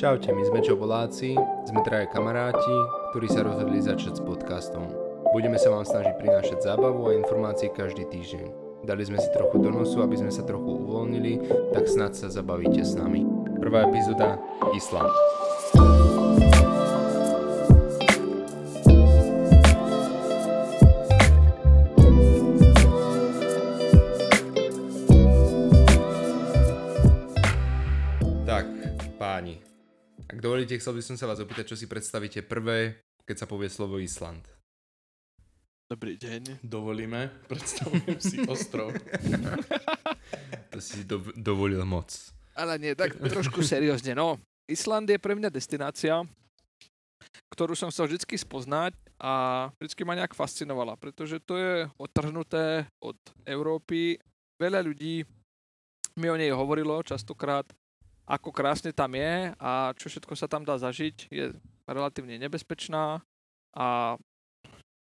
Čaute, my sme Čoboláci, sme traje kamaráti, ktorí sa rozhodli začať s podcastom. Budeme sa vám snažiť prinášať zábavu a informácie každý týždeň. Dali sme si trochu do nosu, aby sme sa trochu uvoľnili, tak snad sa zabavíte s nami. Prvá epizóda Island. Dovolíte, chcel by som sa vás opýtať, čo si predstavíte prvé, keď sa povie slovo Island. Dobrý deň. Dovolíme, predstavujem si ostrov. To si do- dovolil moc. Ale nie, tak trošku seriózne. No, Island je pre mňa destinácia, ktorú som chcel vždy spoznať a vždy ma nejak fascinovala, pretože to je odtrhnuté od Európy. Veľa ľudí mi o nej hovorilo častokrát, ako krásne tam je a čo všetko sa tam dá zažiť. Je relatívne nebezpečná a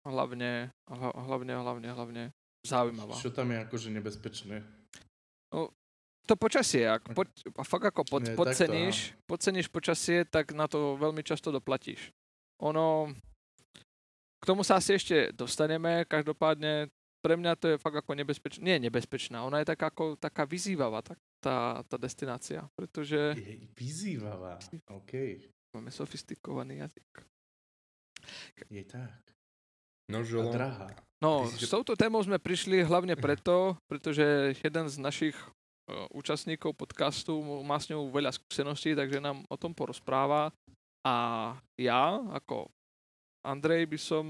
hlavne, hla- hlavne, hlavne, hlavne zaujímavá. Čo tam je akože nebezpečné? To počasie, ak po, a fakt ako pod, Nie, takto, podceníš, podceníš počasie, tak na to veľmi často doplatíš. Ono, k tomu sa asi ešte dostaneme, každopádne pre mňa to je fakt ako nebezpečná, nie nebezpečná, ona je taká ako, taká vyzývavá, tak, tá, tá destinácia, pretože Je vyzývavá. OK. máme sofistikovaný jazyk. Je tak. No, Žolo, drahá. No, si- s touto témou sme prišli hlavne preto, pretože jeden z našich e, účastníkov podcastu má s ňou veľa skúseností, takže nám o tom porozpráva. A ja, ako Andrej, by som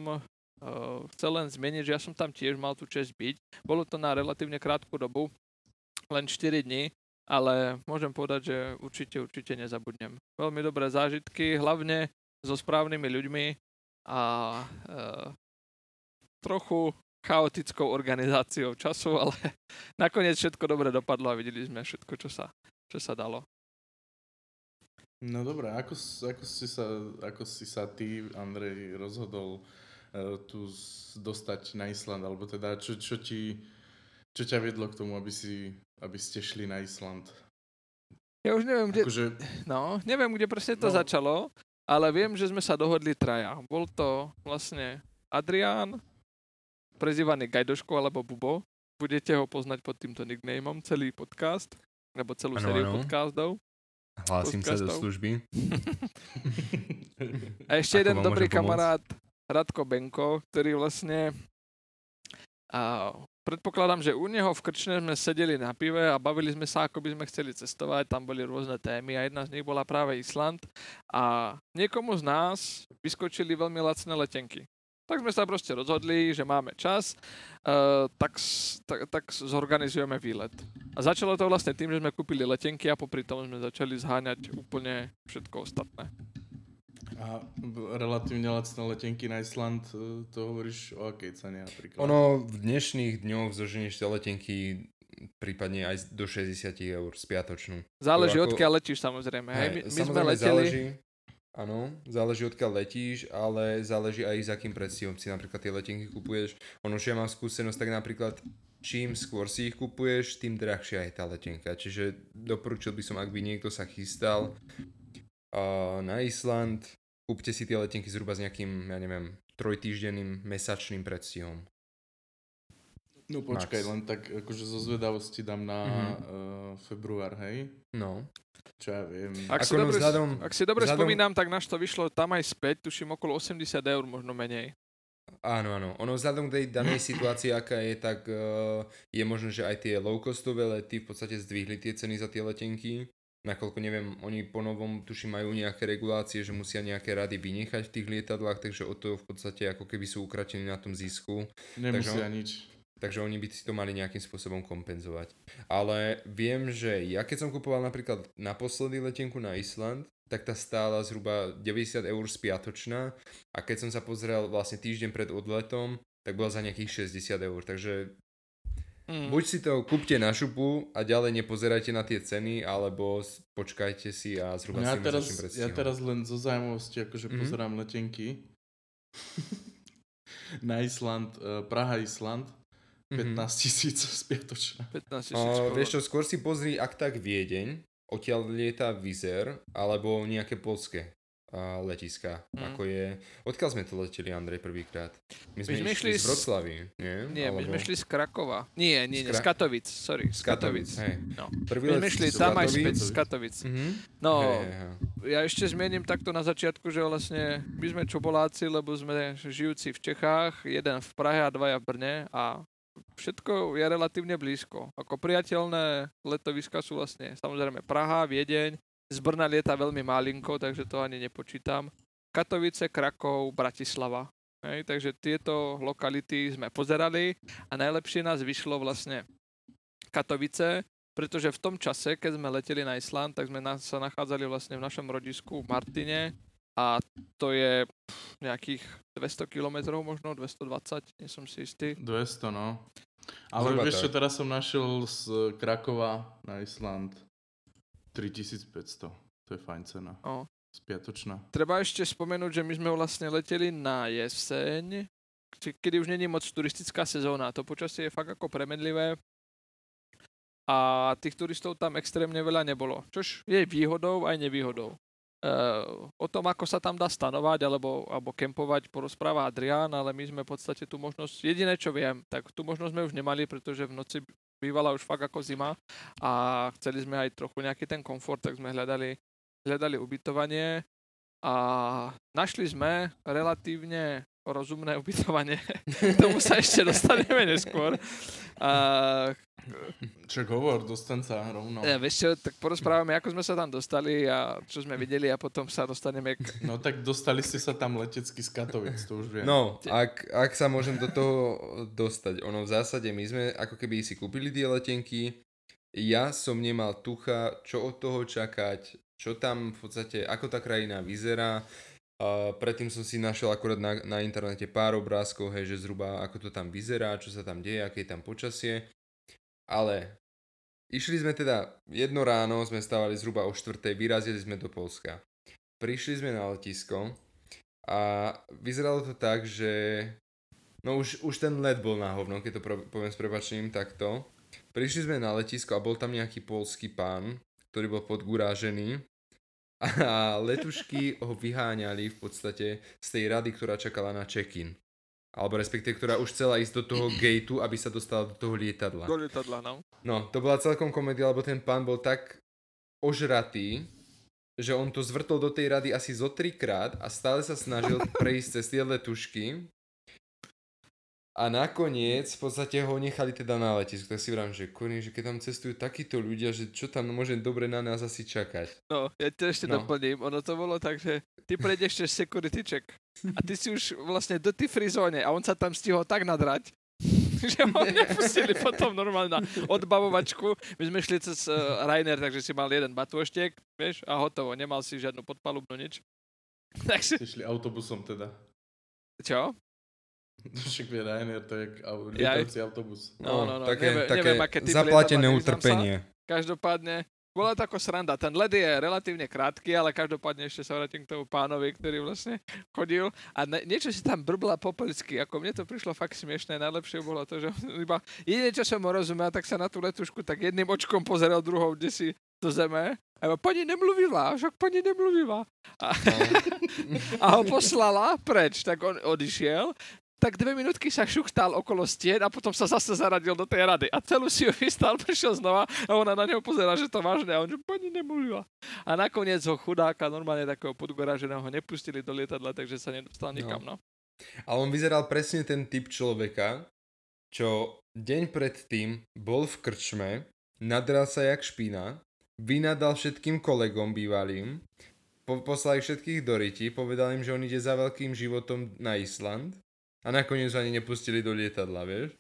chcel len zmeniť, že ja som tam tiež mal tú čest byť. Bolo to na relatívne krátku dobu, len 4 dní, ale môžem povedať, že určite, určite nezabudnem. Veľmi dobré zážitky, hlavne so správnymi ľuďmi a uh, trochu chaotickou organizáciou času, ale nakoniec všetko dobre dopadlo a videli sme všetko, čo sa, čo sa dalo. No dobré, ako, ako, si sa, ako si sa ty, Andrej, rozhodol uh, tu z- dostať na Island, alebo teda čo, čo ti, čo ťa viedlo k tomu, aby, si, aby ste šli na Island? Ja už neviem, kde, Akože, no, neviem, kde presne to No. začalo, ale viem, že sme sa dohodli traja. Bol to vlastne Adrián, prezývaný Gajdoško alebo Bubo. Budete ho poznať pod týmto nicknameom celý podcast, alebo celú Áno, sériu áno. podcastov. hlásim sa do podcastov. služby. A ešte Ako jeden dobrý kamarát, Radko Benko, ktorý vlastne... A predpokladám, že u neho v Krčne sme sedeli na pive a bavili sme sa, ako by sme chceli cestovať. Tam boli rôzne témy a jedna z nich bola práve Island. A niekomu z nás vyskočili veľmi lacné letenky. Tak sme sa proste rozhodli, že máme čas, uh, tak, tak, tak zorganizujeme výlet. A začalo to vlastne tým, že sme kúpili letenky a popri tom sme začali zháňať úplne všetko ostatné. A relatívne lacné letenky na Island, e, to hovoríš o akej cene napríklad? Ono v dňešných dňoch zoženieš tie letenky prípadne aj do 60 eur spiatočnú. Záleží, ako- odkiaľ letíš samozrejme. Hej, my, my sme samozrejme leteli... záleží, áno, záleží odkiaľ letíš, ale záleží aj s akým predstihom si napríklad tie letenky kupuješ. Ono, že ja mám skúsenosť, tak napríklad čím skôr si ich kupuješ, tým drahšia je tá letenka. Čiže doporučil by som, ak by niekto sa chystal uh, na Island, kúpte si tie letenky zhruba s nejakým, ja neviem, trojtýždenným mesačným predstihom. No počkaj, Max. len tak akože zo zvedavosti dám na Mhm. uh, február, hej? No. Čo ja viem. Ak, si Ako no dobre, vzhľadom- ak si dobre vzhľadom- spomínam, tak náš to vyšlo tam aj späť, tuším okolo 80 eur, možno menej. Áno, áno. Ono vzhľadom k tej danej situácii, aká je, tak uh, je možné, že aj tie low-costové lety v podstate zdvihli tie ceny za tie letenky. Nakoľko neviem, oni po novom tuším majú nejaké regulácie, že musia nejaké rady vynechať v tých lietadlách, takže o to v podstate ako keby sú ukratení na tom zisku. Nemusia takže- nič. Takže oni by si to mali nejakým spôsobom kompenzovať. Ale viem, že ja keď som kupoval napríklad naposledy letenku na Island, tak tá stála zhruba 90 eur spiatočná a keď som sa pozrel vlastne týždeň pred odletom, tak bola za nejakých 60 eur. Takže Mm. buď si to kúpte na šupu a ďalej nepozerajte na tie ceny, alebo počkajte si a zhruba ja, si teraz, ja teraz len zo zaujímavosti akože Mhm. pozerám letenky. na Island, uh, Praha Island, Mhm. 15 tisíc spiatočná. 15 tisíc O, korún. vieš čo, skôr si pozri, ak tak Viedeň, odtiaľ lieta Vizer, alebo nejaké polské uh, letiska, Mm. ako je... Odkiaľ sme to leteli, Andrej, prvýkrát? My sme, sme išli išli z z- Vroclavy, nie? Nie, my Alebo... sme šli z Krakova. Nie, nie, nie, Z z Kra- Katovic, sorry. Z Katovic, hej. No. Prvý My sme šli z tam aj späť z Katovic. Mhm. No, hej. ja ešte zmiením takto na začiatku, že vlastne my sme čoboláci, lebo sme žijúci v Čechách, jeden v Prahe a dvaja v Brne a všetko je relatívne blízko. Ako priateľné letoviska sú vlastne samozrejme Praha, Viedeň, z Brna lieta veľmi malinko, takže to ani nepočítam. Katovice, Krakov, Bratislava. Hej, takže tieto lokality sme pozerali a najlepšie nás vyšlo vlastne Katovice, pretože v tom čase, keď sme leteli na Island, tak sme na, sa nachádzali vlastne v našom rodisku v Martine a to je pff, nejakých 200 kilometrov, možno 220, nie som si istý. 200, no. Ale Zhruba vieš čo, teraz som našiel z Krakova na Island 3500. To je fajn cena. O. Spiatočná. Treba ešte spomenúť, že my sme vlastne leteli na jeseň, kedy už není moc turistická sezóna. To počasie je fakt ako premenlivé a tých turistov tam extrémne veľa nebolo. Čož je výhodou aj nevýhodou. Uh, o tom, ako sa tam dá stanovať alebo, alebo kempovať, porozpráva Adrián, ale my sme v podstate tú možnosť, jediné čo viem, tak tú možnosť sme už nemali, pretože v noci bývala už fakt ako zima a chceli sme aj trochu nejaký ten komfort, tak sme hľadali, hľadali ubytovanie a našli sme relatívne rozumné ubytovanie. K tomu sa ešte dostaneme neskôr. A, Čak hovor, dostan sa rovno. ja, vieš čo, tak porozprávame, ako sme sa tam dostali a čo sme videli a potom sa dostaneme k... No tak dostali ste sa tam letecky z Katovic, to už viem. No, ak, ak sa môžem do toho dostať, ono v zásade my sme ako keby si kúpili tie letenky, ja som nemal tucha, čo od toho čakať, čo tam v podstate, ako tá krajina vyzerá. A predtým som si našiel akurát na, na internete pár obrázkov, hej, že zhruba ako to tam vyzerá, čo sa tam deje, aké je tam počasie. Ale išli sme teda, jedno ráno sme stávali zhruba o štvrtej, vyrazili sme do Polska. Prišli sme na letisko a vyzeralo to tak, že no už, už ten let bol na hovno, keď to poviem s prepačením takto. Prišli sme na letisko a bol tam nejaký polský pán, ktorý bol podgurážený a letušky ho vyháňali v podstate z tej rady, ktorá čakala na check-in. Alebo respektíve, ktorá už chcela ísť do toho gateu, aby sa dostala do toho lietadla. Do lietadla, no. No, to bola celkom komédia, lebo ten pán bol tak ožratý, že on to zvrtol do tej rady asi zo trikrát a stále sa snažil prejsť cez tie letušky. A nakoniec v podstate ho nechali teda na letisku. Tak si vrám, že koniec, že keď tam cestujú takíto ľudia, že čo tam môže dobre na nás asi čakať. No, ja to ešte No. doplním. Ono to bolo tak, že ty prejdeš cez security check a ty si už vlastne do tej free zóne a on sa tam stihol tak nadrať, že ho nepustili potom normálne na odbavovačku. My sme šli cez uh, Rainer, takže si mal jeden batôštek, vieš, a hotovo. Nemal si žiadnu podpalubnú nič. Takže, Ste šli autobusom teda. čo? Však vie Ryanair, to je lietavci autobus. No, no, no, také, neviem- také neviem, aké zaplatené nevyznám sa. utrpenie. Každopádne, bola to ako sranda. Ten led je relatívne krátky, ale každopádne ešte sa vrátim k tomu pánovi, ktorý vlastne chodil a ne, niečo si tam brbla po poľsky. Ako mne to prišlo fakt smiešné. Najlepšie bolo to, že iba jediné, čo som mu rozumel, tak sa na tú letušku tak jedným očkom pozeral, druhou kde si do zeme. A iba, pani nemluvila, však pani nemluvila. A, a ho poslala preč, tak on odišiel. Tak dve minútky sa šuchtal okolo stien a potom sa zase zaradil do tej rady. A celú si ju vystal, prišiel znova a ona na neho pozera, že to vážne. A on, že pani nemluvila. A nakoniec ho chudáka, normálne takého podgoraženého, nepustili do lietadla, takže sa nedostal nikam. No. Ale on vyzeral presne ten typ človeka, čo deň predtým bol v krčme, nadral sa jak špina, vynadal všetkým kolegom bývalým, po- poslali všetkých do riti, povedal im, že on ide za veľkým životom na Island a nakoniec ani nepustili do lietadla, vieš?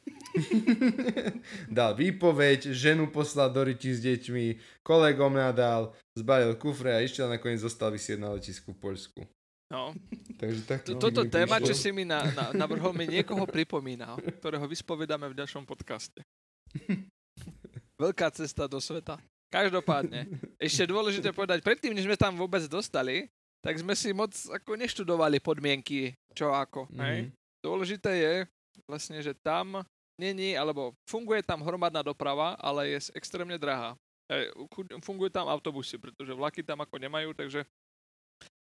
Dal výpoveď, ženu poslal do riti s deťmi, kolegom nadal, zbalil kufre a išiel a nakoniec zostal vysieť na letisku v Poľsku. No. Takže tak To- Toto téma, čo si mi na, na, navrhol, mi niekoho pripomína, ktorého vyspovedáme v ďalšom podcaste. Veľká cesta do sveta. Každopádne, ešte dôležité povedať, predtým, než sme tam vôbec dostali, tak sme si moc ako neštudovali podmienky, čo ako. Mm-hmm. Hej? Dôležité je vlastne, že tam není, alebo funguje tam hromadná doprava, ale je extrémne drahá. Fungujú tam autobusy, pretože vlaky tam ako nemajú, takže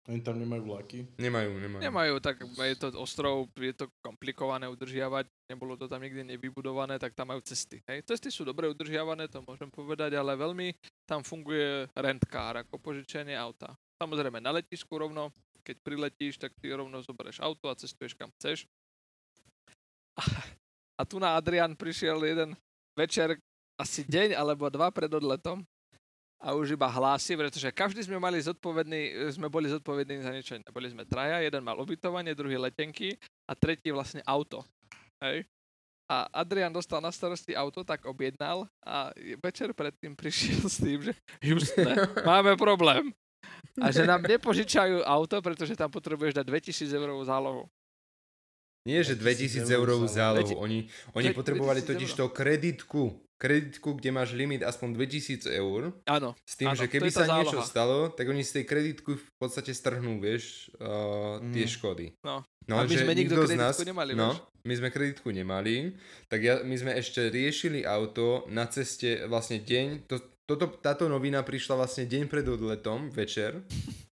Oni tam nemajú vlaky. Nemajú, nemajú. nemajú, tak je to ostrov, je to komplikované udržiavať, nebolo to tam nikdy nevybudované, tak tam majú cesty. Hej. Cesty sú dobre udržiavané, to môžem povedať, ale veľmi tam funguje rentkár, ako požičenie auta. Samozrejme na letisku rovno, keď priletíš, tak ty rovno zoberieš auto a cestuješ kam chceš. A, a tu na Adrian prišiel jeden večer, asi deň alebo dva pred odletom a už iba hlási, pretože každý sme mali zodpovedný, sme boli zodpovední za niečo. iné. Boli sme traja, jeden mal ubytovanie, druhý letenky a tretí vlastne auto. Hej. A Adrian dostal na starosti auto, tak objednal a večer predtým prišiel s tým, že Justne, máme problém. A že nám nepožičajú auto, pretože tam potrebuješ dať 2000 eurovú zálohu. Nie, že 2000 2000 eurovú eur zálohu. Oni, oni potrebovali 2000 totiž to kreditku. Kreditku, kde máš limit aspoň 2000 eur. Áno, S tým, Áno, že keby sa niečo záloha. stalo, tak oni z tej kreditku v podstate strhnú, vieš, uh, tie Mhm. škody. No. no A my že sme nikto nikto z kreditku nemali, no, vieš. my sme kreditku nemali, tak ja, my sme ešte riešili auto na ceste vlastne deň, to, toto, táto novina prišla vlastne deň pred odletom, večer,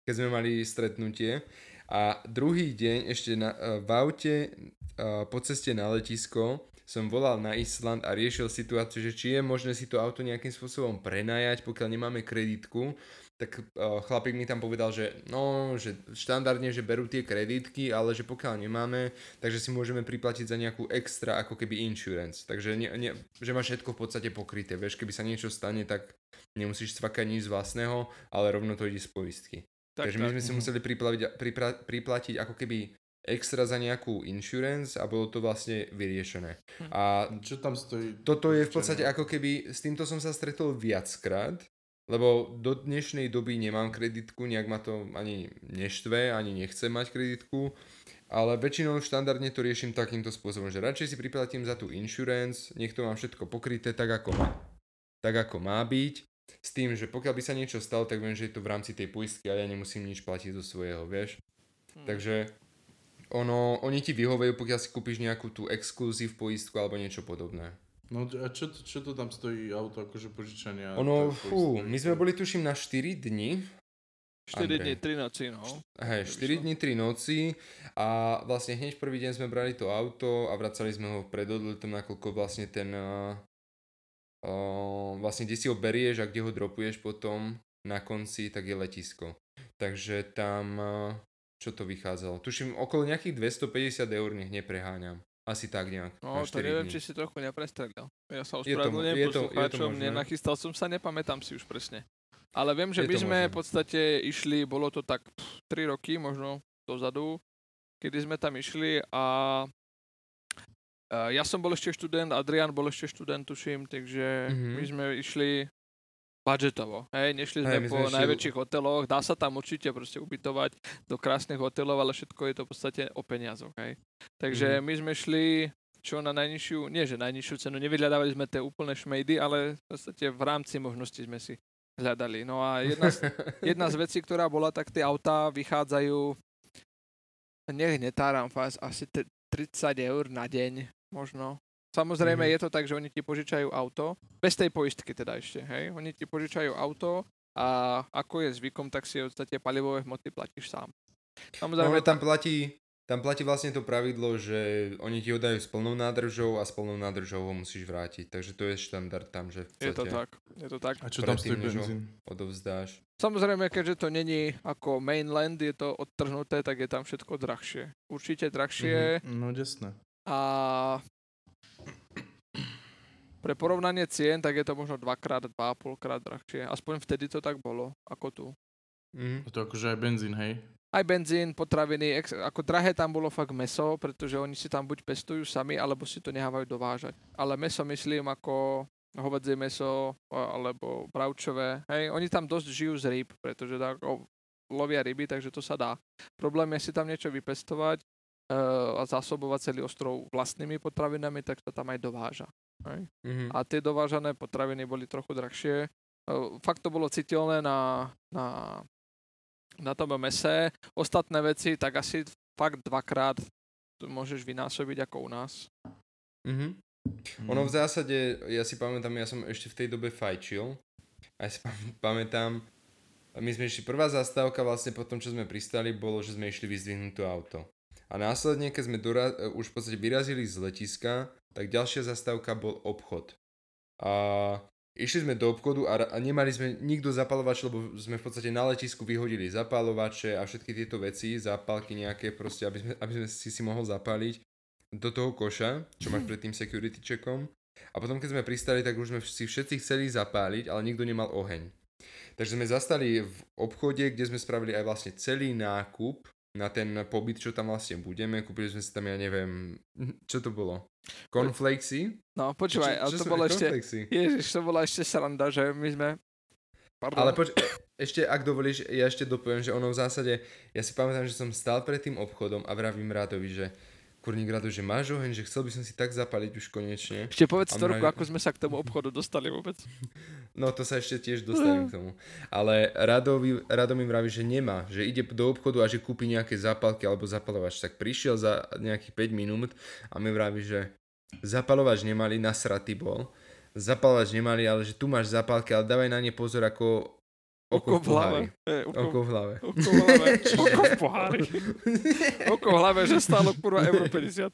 keď sme mali stretnutie a druhý deň ešte na, uh, v aute uh, po ceste na letisko som volal na Island a riešil situáciu, že či je možné si to auto nejakým spôsobom prenajať, pokiaľ nemáme kreditku. Tak uh, chlapík mi tam povedal, že no, že štandardne, že berú tie kreditky, ale že pokiaľ nemáme, takže si môžeme priplatiť za nejakú extra ako keby insurance. Takže ne, ne, že máš všetko v podstate pokryté. Vieš, keby sa niečo stane, tak nemusíš cvakať nič z vlastného, ale rovno to ide z poistky. tak, Takže my tak. sme si Mhm. museli priplaviť, pripra, priplatiť ako keby extra za nejakú insurance a bolo to vlastne vyriešené. Hm. A Čo tam stojí? toto je v podstate ako keby, s týmto som sa stretol viackrát, lebo do dnešnej doby nemám kreditku, nejak ma to ani neštve, ani nechcem mať kreditku, ale väčšinou štandardne to riešim takýmto spôsobom, že radšej si priplatím za tú insurance, nech to mám všetko pokryté tak ako má, tak ako má byť, s tým, že pokiaľ by sa niečo stalo, tak viem, že je to v rámci tej poistky a ja nemusím nič platiť zo svojho, vieš. Hm. Takže ono, oni ti vyhovejú, pokiaľ si kúpiš nejakú tú exkluzív poistku alebo niečo podobné. No a čo, to- čo to tam stojí auto akože požičania? Ono, fú, my sme boli tuším na 4 dni, 4 Andrej. dní, 3 noci, no. hej, 4 dni, 3 noci a vlastne hneď prvý deň sme brali to auto a vracali sme ho pred odletom, nakoľko vlastne ten, uh, vlastne kde si ho berieš a kde ho dropuješ potom na konci, tak je letisko. Takže tam, uh, čo to vychádzalo? Tuším, okolo nejakých 250 eur, nech nepreháňam. Asi tak nejak. No, to 4 neviem, dní. či si trochu neprestrelil. Ja sa ospravedlňujem poslucháčom, nenachystal som sa, nepamätám si už presne. Ale viem, že Je my sme možné. v podstate išli, bolo to tak 3 roky možno dozadu, kedy sme tam išli a a ja som bol ešte študent, Adrian bol ešte študent, tuším, takže Mhm. my sme išli budžetovo. Hej, nešli sme Hej, my po sme išli- najväčších hoteloch, dá sa tam určite proste ubytovať do krásnych hotelov, ale všetko je to v podstate o peniazoch. Hej. Takže Mhm. my sme šli čo na najnižšiu, nie že najnižšiu cenu, nevyhľadávali sme tie úplné šmejdy, ale v podstate v rámci možností sme si hľadali. No a jedna z, jedna z vecí, ktorá bola, tak tie autá vychádzajú, nech netáram vás, asi t- 30 eur na deň možno. Samozrejme Mhm. je to tak, že oni ti požičajú auto, bez tej poistky teda ešte, hej. Oni ti požičajú auto a ako je zvykom, tak si v podstate palivové hmoty platíš sám. No, Samozrejme, ale tam platí, tam platí vlastne to pravidlo, že oni ti ho dajú s plnou nádržou a s plnou nádržou ho musíš vrátiť. Takže to je štandard tam, že je to tak. Je to tak. A čo tam stojí benzín? odovzdáš. Samozrejme, keďže to není ako mainland, je to odtrhnuté, tak je tam všetko drahšie. Určite drahšie No jasné. a pre porovnanie cien, tak je to možno dvakrát, dva a polkrát drahšie. Aspoň vtedy to tak bolo, ako tu. A to akože aj benzín, hej? Aj benzín, potraviny, ex- ako drahé tam bolo fakt meso, pretože oni si tam buď pestujú sami, alebo si to nehávajú dovážať. Ale meso myslím ako hovedzie meso alebo bravčové. Hej, oni tam dosť žijú z rýb, pretože tak, o, lovia ryby, takže to sa dá. Problém je si tam niečo vypestovať a zásobovať celý ostrov vlastnými potravinami, tak to tam aj dováža. Hej. Mhm. A tie dovážané potraviny boli trochu drahšie. E, Fakt to bolo citeľné na, na, na tom mese. Ostatné veci, tak asi fakt dvakrát môžeš vynásobiť ako u nás. Mhm. Ono v zásade, ja si pamätám, ja som ešte v tej dobe fajčil A ja si pam- pamätám, my sme išli, prvá zastávka vlastne po tom, čo sme pristali, bolo, že sme išli vyzdvihnúť to auto. A následne, keď sme dora- e, už v podstate vyrazili z letiska, tak ďalšia zastávka bol obchod. A išli sme do obchodu a, a nemali sme nikto zapalovač, lebo sme v podstate na letisku vyhodili zapalovače a všetky tieto veci, zápalky nejaké proste, aby sme, aby sme si si mohol zapáliť do toho koša, čo máš pred tým security checkom. A potom, keď sme pristali, tak už sme si všetci chceli zapáliť, ale nikto nemal oheň. Takže sme zastali v obchode, kde sme spravili aj vlastne celý nákup na ten pobyt, čo tam vlastne budeme. Kúpili sme si tam, ja neviem, čo to bolo? Cornflakesy? No, počúvaj, ale to bolo ešte... Ježiš, to bola ešte sranda, že my sme... Pardon. Ale poč- ešte, ak dovolíš, ja ešte dopoviem, že ono v zásade, ja si pamätám, že som stál pred tým obchodom a vravím Rádovi, že Kurník Rado, že máš oheň, že chcel by som si tak zapaliť už konečne. Ešte povedz storku, mraj... ako sme sa k tomu obchodu dostali vôbec. No to sa ešte tiež dostanem k tomu. Ale Rado, Rado mi vraví, že nemá, že ide do obchodu a že kúpi nejaké zapalky alebo zapalovač. Tak prišiel za nejakých 5 minút a mi vraví, že zapalovač nemali, nasratý bol. Zapalovač nemali, ale že tu máš zapálky, ale dávaj na ne pozor, ako Oko, v hlave. E, oko, oko v hlave. Oko v hlave. Oko v pohári. oko v hlave, že stálo kurva euro 50.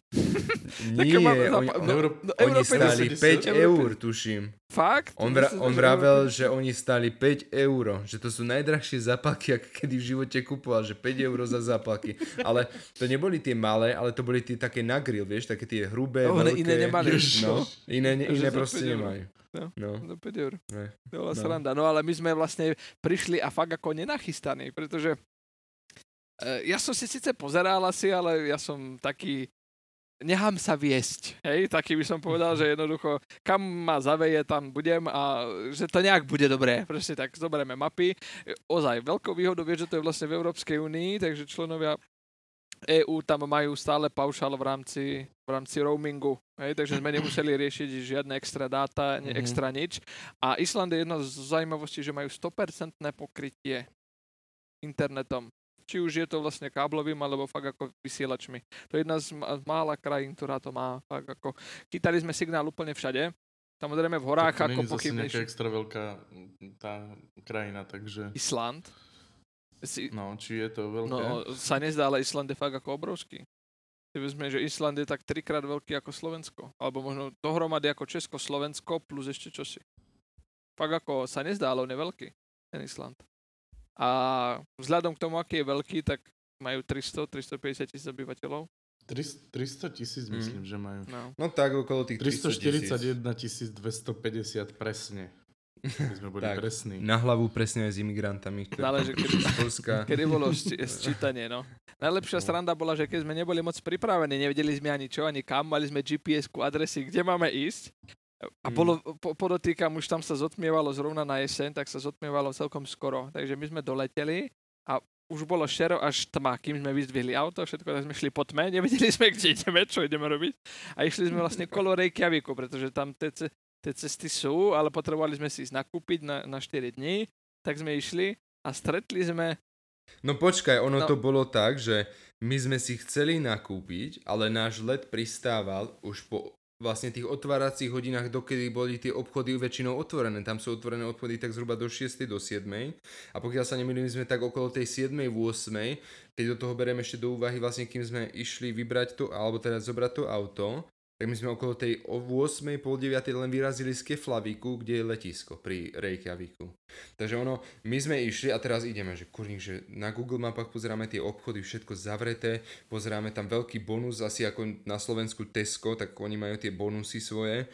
Nie, oni, no, euro, no, oni stáli 5 eur, tuším. Fakt? On, vra, on vravel, že oni stáli 5 eur, že to sú najdrahšie zápalky, aké kedy v živote kupoval, že 5 eur za zápalky. Ale to neboli tie malé, ale to boli tie také na grill, vieš, také tie hrubé, no, veľké. iné nemali. No, iné, iné proste nemajú. No, no. Za 5 eur. Ne. To bola no. sranda. No ale my sme vlastne prišli a fakt ako nenachystaní, pretože e, ja som si síce pozeral asi, ale ja som taký nechám sa viesť. Hej, taký by som povedal, že jednoducho, kam ma zaveje, tam budem a že to nejak bude dobré. Proste tak zoberieme mapy. Ozaj, veľkou výhodou vie, že to je vlastne v Európskej únii, takže členovia EU tam majú stále paušal v rámci, v rámci roamingu, hej, takže sme nemuseli riešiť žiadne extra dáta, mm-hmm. extra nič. A Island je jedna z zaujímavostí, že majú 100% pokrytie internetom. Či už je to vlastne káblovým, alebo fakt ako vysielačmi. To je jedna z mála krajín, ktorá to má. Fakt ako... Chytali sme signál úplne všade. Samozrejme v horách to ako pochybnejšie. To extra veľká tá krajina, takže... Island? Si... No, či je to veľké? No, sa nezdá, ale Island je fakt ako obrovský. Si vezme, že Island je tak trikrát veľký ako Slovensko. Alebo možno dohromady ako Česko, Slovensko plus ešte čosi. Fakt ako sa nezdá, ale on je veľký, ten Island. A vzhľadom k tomu, aký je veľký, tak majú 300-350 tisíc obyvateľov. 300 tisíc myslím, mm. že majú. No. no tak okolo tých 341 tisíc 250 presne. My sme boli tak, presní. Na hlavu presne aj s imigrantami, ktorí Záleží, kedy, kedy bolo sčítanie, no. Najlepšia no. sranda bola, že keď sme neboli moc pripravení, nevedeli sme ani čo, ani kam, mali sme GPS-ku, adresy, kde máme ísť. A bolo, po, podotýkam, už tam sa zotmievalo zrovna na jeseň, tak sa zotmievalo celkom skoro. Takže my sme doleteli a už bolo šero až tma, kým sme vyzdvihli auto, všetko, tak sme šli po tme, nevedeli sme, kde ideme, čo ideme robiť. A išli sme vlastne kolo Reykjaviku, pretože tam tie, tie cesty sú, ale potrebovali sme si ísť nakúpiť na, na 4 dní, tak sme išli a stretli sme... No počkaj, ono no. to bolo tak, že my sme si chceli nakúpiť, ale náš let pristával už po vlastne tých otváracích hodinách, dokedy boli tie obchody väčšinou otvorené. Tam sú otvorené obchody tak zhruba do 6. do 7. A pokiaľ sa nemýlim, sme tak okolo tej 7. 8. keď do toho bereme ešte do úvahy vlastne, kým sme išli vybrať to, alebo teda zobrať to auto, tak my sme okolo tej 8. pol 9. len vyrazili z Keflaviku, kde je letisko pri Reykjaviku. Takže ono, my sme išli a teraz ideme, že kurník, že na Google mapách pozeráme tie obchody, všetko zavreté, pozeráme tam veľký bonus, asi ako na Slovensku Tesco, tak oni majú tie bonusy svoje.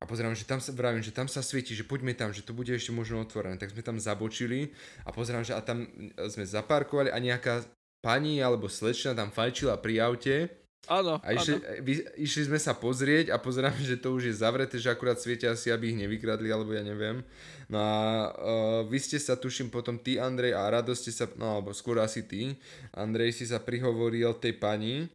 A pozerám, že tam sa vravím, že tam sa svieti, že poďme tam, že to bude ešte možno otvorené. Tak sme tam zabočili a pozerám, že a tam sme zaparkovali a nejaká pani alebo slečna tam fajčila pri aute Áno, A išli, áno. Išli sme sa pozrieť a pozeráme, že to už je zavreté, že akurát svietia asi, aby ich nevykradli, alebo ja neviem. No a uh, vy ste sa, tuším, potom ty, Andrej, a Rado ste sa, no alebo skôr asi ty, Andrej si sa prihovoril tej pani,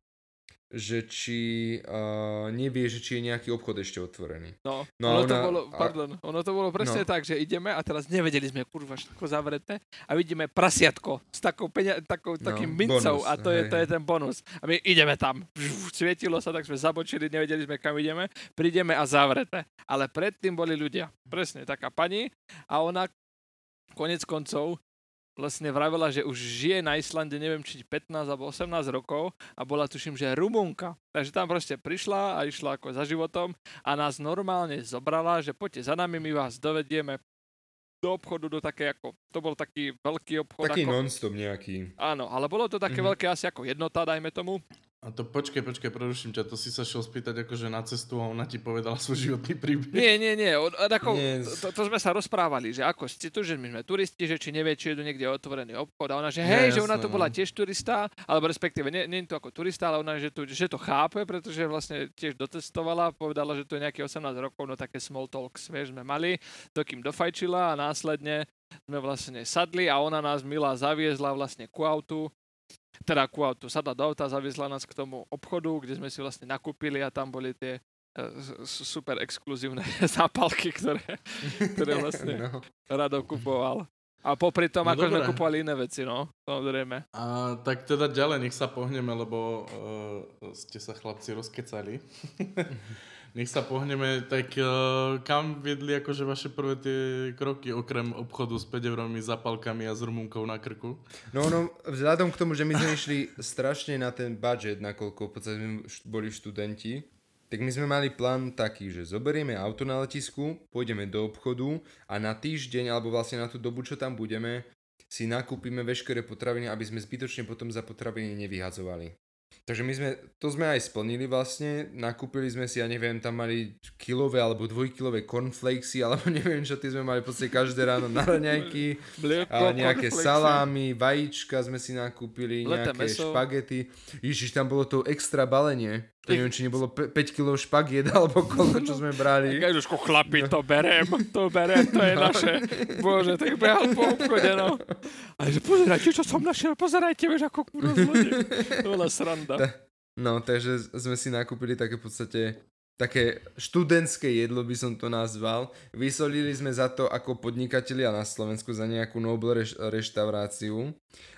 že či uh, nevie, že či je nejaký obchod ešte otvorený. No, no ono, ona, to bolo, pardon, a... ono to bolo presne no. tak, že ideme a teraz nevedeli sme, kurva, všetko zavreté a vidíme prasiatko s takou peňa, takou, no, takým mincov bonus, a to je, to je ten bonus. A my ideme tam, svietilo sa, tak sme zabočili, nevedeli sme, kam ideme, prídeme a zavreté. Ale predtým boli ľudia. Presne, taká pani a ona konec koncov vlastne vravela, že už žije na Islande, neviem, či 15 alebo 18 rokov a bola tuším, že Rumunka. Takže tam proste prišla a išla ako za životom a nás normálne zobrala, že poďte za nami, my vás dovedieme do obchodu, do také ako, to bol taký veľký obchod. Taký ako, non-stop nejaký. Áno, ale bolo to také mm-hmm. veľké asi ako jednota, dajme tomu. A to počkej, počkej, preruším ťa, to si sa šiel spýtať akože na cestu a ona ti povedala svoj životný príbeh. Nie, nie, nie, on, ako, nie. To, to, sme sa rozprávali, že ako ste tu, že my sme turisti, že či nevie, či je tu niekde otvorený obchod a ona, že hej, nie, že ona tu bola no. tiež turista, alebo respektíve nie, nie je to ako turista, ale ona, že, tu, že to chápe, pretože vlastne tiež dotestovala, povedala, že tu je nejaký 18 rokov, no také small talks, vieš, sme mali, dokým dofajčila a následne sme vlastne sadli a ona nás milá zaviezla vlastne ku autu teda ku autu, sadla do auta, zaviezla nás k tomu obchodu, kde sme si vlastne nakúpili a tam boli tie uh, super exkluzívne zápalky, ktoré, ktoré vlastne no. Rado kupoval. A popri tom, no ako dobré. sme kupovali iné veci, no, samozrejme. A tak teda ďalej, nech sa pohneme, lebo uh, ste sa chlapci rozkecali. Nech sa pohneme, tak uh, kam viedli akože vaše prvé tie kroky, okrem obchodu s 5 eurovými zapalkami a s rumunkou na krku? No, no, vzhľadom k tomu, že my sme išli strašne na ten budget, nakoľko v podstate boli študenti, tak my sme mali plán taký, že zoberieme auto na letisku, pôjdeme do obchodu a na týždeň, alebo vlastne na tú dobu, čo tam budeme, si nakúpime veškeré potraviny, aby sme zbytočne potom za potraviny nevyhadzovali. Takže my sme, to sme aj splnili vlastne, nakúpili sme si, ja neviem, tam mali kilové alebo dvojkilové cornflakesy, alebo neviem čo, ty sme mali podstate každé ráno na raňajky, a nejaké salámy, vajíčka sme si nakúpili, nejaké špagety. Ježiš, tam bolo to extra balenie. To neviem, či nebolo 5 kg špagiet alebo koľko, čo sme brali. Ježiško, chlapi, no. to berem, to berem, to je no. naše. Bože, tak behal po obchode, no. A že pozerajte, čo som našiel, pozerajte, vieš, ako kurva To bola sranda. No, takže sme si nakúpili také v podstate také študentské jedlo by som to nazval. Vysolili sme za to ako podnikatelia na Slovensku za nejakú Noble reš- reštauráciu.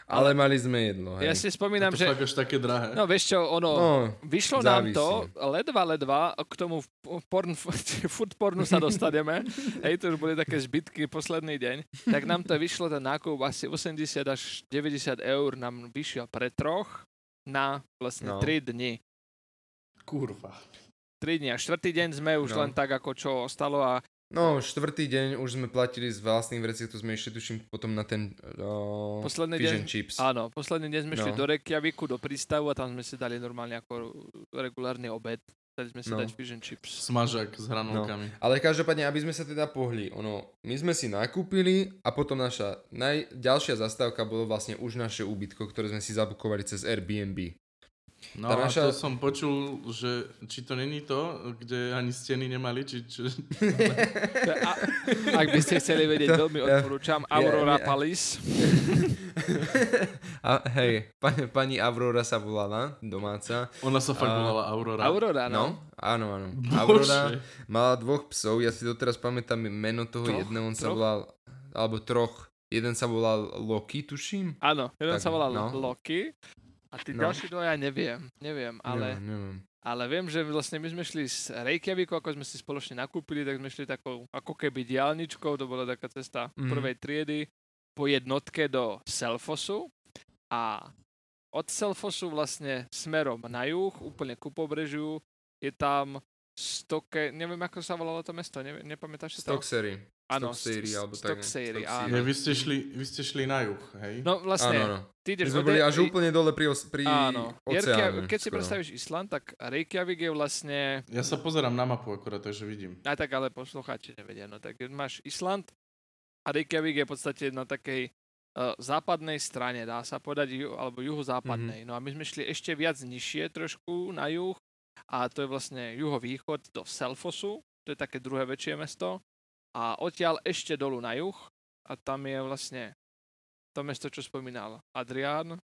Ale mali sme jedlo, hej. Ja si spomínam, to že... To také drahé. No vieš čo, ono, no, vyšlo závisí. nám to, ledva, ledva, k tomu porn, food pornu sa dostaneme, hej, to už boli také zbytky posledný deň, tak nám to vyšlo ten nákup asi 80 až 90 eur nám vyšiel pre troch na vlastne no. 3 dni. Kurva. 3 dní a štvrtý deň sme už no. len tak ako čo ostalo a No, štvrtý deň už sme platili z vlastných vecí, to sme išli tuším potom na ten uh, posledný deň, chips. Áno, posledný deň sme no. šli do Reykjaviku, do prístavu a tam sme si dali normálne ako regulárny obed. Dali sme si no. dať fish and chips. Smažak s hranolkami. No. Ale každopádne, aby sme sa teda pohli, ono, my sme si nakúpili a potom naša najďalšia zastávka bolo vlastne už naše úbytko, ktoré sme si zabukovali cez Airbnb. No a naša... to som počul, že či to není to, kde ani steny nemali, či... či... a, ak by ste chceli vedieť, to, veľmi odporúčam Aurora ja. Palace. a, hej, pani, pani Aurora sa volala, domáca. Ona sa fakt a... volala Aurora. Aurora, no. no áno, áno. Bože. Aurora mala dvoch psov, ja si doteraz pamätám meno toho troch, jedného, on troch? sa volal, alebo troch. Jeden sa volal Loki, tuším. Áno, jeden tak, sa volal no. Loki a tí no. ďalší dvoja neviem, neviem, ale, neviem, neviem. ale viem, že vlastne my sme šli z Reykjaviku, ako sme si spoločne nakúpili, tak sme šli takou ako keby diálničkou, to bola taká cesta mm. prvej triedy, po jednotke do Selfosu a od Selfosu vlastne smerom na juh, úplne ku pobrežiu, je tam Stoke, neviem ako sa volalo to mesto, ne, nepamätáš si to? Stocksery. Áno, Stocksery, alebo tak. Stocksery, áno. Vy ste, šli, vy ste šli na juh, hej? No vlastne, áno, áno. ty ideš My sme boli až úplne dole pri, pri áno. oceáne. keď si predstavíš Island, tak Reykjavik je vlastne... Ja sa pozerám na mapu akurát, takže vidím. Aj tak, ale poslucháči nevedia. No tak máš Island a Reykjavik je v podstate na takej uh, západnej strane, dá sa povedať, alebo juhozápadnej. Mm-hmm. No a my sme šli ešte viac nižšie trošku na juh a to je vlastne juhovýchod do Selfosu, to je také druhé väčšie mesto a odtiaľ ešte dolu na juh a tam je vlastne to mesto, čo spomínal Adrián.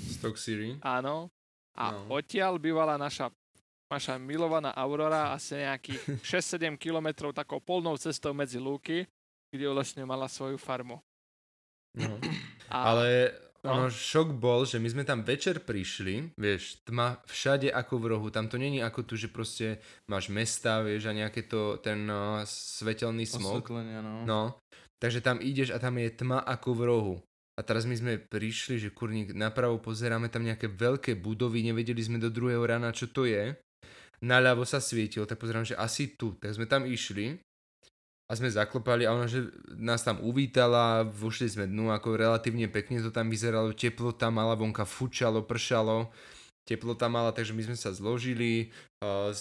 Stock City. Áno. A no. odtiaľ bývala naša, naša milovaná Aurora asi nejakých 6-7 kilometrov takou polnou cestou medzi lúky, kde vlastne mala svoju farmu. No. A... Ale No. Ono šok bol, že my sme tam večer prišli, vieš, tma všade ako v rohu, tam to není ako tu, že proste máš mesta, vieš, a nejaké to, ten uh, svetelný smog. no. no. Takže tam ideš a tam je tma ako v rohu. A teraz my sme prišli, že kurník napravo pozeráme tam nejaké veľké budovy, nevedeli sme do druhého rána, čo to je. Naľavo sa svietilo, tak pozerám, že asi tu. Tak sme tam išli a sme zaklopali a ona, že nás tam uvítala, vošli sme dnu, ako relatívne pekne to tam vyzeralo, teplota mala, vonka fučalo, pršalo, teplota mala, takže my sme sa zložili, uh,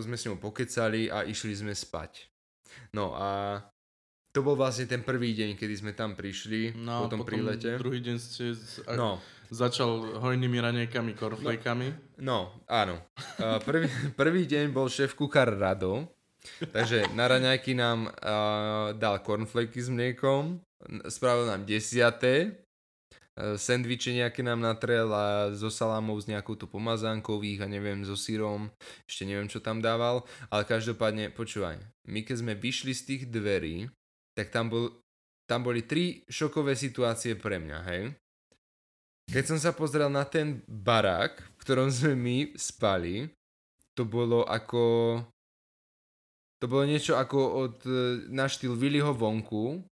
sme s ňou pokecali a išli sme spať. No a to bol vlastne ten prvý deň, kedy sme tam prišli no, po tom potom prílete. druhý deň ste z- No, začal hojnými ranejkami, korflejkami. no, áno. Uh, prvý, prvý deň bol šéf kuchár Rado, takže na raňajky nám uh, dal cornflaky s mliekom, spravil nám desiaté, uh, sendviče nejaké nám natrel a so salámou s nejakou tu pomazánkou ich a neviem, so sírom, ešte neviem, čo tam dával, ale každopádne, počúvaj, my keď sme vyšli z tých dverí, tak tam, bol, tam boli tri šokové situácie pre mňa, hej. Keď som sa pozrel na ten barák, v ktorom sme my spali, to bolo ako... To bolo niečo ako od, e, na štýl Willyho vonku.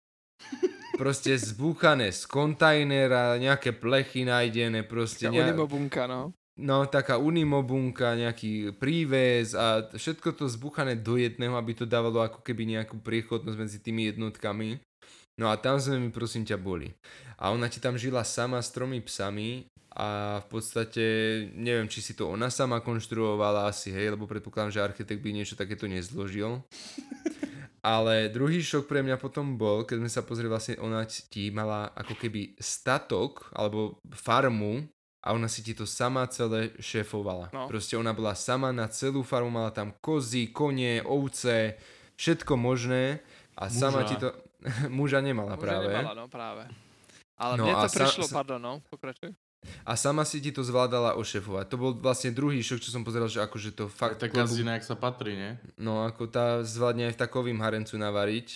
Proste zbúchané z kontajnera, nejaké plechy nájdené, proste... Taká ne- unimobunka, no. No, taká unimobunka, nejaký príves a všetko to zbuchané do jedného, aby to dávalo ako keby nejakú priechodnosť medzi tými jednotkami. No a tam sme my prosím ťa boli. A ona ti tam žila sama s tromi psami a v podstate neviem, či si to ona sama konštruovala asi, hej, lebo predpokladám, že architekt by niečo takéto nezložil. Ale druhý šok pre mňa potom bol, keď sme sa pozreli, vlastne ona ti mala ako keby statok alebo farmu a ona si ti to sama celé šéfovala. No. Proste ona bola sama na celú farmu, mala tam kozy, kone, ovce, všetko možné a sama Muža. ti to... Muža nemala Už práve. nemala, no práve. Ale No mne to prišlo, sa- pardon, no, pokračuj. A sama si ti to zvládala ošefovať. To bol vlastne druhý šok, čo som pozeral, že akože to fakt... tak gazdina, jak sa patrí, nie? No ako tá zvládne aj v takovým harencu navariť.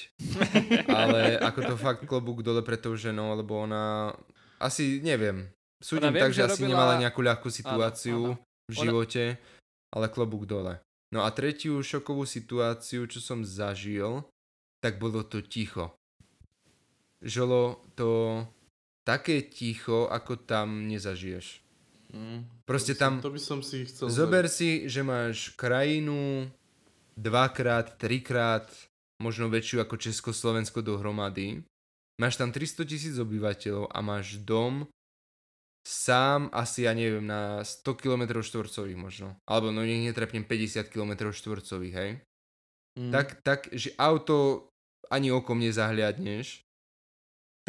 ale ako to fakt klobúk dole, pretože no, lebo ona... Asi neviem. Súdim viem, tak, že že asi robila- nemala nejakú ľahkú situáciu áno. v Ona- živote, ale klobúk dole. No a tretiu šokovú situáciu, čo som zažil, tak bolo to ticho. Žolo, to také ticho, ako tam nezažiješ. Mm. Proste To by som- tam- To by som si chcel... Zober si, že máš krajinu dvakrát, trikrát, možno väčšiu ako Československo dohromady. Máš tam 300 tisíc obyvateľov a máš dom sám asi, ja neviem, na 100 km štvorcových možno. Alebo no nech netrepnem 50 km štvorcových, hej. Mm. Tak, tak, že auto ani okom nezahliadneš.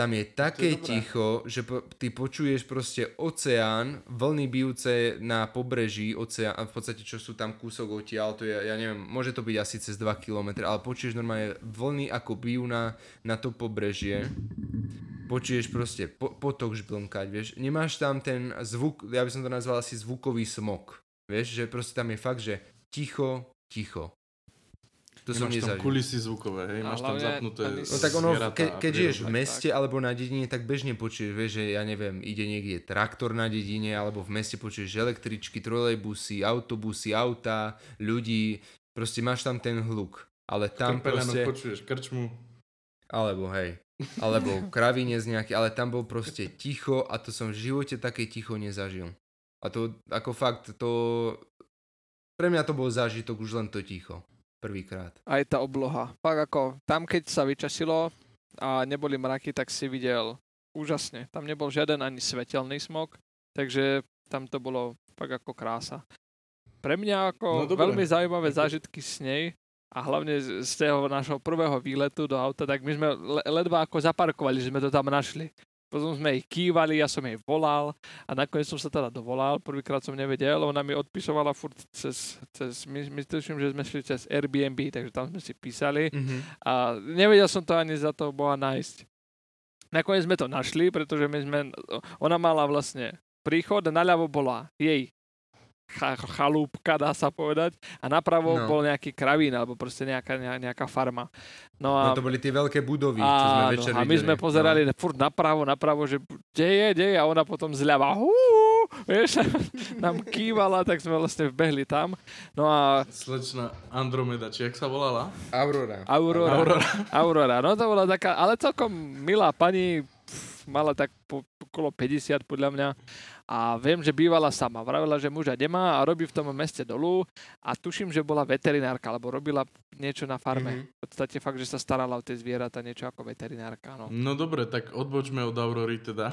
Tam je také dobré. ticho, že po, ty počuješ proste oceán, vlny bijúce na pobreží, oceán, a v podstate čo sú tam kúsok odtiaľ, to je, ja neviem, môže to byť asi cez 2 km, ale počuješ normálne vlny ako bijú na, na to pobrežie. Počuješ proste po, potok žblnkať, vieš. Nemáš tam ten zvuk, ja by som to nazval asi zvukový smog. Vieš, že proste tam je fakt, že ticho, ticho. To som Nemáš tam nezažil. kulisy zvukové, hej? Máš tam zapnuté No tak ono, ke, keď žiješ v meste alebo na dedine, tak bežne počuješ, vieš, že ja neviem, ide niekde traktor na dedine, alebo v meste počuješ električky, trolejbusy, autobusy, auta, ľudí, proste máš tam ten hluk. Ale tam proste, počuješ krčmu. alebo hej, alebo kravinec nejaký, ale tam bol proste ticho a to som v živote také ticho nezažil. A to ako fakt, to pre mňa to bol zážitok už len to ticho. Prvýkrát. Aj tá obloha. Fakt ako, tam keď sa vyčasilo a neboli mraky, tak si videl úžasne. Tam nebol žiaden ani svetelný smog, takže tam to bolo fakt ako krása. Pre mňa ako No dobre. veľmi zaujímavé zážitky s nej a hlavne z, z toho nášho prvého výletu do auta, tak my sme le, ledva ako zaparkovali, že sme to tam našli. Potom sme ich kývali, ja som jej volal a nakoniec som sa teda dovolal, prvýkrát som nevedel, ona mi odpisovala furt cez, cez my, my tuším, že sme šli cez Airbnb, takže tam sme si písali Mhm. a nevedel som to ani za to boha nájsť. Nakoniec sme to našli, pretože my sme, ona mala vlastne príchod, naľavo bola jej chalúbka, dá sa povedať, a napravo No. bol nejaký kravín, alebo proste nejaká, ne- nejaká farma. No a, No to boli tie veľké budovy, čo sme večer a my videli. sme pozerali no. furt napravo, napravo, že kde je, kde je, a ona potom zľava, hú, vieš, nám kývala, tak sme vlastne vbehli tam. No a Slečna Andromeda, či jak sa volala? Aurora. Aurora, Aurora. Aurora, no to bola taká, ale celkom milá pani, mala tak po, okolo 50 podľa mňa a viem, že bývala sama. Vravila, že muža nemá a robí v tom meste dolu a tuším, že bola veterinárka, alebo robila niečo na farme. Mhm. V podstate fakt, že sa starala o tie zvieratá, niečo ako veterinárka. No. No dobre, tak odbočme od Aurory teda.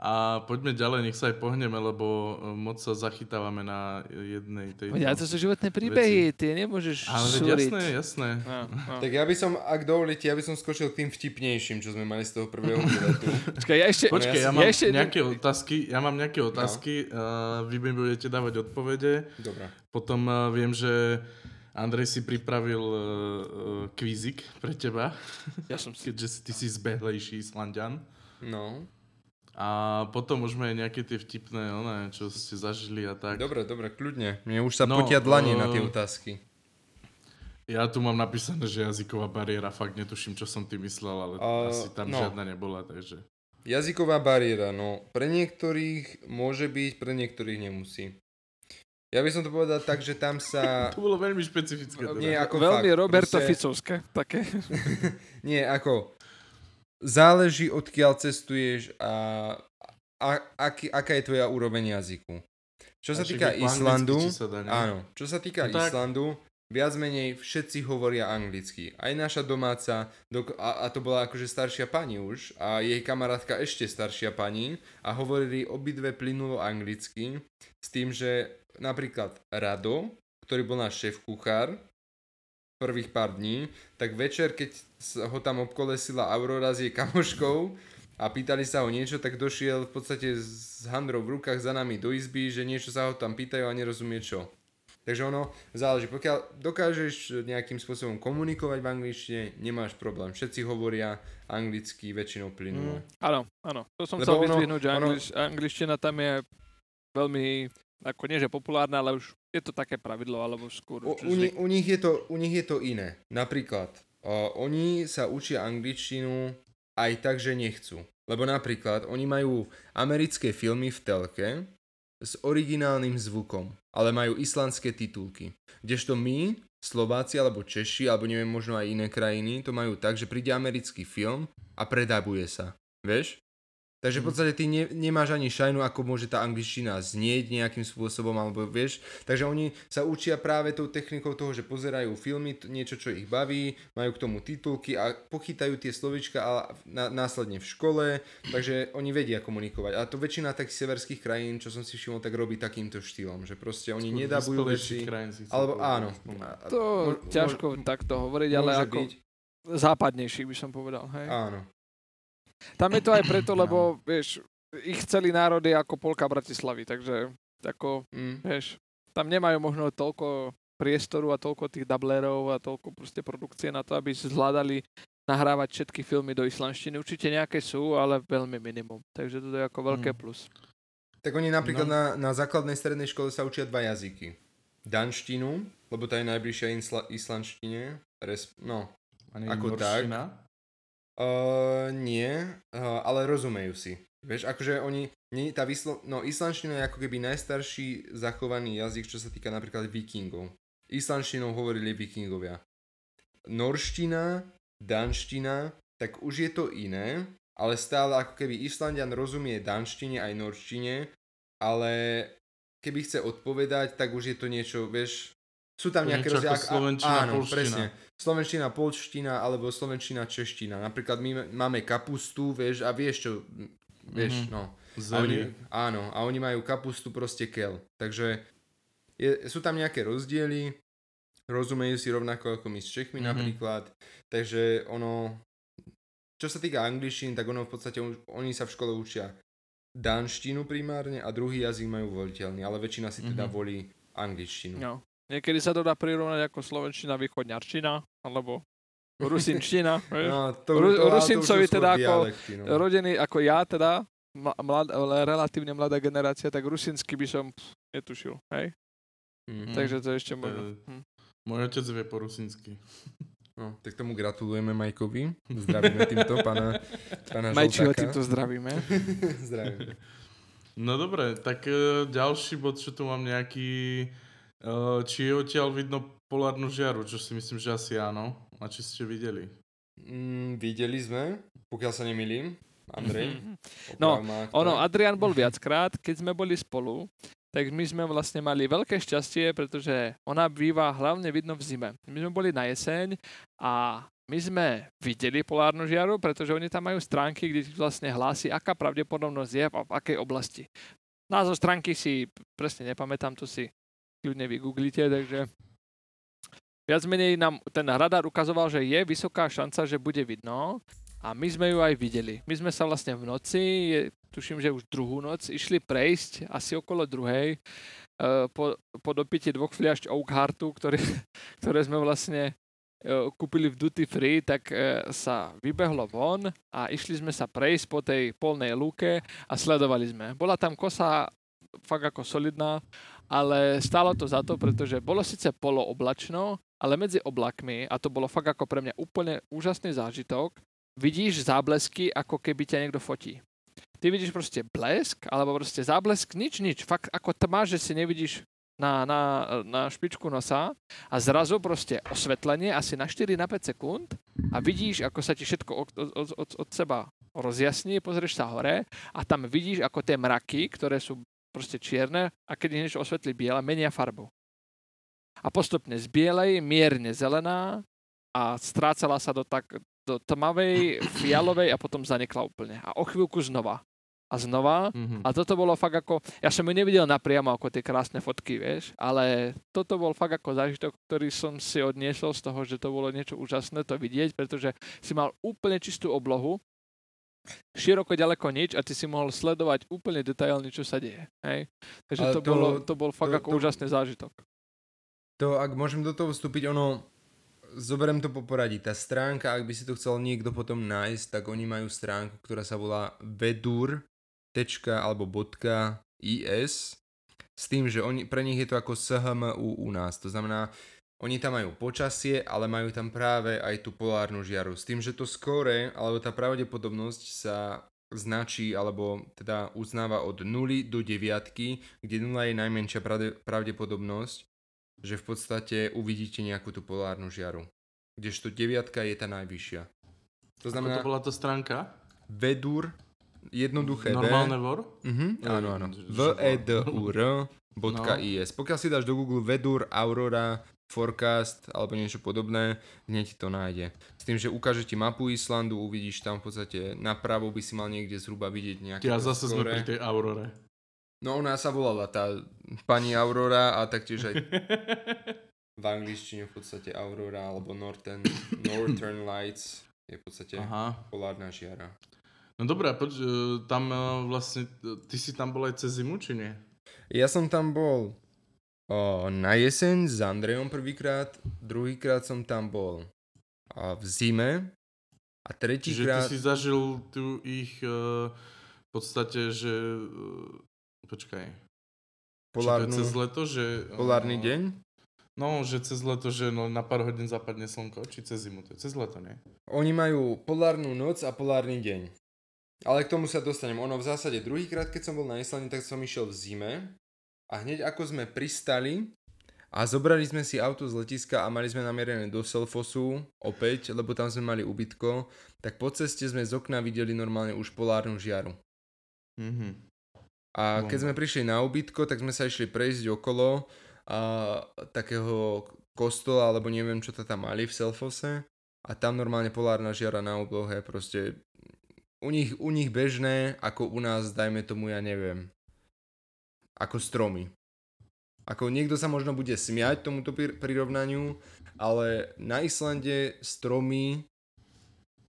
A poďme ďalej, nech sa aj pohneme, lebo e, moc sa zachytávame na jednej tej... Ja to sú životné príbehy, ty nemôžeš Ale súriť. jasné, jasné. No, no. Tak ja by som, ak dovolíte, ja by som skočil k tým vtipnejším, čo sme mali z toho prvého výletu. Počkaj, ja ešte... Počkej, ja ja mám ešte- nejaké otázky, ja mám nejaké otázky, uh, vy mi budete dávať odpovede. Dobre. Potom uh, viem, že Andrej si pripravil uh, uh, kvízik pre teba, Ja som si... keďže si- ty si zbehlejší Islandian. No. A potom môžeme aj nejaké tie vtipné, one, čo ste zažili a tak. Dobre, dobre, kľudne. Mne už sa No, potia dlanie na tie eh, otázky. Ja tu mám napísané, že jazyková bariéra, fakt netuším, čo som tým myslel, ale A, asi tam no. žiadna nebola, takže... Jazyková bariéra, no pre niektorých môže byť, pre niektorých nemusí. Ja by som to povedal tak, že tam sa... To bolo veľmi špecifické. Teda. Nie, ako Veľmi fakt, Roberto proste- Ficovské, také. Nie, ako... Záleží, odkiaľ cestuješ a, a aký, aká je tvoja úroveň jazyku. Čo sa týka Islandu, sa dá, áno, čo sa týka No tak. Islandu, viac menej všetci hovoria anglicky. Aj naša domáca, dok- a, a to bola akože staršia pani už, a jej kamarátka ešte staršia pani, a hovorili obidve plynulo anglicky, s tým, že napríklad Rado, ktorý bol náš šéf kuchár, prvých pár dní, tak večer, keď ho tam obkolesila Aurora s jej kamoškou a pýtali sa ho niečo, tak došiel v podstate s handrou v rukách za nami do izby, že niečo sa ho tam pýtajú a nerozumie čo. Takže ono záleží, pokiaľ dokážeš nejakým spôsobom komunikovať v angličtine, nemáš problém. Všetci hovoria anglicky väčšinou plynulo. Mm, áno, áno. To som Lebo chcel ono- vyzdvihnúť, že ono- anglič, angličtina tam je veľmi, ako nie že populárna, ale už je to také pravidlo, alebo skôr U, u, u, nich je to, u nich je to iné. Napríklad, uh, oni sa učia angličtinu aj tak, že nechcú. Lebo napríklad, oni majú americké filmy v telke s originálnym zvukom, ale majú islandské titulky. Kdežto my, Slováci alebo Češi, alebo neviem, možno aj iné krajiny, to majú tak, že príde americký film a predabuje sa. Vieš? Takže v podstate ty ne, nemáš ani šajnu, ako môže tá angličtina znieť nejakým spôsobom, alebo vieš. Takže oni sa učia práve tou technikou toho, že pozerajú filmy, niečo, čo ich baví, majú k tomu titulky a pochytajú tie slovička a na, následne v škole, takže oni vedia komunikovať. A to väčšina takých severských krajín, čo som si všimol, tak robí takýmto štýlom, že proste oni Skôr nedabujú veci. Alebo áno. To mo- ťažko takto hovoriť, ale ako byť. západnejší by som povedal. Hej. Áno. Tam je to aj preto, No. lebo vieš, ich celý národ je ako polka Bratislavy, takže ako, Mm. vieš, tam nemajú možno toľko priestoru a toľko tých dublerov a toľko proste produkcie na to, aby zvládali nahrávať všetky filmy do islandštiny. Určite nejaké sú, ale veľmi minimum. Takže to je ako veľké Mm. plus. Tak oni napríklad No. na, na základnej strednej škole sa učia dva jazyky. Danštinu, lebo tá je najbližšia insla, islandštine. Res, no, A nie ako norština? Nie, uh, ale rozumejú si. Vieš, akože oni, nie, tá vyslo, no islandština je ako keby najstarší zachovaný jazyk, čo sa týka napríklad vikingov. Islandštinou hovorili vikingovia. Norština, danština, tak už je to iné, ale stále ako keby Islandian rozumie danštine aj norštine, ale keby chce odpovedať, tak už je to niečo, vieš, sú tam nejaké ako rozdiely. ak- a- slovenčina, Áno, poľština. presne. Slovenčina, polština alebo slovenčina, čeština. Napríklad my máme kapustu, vieš, a vieš čo, vieš, Mhm. no. A oni, áno, a oni majú kapustu proste kel. Takže je, sú tam nejaké rozdiely, rozumejú si rovnako ako my s Čechmi Mhm. napríklad, takže ono, čo sa týka angličtín, tak ono v podstate, oni sa v škole učia danštinu primárne a druhý jazyk majú voliteľný, ale väčšina si teda Mhm. volí angličtinu. No. Niekedy sa to dá prirovnať ako slovenčina, východňarčina, alebo rusinčtina. vieš. No, to, Ru- to, to Rusincovi skôr teda ako dialekty, no. Rodený ako ja teda, mla, mlad, relatívne mladá generácia, tak rusinsky by som pff, netušil. Hej? Mhm. Takže to ešte To možno. Hm. Môj otec vie po rusinsky. No, tak tomu gratulujeme Majkovi. Zdravíme týmto pána, pána Majčiho týmto zdravíme. Zdravíme. No dobre, tak uh, ďalší bod, čo tu mám nejaký... Uh, či je odtiaľ vidno polárnu žiaru, čo si myslím, že asi áno. A či ste videli? Mm, videli sme, pokiaľ sa nemýlim. Andrej? No, ono, Adrian bol viackrát, keď sme boli spolu, tak my sme vlastne mali veľké šťastie, pretože ona býva hlavne vidno v zime. My sme boli na jeseň a my sme videli polárnu žiaru, pretože oni tam majú stránky, kde vlastne hlási, aká pravdepodobnosť je v akej oblasti. Názov stránky si presne nepamätám, to si kľudne vygooglite, takže viac menej nám ten radar ukazoval, že je vysoká šanca, že bude vidno a my sme ju aj videli. My sme sa vlastne v noci, je, tuším, že už druhú noc, išli prejsť asi okolo druhej uh, po, po dopite dvoch fliašť Oak Heartu, ktoré, ktoré sme vlastne uh, kúpili v Duty Free, tak uh, sa vybehlo von a išli sme sa prejsť po tej polnej lúke a sledovali sme. Bola tam kosa fakt ako solidná, ale stálo to za to, pretože bolo síce polooblačno, ale medzi oblakmi, a to bolo fakt ako pre mňa úplne úžasný zážitok, vidíš záblesky, ako keby ťa niekto fotí. Ty vidíš proste blesk, alebo proste záblesk, nič, nič. Fakt ako tma, že si nevidíš na, na, na špičku nosa a zrazu proste osvetlenie asi na 4 na 5 sekúnd a vidíš, ako sa ti všetko od, od, od, od seba rozjasní, pozrieš sa hore a tam vidíš, ako tie mraky, ktoré sú proste čierne a keď niečo osvetlí biele, menia farbu a postupne z bielej, mierne zelená a strácala sa do, tak, do tmavej, fialovej a potom zanikla úplne. A o chvíľku znova. A znova. Mm-hmm. A toto bolo fakt ako... Ja som ju nevidel napriamo ako tie krásne fotky, vieš, ale toto bol fakt ako zážitok, ktorý som si odniesol z toho, že to bolo niečo úžasné to vidieť, pretože si mal úplne čistú oblohu, široko ďaleko nič a ty si mohol sledovať úplne detailne, čo sa deje. Hej? Takže to, to, bolo, to bol fakt to, ako to, úžasný zážitok. To, ak môžem do toho vstúpiť, ono, zoberiem to po poradí. Tá stránka, ak by si to chcel niekto potom nájsť, tak oni majú stránku, ktorá sa volá vedur. alebo .is s tým, že oni, pre nich je to ako SHMU u nás. To znamená, oni tam majú počasie, ale majú tam práve aj tú polárnu žiaru. S tým, že to skore, alebo tá pravdepodobnosť sa značí, alebo teda uznáva od 0 do 9, kde 0 je najmenšia pravdepodobnosť že v podstate uvidíte nejakú tú polárnu žiaru. Kdežto deviatka je tá najvyššia. To znamená... Ako to bola to stránka? Vedur, jednoduché Normálne vor? Uh-huh, áno, áno. v e d u r. Pokiaľ si dáš do Google Vedur, Aurora, Forecast alebo niečo podobné, hneď to nájde. S tým, že ukáže ti mapu Islandu, uvidíš tam v podstate napravo by si mal niekde zhruba vidieť nejaké... Ja zase skore. sme pri tej Aurore. No ona sa volala tá pani Aurora a taktiež aj v angličtine v podstate Aurora alebo Northern, Northern Lights je v podstate Aha. polárna žiara. No dobré, poď, e, tam e, vlastne, ty si tam bol aj cez zimu, či nie? Ja som tam bol o, na jeseň s Andrejom prvýkrát, druhýkrát som tam bol a v zime a tretíkrát... Čiže ty si zažil tu ich uh, v podstate, že Počkaj. Polárnu, cez leto, že... Polárny uh, deň? No, že cez leto, že no, na pár hodín zapadne slnko, či cez zimu, to je cez leto, nie? Oni majú polárnu noc a polárny deň. Ale k tomu sa dostanem. Ono v zásade druhýkrát, keď som bol na Islande, tak som išiel v zime a hneď ako sme pristali a zobrali sme si auto z letiska a mali sme namierené do Selfosu opäť, lebo tam sme mali ubytko, tak po ceste sme z okna videli normálne už polárnu žiaru. Mhm. A keď sme prišli na ubytko, tak sme sa išli prejsť okolo a, takého kostola, alebo neviem, čo to tam mali v Selfose. A tam normálne polárna žiara na oblohe, proste u nich, u nich bežné, ako u nás, dajme tomu, ja neviem, ako stromy. Ako niekto sa možno bude smiať tomuto prirovnaniu, ale na Islande stromy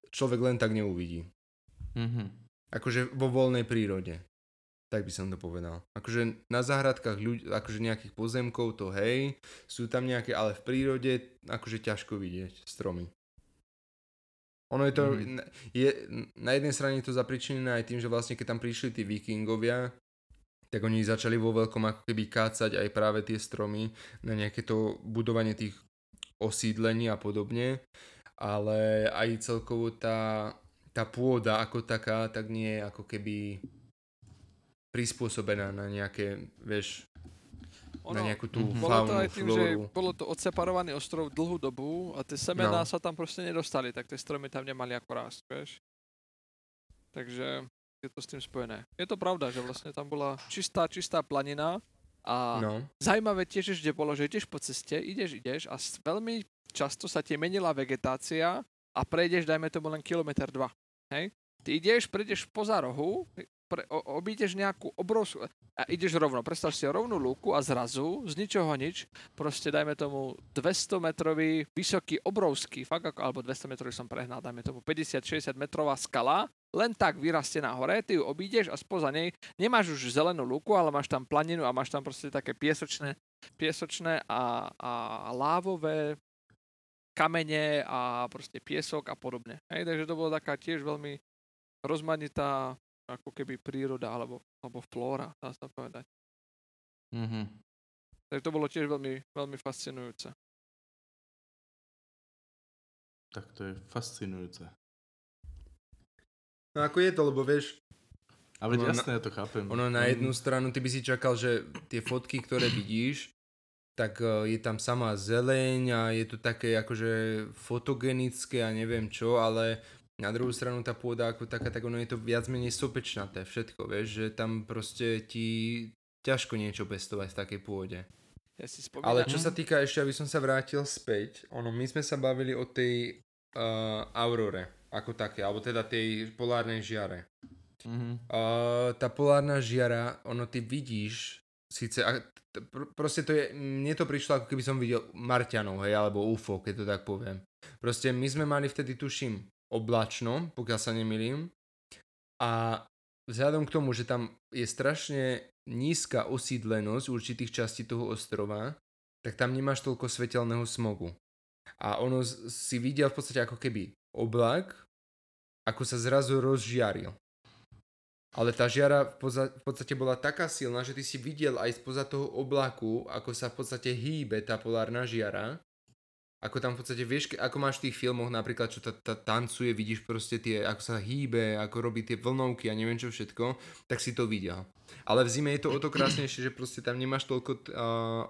človek len tak neuvidí. Mm-hmm. Akože vo voľnej prírode. Tak by som to povedal. Akože na záhradkách ľudí, akože nejakých pozemkov to hej, sú tam nejaké, ale v prírode akože ťažko vidieť stromy. Ono je to, mm. je, na jednej strane je to zapričinené aj tým, že vlastne keď tam prišli tí vikingovia, tak oni začali vo veľkom ako keby kácať aj práve tie stromy na nejaké to budovanie tých osídlení a podobne, ale aj celkovo tá, tá pôda ako taká, tak nie je ako keby prispôsobená na nejaké, vieš, ono, na nejakú tú Mhm. Bolo to faunu, aj tým, že flóru. bolo to odseparovaný ostrov dlhú dobu a tie semená No. sa tam proste nedostali, tak tie stromy tam nemali ako rásť, vieš. Takže je to s tým spojené. Je to pravda, že vlastne tam bola čistá, čistá planina a No, Zajímavé tiež ešte bolo, že ideš po ceste, ideš, ideš a veľmi často sa ti menila vegetácia a prejdeš, dajme tomu len kilometr dva. Hej? Ty ideš, prejdeš poza rohu, pre, o, obídeš nejakú obrovskú... A ideš rovno, predstav si rovnú lúku a zrazu, z ničoho nič, proste dajme tomu 200 metrový, vysoký, obrovský, fakt ako, alebo 200 metrový som prehnal, dajme tomu 50-60 metrová skala, len tak vyrastie na hore, ty ju obídeš a spoza nej nemáš už zelenú lúku, ale máš tam planinu a máš tam proste také piesočné, piesočné a, a lávové kamene a proste piesok a podobne. Hej, takže to bola taká tiež veľmi rozmanitá ako keby príroda alebo, alebo flóra, dá sa povedať. Mhm. Takže to bolo tiež veľmi, veľmi fascinujúce. Tak to je fascinujúce. no ako je to, lebo vieš, A veď Ono jasné, ja to chápem. ono na Mm. jednu stranu ty by si čakal, že tie fotky, ktoré vidíš, tak eh, je tam samá zeleň a je to také akože fotogenické a neviem čo, ale na druhú stranu tá pôda ako taká, tak ono je to viac menej sopečnaté všetko, vieš, že tam proste ti ťažko niečo pestovať v takej pôde. Ja si spomínam, Ale čo sa týka, ešte aby som sa vrátil späť, ono, my sme sa bavili o tej uh, aurore, ako také, alebo teda tej polárnej žiare. Mhm. Uh, tá polárna žiara, ono ty vidíš, síce, a, t- pr- proste to je, mne to prišlo ako keby som videl Marťanov, hej, alebo UFO, keď to tak poviem. Proste my sme mali vtedy, tuším, oblačno, pokiaľ sa nemýlim, a vzhľadom k tomu, že tam je strašne nízka osídlenosť určitých častí toho ostrova, tak tam nemáš toľko svetelného smogu. A ono si videl v podstate ako keby oblak, ako sa zrazu rozžiaril. Ale tá žiara v podstate bola taká silná, že ty si videl aj spoza toho oblaku, ako sa v podstate hýbe tá polárna žiara. Ako tam v podstate vieš, ako máš v tých filmoch napríklad, čo tá, tá tancuje, vidíš proste tie, ako sa hýbe, ako robí tie vlnovky a neviem čo všetko, tak si to videl. Ale v zime je to o to krásnejšie, že proste tam nemáš toľko uh,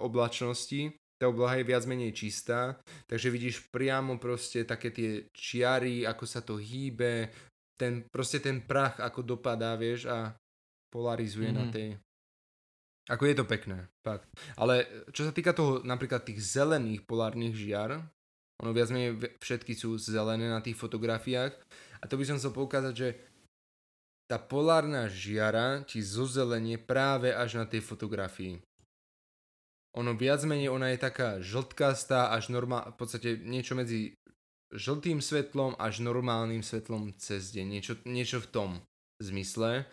oblačnosti, tá obloha je viac menej čistá, takže vidíš priamo proste také tie čiary, ako sa to hýbe, ten, proste ten prach, ako dopadá, vieš, a polarizuje mm-hmm. na Mhm. tej... Ako je to pekné, fakt. Ale čo sa týka toho, napríklad tých zelených polárnych žiar, ono viac menej všetky sú zelené na tých fotografiách, a to by som chcel poukázať, že tá polárna žiara ti zozelenie práve až na tej fotografii. Ono viac menej, ona je taká žltkastá, až normál, v podstate niečo medzi žltým svetlom až normálnym svetlom cez deň. Niečo, niečo v tom zmysle,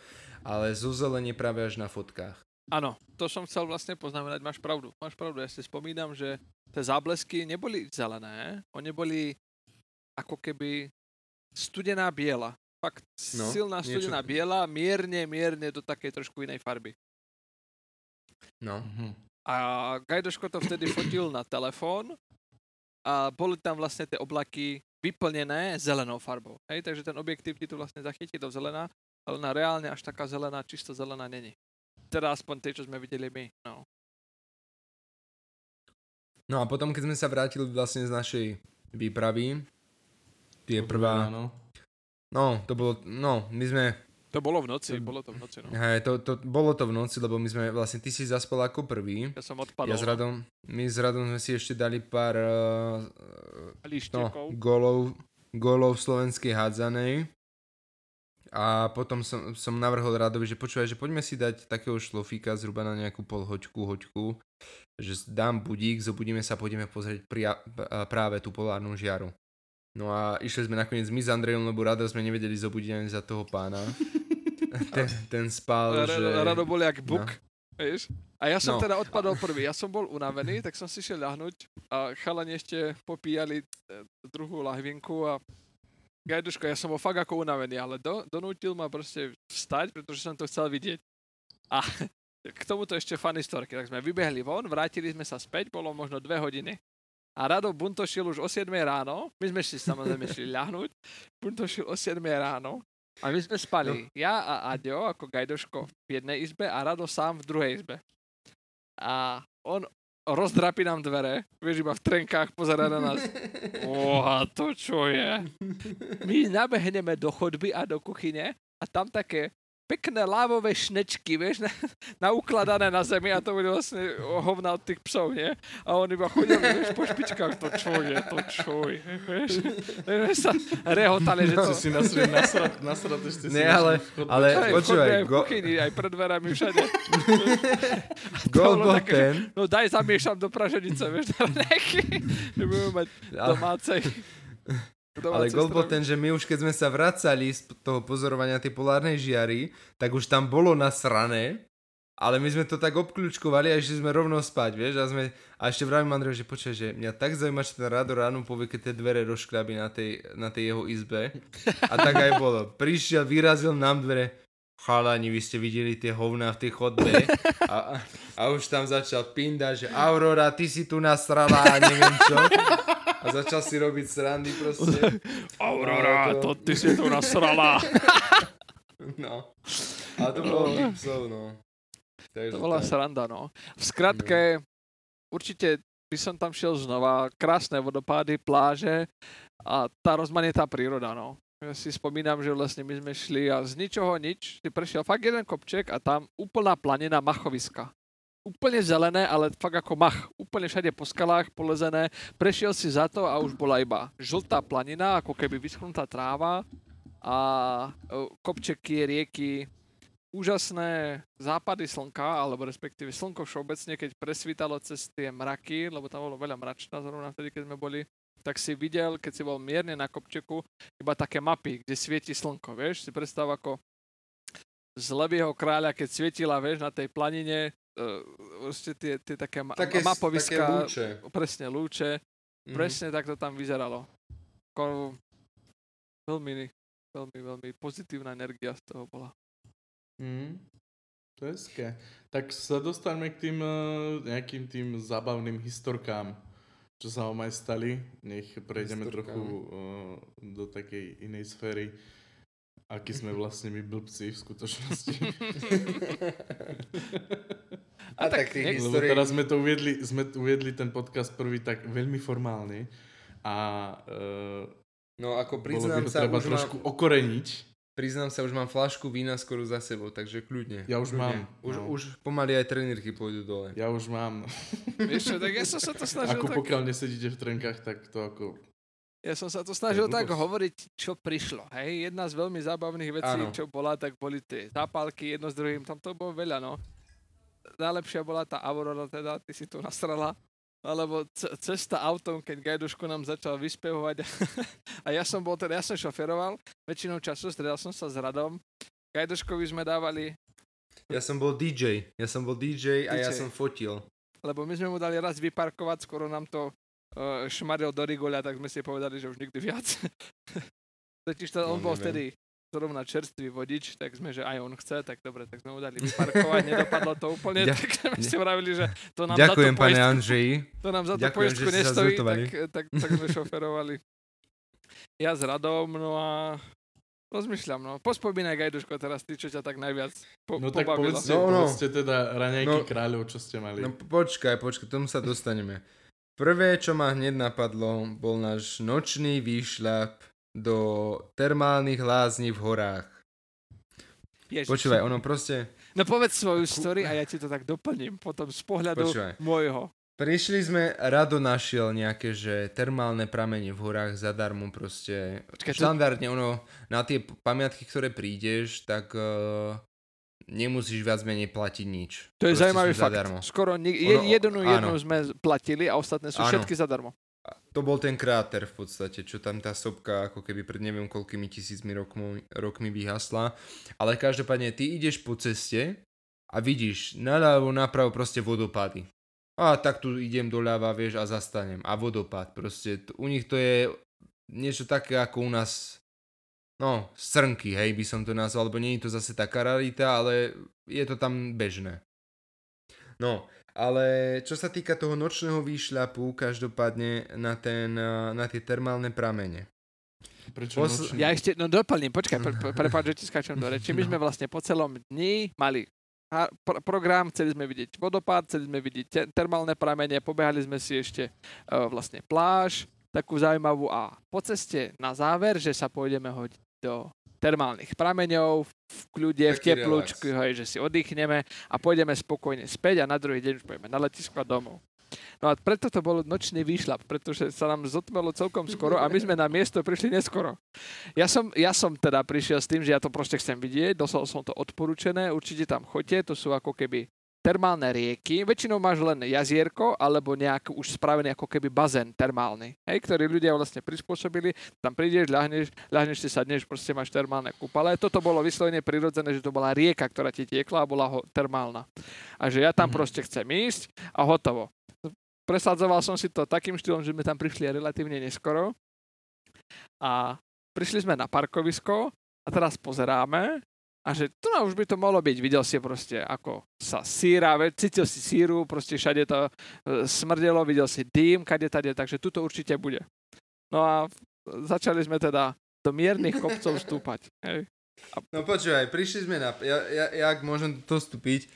ale zozelenie práve až na fotkách. Áno, to som chcel vlastne poznamenať, máš pravdu. Máš pravdu, ja si spomínam, že tie záblesky neboli zelené, oni boli ako keby studená biela. Fakt No, silná niečo- studená biela, mierne, mierne do takej trošku inej farby. No. Mhm. A Gajdoško to vtedy fotil na telefón a boli tam vlastne tie oblaky vyplnené zelenou farbou. Hej, takže ten objektív ti to vlastne zachytí do zelená, ale na reálne až taká zelená, čisto zelená není. Teda aspoň tie, čo sme videli my. No. No a potom, keď sme sa vrátili vlastne z našej výpravy, je prvá, Áno. no to bolo, no my sme, To bolo v noci, bolo to v noci, no. hej, to, to, bolo to v noci, lebo my sme, vlastne ty si zaspal ako prvý, Ja som odpadol. ja s Radom, my s Radom sme si ešte dali pár uh, no, golov, golov slovenskej hádzanej a potom som, som navrhol Radovi, že počúvaj, že poďme si dať takého šlofíka zhruba na nejakú pol hoďku, hoďku, že dám budík, zobudíme sa, pôjdeme pozrieť pria, práve tú polárnu žiaru. No a išli sme nakoniec my s Andrejom, lebo Rado sme nevedeli zobudiť ani za toho pána. ten, ten spal, Rado, že... Rado bol jak buk, vieš? A ja som No. teda odpadol prvý. Ja som bol unavený, tak som si šiel ľahnuť a chalani ešte popíjali e, druhú lahvinku a Gajduško, ja som bol fakt ako unavený, ale do, donútil ma proste vstať, pretože som to chcel vidieť. A k tomuto ešte funny storky. Tak sme vybehli von, vrátili sme sa späť, bolo možno dve hodiny. A Rado buntošil už o 7 ráno, my sme si samozrejme šli ľahnuť, buntošil o 7 ráno A my sme spali, no. ja a Aďo ako gajdoško v jednej izbe a Rado sám v druhej izbe. A on rozdrapí nám dvere, vieš, iba v trenkách pozera na nás. Oha, to čo je? My nabehneme do chodby a do kuchyne a tam také pekné lávové šnečky, vieš, na, na ukladané na zemi a to boli vlastne hovna od tých psov, nie? A on iba chodil, vieš, po špičkách, to čo je, to čo je, vieš? vieš sa rehotali, že no. si nasrať, nasrať, nasrať, ešte si Ne, ale, ale aj počúvaj, aj go, kuchyni, aj pred dverami, všade. gol bol také, že- ten, No daj zamiešam do praženice, vieš, nejaký, že budeme mať domácej. Ale gol bol ten, že my už keď sme sa vracali z toho pozorovania tej polárnej žiary, tak už tam bolo nasrané, ale my sme to tak obkľúčkovali a išli sme rovno spať, vieš, a sme, a ešte vravím Andrej, že počkaj, že mňa tak zaujíma, čo ten Rado ráno povie, keď tie dvere rozškľabí na tej, na tej jeho izbe. A tak aj bolo. Prišiel, vyrazil nám dvere, chalani, vy ste videli tie hovná v tej chodbe a, a, už tam začal pindať, že Aurora, ty si tu nasrala a neviem čo. A začal si robiť srandy proste. Aurora, to ty si tu nasrala. No. A to bolo tých psov, no. Takže To bola tak. sranda, no. V skratke, určite by som tam šiel znova. Krásne vodopády, pláže a tá rozmanitá príroda, no. Ja si spomínam, že vlastne my sme šli a z ničoho nič si prešiel fakt jeden kopček a tam úplná planina machoviska. Úplne zelené, ale fakt ako mach. Úplne všade po skalách polezené. Prešiel si za to a už bola iba žltá planina, ako keby vyschnutá tráva a e, kopčeky, rieky, úžasné západy slnka, alebo respektíve slnko všeobecne, keď presvítalo cez tie mraky, lebo tam bolo veľa mračna zrovna vtedy, keď sme boli, tak si videl, keď si bol mierne na kopčeku, iba také mapy, kde svieti slnko, vieš, si predstav ako z levého kráľa, keď svietila, vieš, na tej planine, uh, vlastne tie, tie také, ma- Také, také mapoviska, lúče. presne lúče, Mhm. presne tak to tam vyzeralo. Ko, veľmi, veľmi, veľmi pozitívna energia z toho bola. Mm, to je hezké. Tak sa dostaneme k tým eh, nejakým tým zábavným historkám, čo sa vám aj stali. Nech prejdeme trochu uh, do takej inej sféry. Akí sme vlastne my blbci v skutočnosti. A tak tých nie- Lebo histórií... teraz sme to uviedli, sme tu uviedli ten podcast prvý tak veľmi formálny a uh, No ako bolo by priznám ho sa, treba už trošku mám, okoreniť. Priznám sa, už mám flašku vína skoro za sebou, takže kľudne. Ja už kľudne. mám, Už, no. už pomaly aj trenírky pôjdu dole. Ja už mám. Vieš čo, tak ja som sa to snažil Ako tak, pokiaľ nesedíte v trenkách, tak to ako... ja som sa to snažil To tak hovoriť, čo prišlo. Hej, jedna z veľmi zábavných vecí, Áno. čo bola, tak boli tie zápalky jedno s druhým, tam to bolo veľa, no. Najlepšia bola tá Aurora, teda, ty si tu nasrala. Alebo cesta autom, keď Gajduško nám začal vyspevovať. a ja som bol teda, ja som šoferoval, väčšinou času stredal som sa s Radom. Gajduškovi sme dávali Ja som bol DJ, ja som bol DJ a ja DJ. som fotil. lebo my sme mu dali raz vyparkovať, skoro nám to uh, šmaril do rigoľa, tak sme si povedali, že už nikdy viac. Totiž to, No, on bol neviem. vtedy zrovna čerstvý vodič, tak sme, že aj on chce, tak dobre, tak sme mu dali vyparkovať, nedopadlo to úplne, Ďa- tak sme si vravili, že to nám Ďakujem, za to pane poistku, Andreji. to nám za to Ďakujem, poistku nestojí, tak, tak, tak sme šoferovali. Ja s Radom, no a rozmýšľam, no. Pospomínaj Gajduško teraz, ty, čo ťa tak najviac po, No tak pobavilo. povedzte, No, no. povedzte teda raňajky No. kráľov, čo ste mali. No počkaj, počkaj, tomu sa dostaneme. Prvé, čo ma hneď napadlo, bol náš nočný výšľap do termálnych lázní v horách. Ježiš. Počúvaj, ono proste... No povedz svoju story a ja ti to tak doplním potom z pohľadu Počúvaj. môjho. Prišli sme, Rado našiel nejaké, že termálne pramene v horách zadarmo proste. Počkaj, to- Štandardne ono, na tie pamiatky, ktoré prídeš, tak uh, nemusíš viac menej platiť nič. To je Proste zaujímavý fakt. zadarmo. Skoro ni- Ono- jednu, jednu áno. sme platili a ostatné sú Áno. všetky zadarmo. To bol ten kráter v podstate, čo tam tá sopka ako keby pred neviem koľkými tisícmi rokmi, rokmi vyhasla. Ale každopádne ty ideš po ceste a vidíš naľavo, napravo proste vodopády. A tak tu idem doľava, vieš, a zastanem. A vodopád, proste. U nich to je niečo také ako u nás, no, srnky, hej, by som to nazval, lebo nie je to zase taká rarita, ale je to tam bežné. No, ale čo sa týka toho nočného výšľapu, každopádne na, ten, eh, na tie termálne pramene. Prečo nočný? Ja ešte, no doplním, počkaj, pre, pre, prepáč, že ti skáčem do reči. My sme vlastne po celom dni mali a- pr- program, chceli sme vidieť vodopád, chceli sme vidieť te- termálne pramene, pobehali sme si ešte uh, vlastne pláž, takú zaujímavú a po ceste na záver, že sa pôjdeme hodiť do termálnych prameňov, v kľude, v Taký teplúčku, hej, že si oddychneme a pôjdeme spokojne späť a na druhý deň už pôjdeme na letisko a domov. No a preto to bol nočný výšľap, pretože sa nám zotmelo celkom skoro a my sme na miesto prišli neskoro. Ja som, ja som teda prišiel s tým, že ja to proste chcem vidieť, dostal som to odporúčené, určite tam choďte, to sú ako keby termálne rieky, väčšinou máš len jazierko alebo nejaký už spravený ako keby bazén termálny, hej, ktorý ľudia vlastne prispôsobili, tam prídeš, ľahneš, ľahneš si sadneš, proste máš termálne kúpale. Toto bolo vyslovene prirodzené, že to bola rieka, ktorá ti tiekla a bola ho, termálna. A že ja tam Mhm. proste chcem ísť a hotovo. Presadzoval som si to takým štýlom, že sme tam prišli relatívne neskoro a prišli sme na parkovisko a teraz pozeráme a že tu na už by to mohlo byť. Videl si proste, ako sa síra, cítil si síru, proste všade to e, smrdelo, videl si dým, kade tade, takže tuto určite bude. No a začali sme teda do miernych kopcov stúpať. Hej. No počúvaj, prišli sme na... Ja, ja, ja ak môžem to vstúpiť,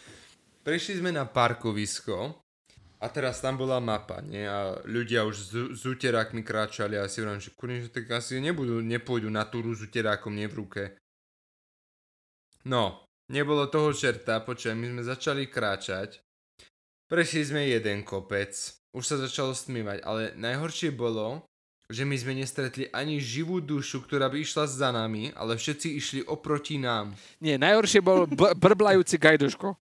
prišli sme na parkovisko a teraz tam bola mapa, nie? A ľudia už s, s uterákmi kráčali a si hovorím, že kurne, že tak asi nebudú, nepôjdu na túru s uterákom, nie v ruke. No, nebolo toho čerta, počujem, my sme začali kráčať. Prešli sme jeden kopec, už sa začalo stmívať, ale najhoršie bolo, že my sme nestretli ani živú dušu, ktorá by išla za nami, ale všetci išli oproti nám. Nie, najhoršie bol b- brblajúci gajduško.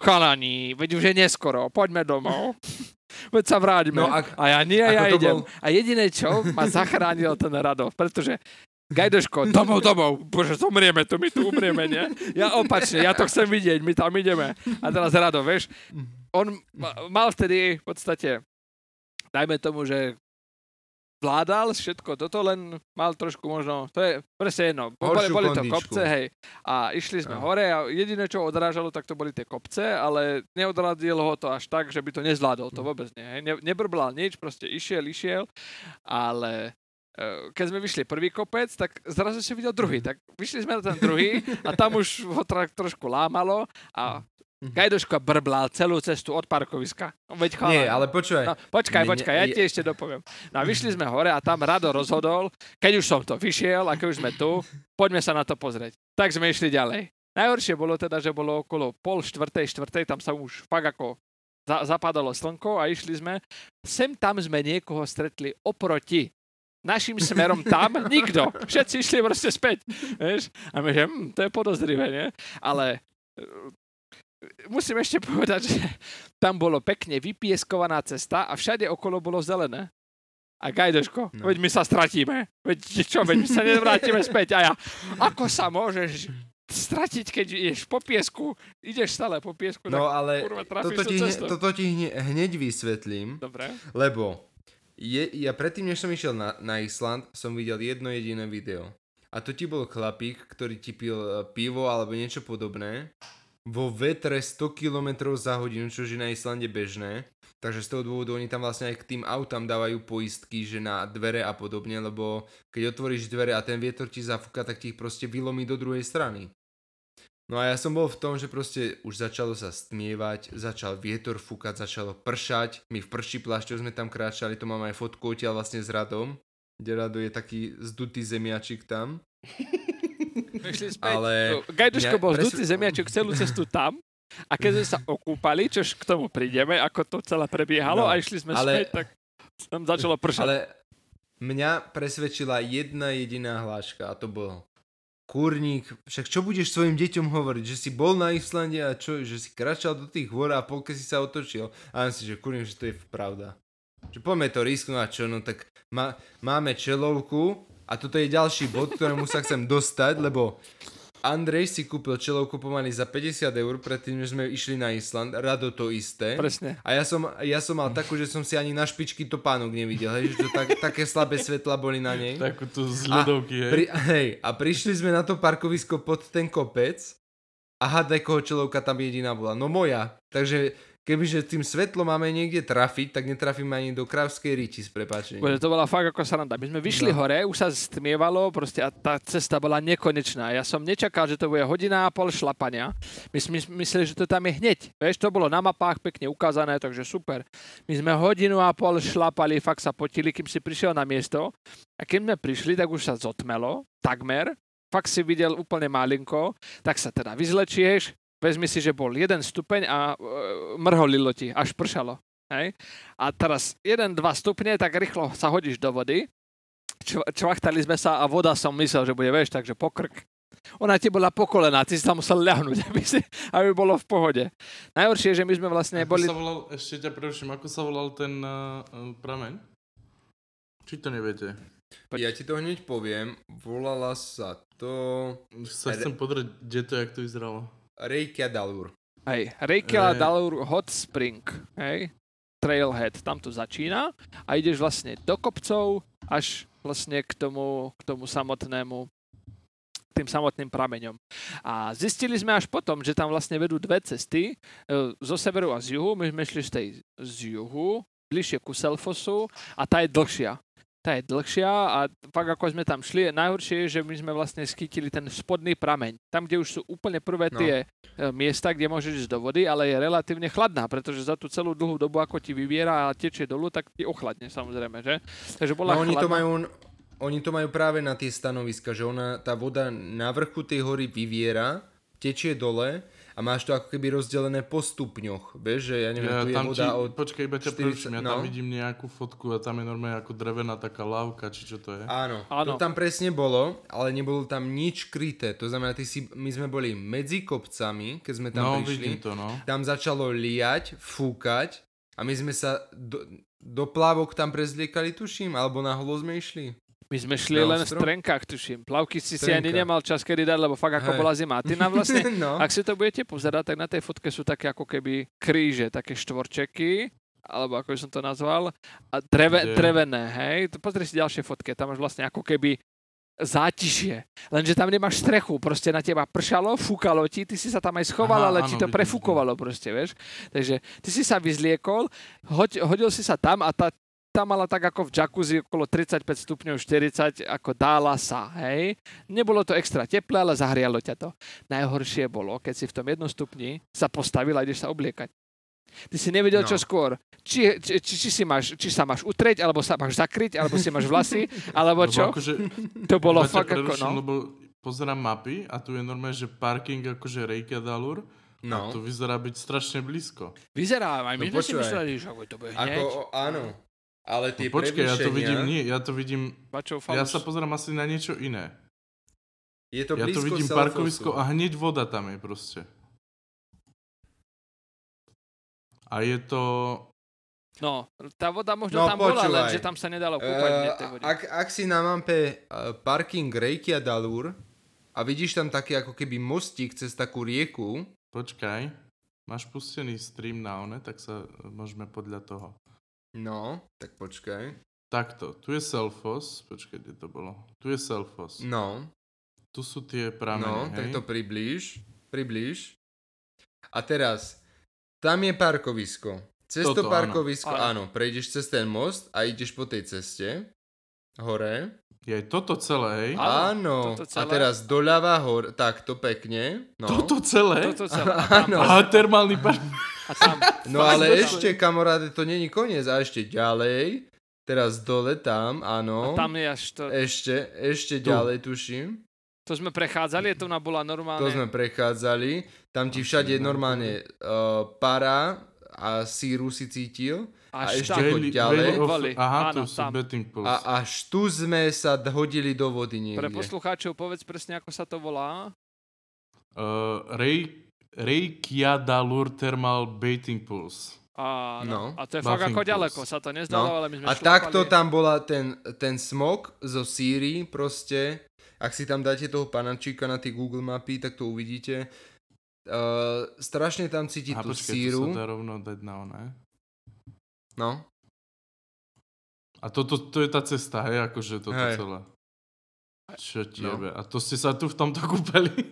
Chalani, veď už je neskoro, poďme domov. Veď sa vráťme. No ak- a ja nie, ja idem. bol- A jediné čo, ma zachránil ten Rado, pretože Gajdoško, domov, domov, bože, zomrieme tu, my tu umrieme, nie? Ja opačne, ja to chcem vidieť, my tam ideme. A teraz Rado, vieš, on ma- mal vtedy v podstate, dajme tomu, že vládal všetko toto, len mal trošku možno, to je presne jedno, boli, boli to kondičku. kopce, hej, a išli sme No. hore a jediné, čo odrážalo, tak to boli tie kopce, ale neodradilo ho to až tak, že by to nezvládol, Hm. to vôbec nie, hej, ne, nebrbral nič, proste išiel, išiel, ale keď sme vyšli prvý kopec, tak zrazu si videl druhý, tak vyšli sme na ten druhý a tam už ho tra- trošku lámalo a Gajdoško brblal celú cestu od parkoviska. No, Veď chalán. Nie, ale počúvaj. No, počkaj, Ne- ne- počkaj, ja je- ti ešte dopoviem. No a vyšli sme hore a tam Rado rozhodol, keď už som to vyšiel a keď už sme tu, poďme sa na to pozrieť. Tak sme išli ďalej. Najhoršie bolo teda, že bolo okolo pol štvrtej, štvrtej, tam sa už fakt ako za- zapadalo slnko a išli sme. Sem tam sme niekoho stretli oproti. Našim smerom tam nikto. Všetci išli proste späť. Vieš? A my, že hm, to je podozrivé, nie? Ale e, musím ešte povedať, že tam bolo pekne vypieskovaná cesta a všade okolo bolo zelené. A Gajdoško, no. Veď my sa stratíme. Veď čo, veď my sa nevrátime späť. A ja, ako sa môžeš stratiť, keď ideš po piesku? Ideš stále po piesku, No tak ale kurva, toto ti, hne, toto ti hne, hneď vysvetlím, Dobre. lebo je, ja predtým, než som išiel na, na Island, som videl jedno jediné video. A to ti bol chlapík, ktorý ti pil e, pivo alebo niečo podobné vo vetre 100 km za hodinu, čo je na Islande bežné. Takže z toho dôvodu oni tam vlastne aj k tým autám dávajú poistky, že na dvere a podobne, lebo keď otvoríš dvere a ten vietor ti zafúka, tak ti ich proste vylomí do druhej strany. No a ja som bol v tom, že proste už začalo sa stmievať, začal vietor fúkať, začalo pršať, my v prší plášťov sme tam kráčali, to mám aj fotku odtiaľ vlastne s Radom, kde Rado je taký zdutý zemiačik tam. Ale Gajduško mňa bol zdutý zemiačok celú cestu tam a keď sme sa okúpali, čož k tomu prídeme, ako to celé prebiehalo No, a išli sme ale- späť, tak tam začalo pršať. Ale mňa presvedčila jedna jediná hláška a to bolo Kurník, však čo budeš svojim deťom hovoriť, že si bol na Islande a čo, že si kračal do tých hôr a polke si sa otočil. A ja si, že kurník, že to je pravda. Že poďme to risknúť a čo, no tak má, máme čelovku a toto je ďalší bod, ktorému sa chcem dostať, lebo Andrej si kúpil čelovku pomaly za 50 eur, predtým, než sme išli na Island, Rado to isté. Presne. A ja som, ja som mal takú, že som si ani na špičky topánok nevidel, hej, že to tak, také slabé svetla boli na nej. Takú tu z ľudovky, hej. Pri, hej, a prišli sme na to parkovisko pod ten kopec a hádaj, koho čelovka tam jediná bola. No moja. Takže kebyže tým svetlom máme niekde trafiť, tak netrafíme ani do kravskej riti s prepáčením. Bože, to bola fakt ako sranda. My sme vyšli No. hore, už sa stmievalo, proste a tá cesta bola nekonečná. Ja som nečakal, že to bude hodina a pol šlapania. My sme mysleli, že to tam je hneď. Vieš, to bolo na mapách pekne ukázané, takže super. My sme hodinu a pol šlapali, fakt sa potili, kým si prišiel na miesto. A keď sme prišli, tak už sa zotmelo, takmer. Fakt si videl úplne malinko, tak sa teda vyzlečieš, vezmi si, že bol jeden stupeň a e, mrholilo ti, až pršalo. Hej? A teraz 1-2 stupne, tak rýchlo sa hodíš do vody. Čv- čvachtali sme sa a voda som myslel, že bude, vieš, takže pokrk. Ona ti bola po kolená, ty si tam musel ľahnuť, aby, si, aby bolo v pohode. Najhoršie je, že my sme vlastne Ako boli... sa volal, ešte ťa preruším, ako sa volal ten uh, prameň? Či to neviete? Ja ti to hneď poviem. Volala sa to sa chcem pozrieť, kde to, jak to vyzeralo. Reykjadalur. Hej, Reykjala Hej. Dalur Hot Spring, hej, Trailhead, tam to začína a ideš vlastne do kopcov až vlastne k tomu, k tomu samotnému k tým samotným prameňom. A zistili sme až potom, že tam vlastne vedú dve cesty, e, zo severu a z juhu. My sme šli z tej z juhu, bližšie ku Selfosu a tá je dlhšia. Tá je dlhšia a fakt ako sme tam šli, najhoršie je, že my sme vlastne skýtili ten spodný prameň. Tam, kde už sú úplne prvé No. tie e, miesta, kde môžeš ísť do vody, ale je relatívne chladná, pretože za tú celú dlhú dobu, ako ti vyviera a tečie dolu, tak ti ochladne samozrejme, že? Takže bola No oni to chladná. majú, oni to majú práve na tie stanoviska, že ona, tá voda na vrchu tej hory vyviera, tečie dole a máš to ako keby rozdelené po stupňoch. Vieš, že ja neviem, Ja, tu je tam ti, voda od... počkaj, iba ťa 40 preruším, ja tam no. vidím nejakú fotku a tam je normálne ako drevená taká lávka, či čo to je. Áno, Áno. to tam presne bolo, ale nebolo tam nič kryté. To znamená, ty si, my sme boli medzi kopcami, keď sme tam no, prišli. vidím to, no. Tam začalo liať, fúkať a my sme sa do, do plávok tam prezliekali, tuším, alebo na holo sme išli. My sme šli Na len v trenkách, tuším. Plavky si si ani Trenka. nemal čas kedy dať, lebo fakt ako Hej. bola zima. A ty nám vlastne, no. ak si to budete pozerať, tak na tej fotke sú také ako keby kríže, také štvorčeky, alebo ako som to nazval, a dreve, Kde? drevené, hej. Pozri si ďalšie fotke, tam máš vlastne ako keby zátišie. Lenže tam nemáš strechu, proste na teba pršalo, fúkalo ti, ty si sa tam aj schoval, Aha, ale áno, ti to prefúkovalo proste, vieš. Takže ty si sa vyzliekol, hoď, hodil si sa tam a tá, tam mala tak ako v jacuzzi okolo 35 stupňov, 40, ako dála sa, hej. Nebolo to extra teplé, ale zahrialo ťa to. Najhoršie bolo, keď si v tom jednom stupni sa postavil a ideš sa obliekať. Ty si nevedel, No. čo skôr. Či, či, či, či, si máš, či sa máš utrieť, alebo sa máš zakryť, alebo si máš vlasy, alebo Lebo čo. Akože, To bolo fakt ako, no. Lebo pozerám mapy a tu je normálne, že parking akože Reykjadalur no. a to vyzerá byť strašne blízko. Vyzerá, aj my No sme si mysleli, že to bude hneď. Ako, áno. Ale tie No, počkaj, ja to vidím, nie, ja to vidím, ja sa pozerám asi na niečo iné. Je to ja to vidím Selfosu. parkovisko a hneď voda tam je proste. A je to... No, tá voda možno No, tam bola, počúvaj. lenže tam sa nedalo kúpať hneď tej vode. ak, ak si na mape uh, parking Reykjadalur a vidíš tam taký ako keby mostík cez takú rieku, Počkaj, máš pustený stream na one, tak sa môžeme podľa toho. No, tak počkaj. Takto, tu je Selfos, počkaj, kde to bolo? Tu je Selfos. No, Tu sú tie no, pramene, tak hej? to priblíž, priblíž. A teraz, tam je parkovisko. Cez to Toto, parkovisko, Áno. áno. prejdeš cez ten most a ideš po tej ceste, hore. Je toto celé, hej? A- Áno, toto a celé. teraz doľava hor, tak to pekne. No. Toto celé? Toto celé. A Áno. Aha, termálny park. A tam. No ale ešte, kamaráde, to není koniec. A ešte ďalej, teraz dole tam, A áno. tam je až to, Ešte, ešte Tu. ďalej, tuším. to sme prechádzali, to nám bola normálne. To sme prechádzali. Tam ti všade normálne uh, para a síru si cítil. a až ešte tam. choď ďalej. Of-. Aha, Áno, tam. betting. A až tu sme sa hodili do vody Pre niekde. poslucháčov povedz presne, ako sa to volá. Uh, Rej, Reykjadalur Thermal Baiting Pools. A, no. No. a to je fakt Buffing ako pools. ďaleko, sa to nezdalo, No. ale my sme A šlapali. takto tam bola ten, ten smog zo síry proste. Ak si tam dáte toho panačíka na tie Google mapy, tak to uvidíte. Uh, strašne tam cíti A tú počkaj, síru. to sa dá rovno dať na oné. No. A toto to je tá cesta, hej, akože toto Hej. celé. Čo ti No. jebe? A to ste sa tu v tomto kúpeli?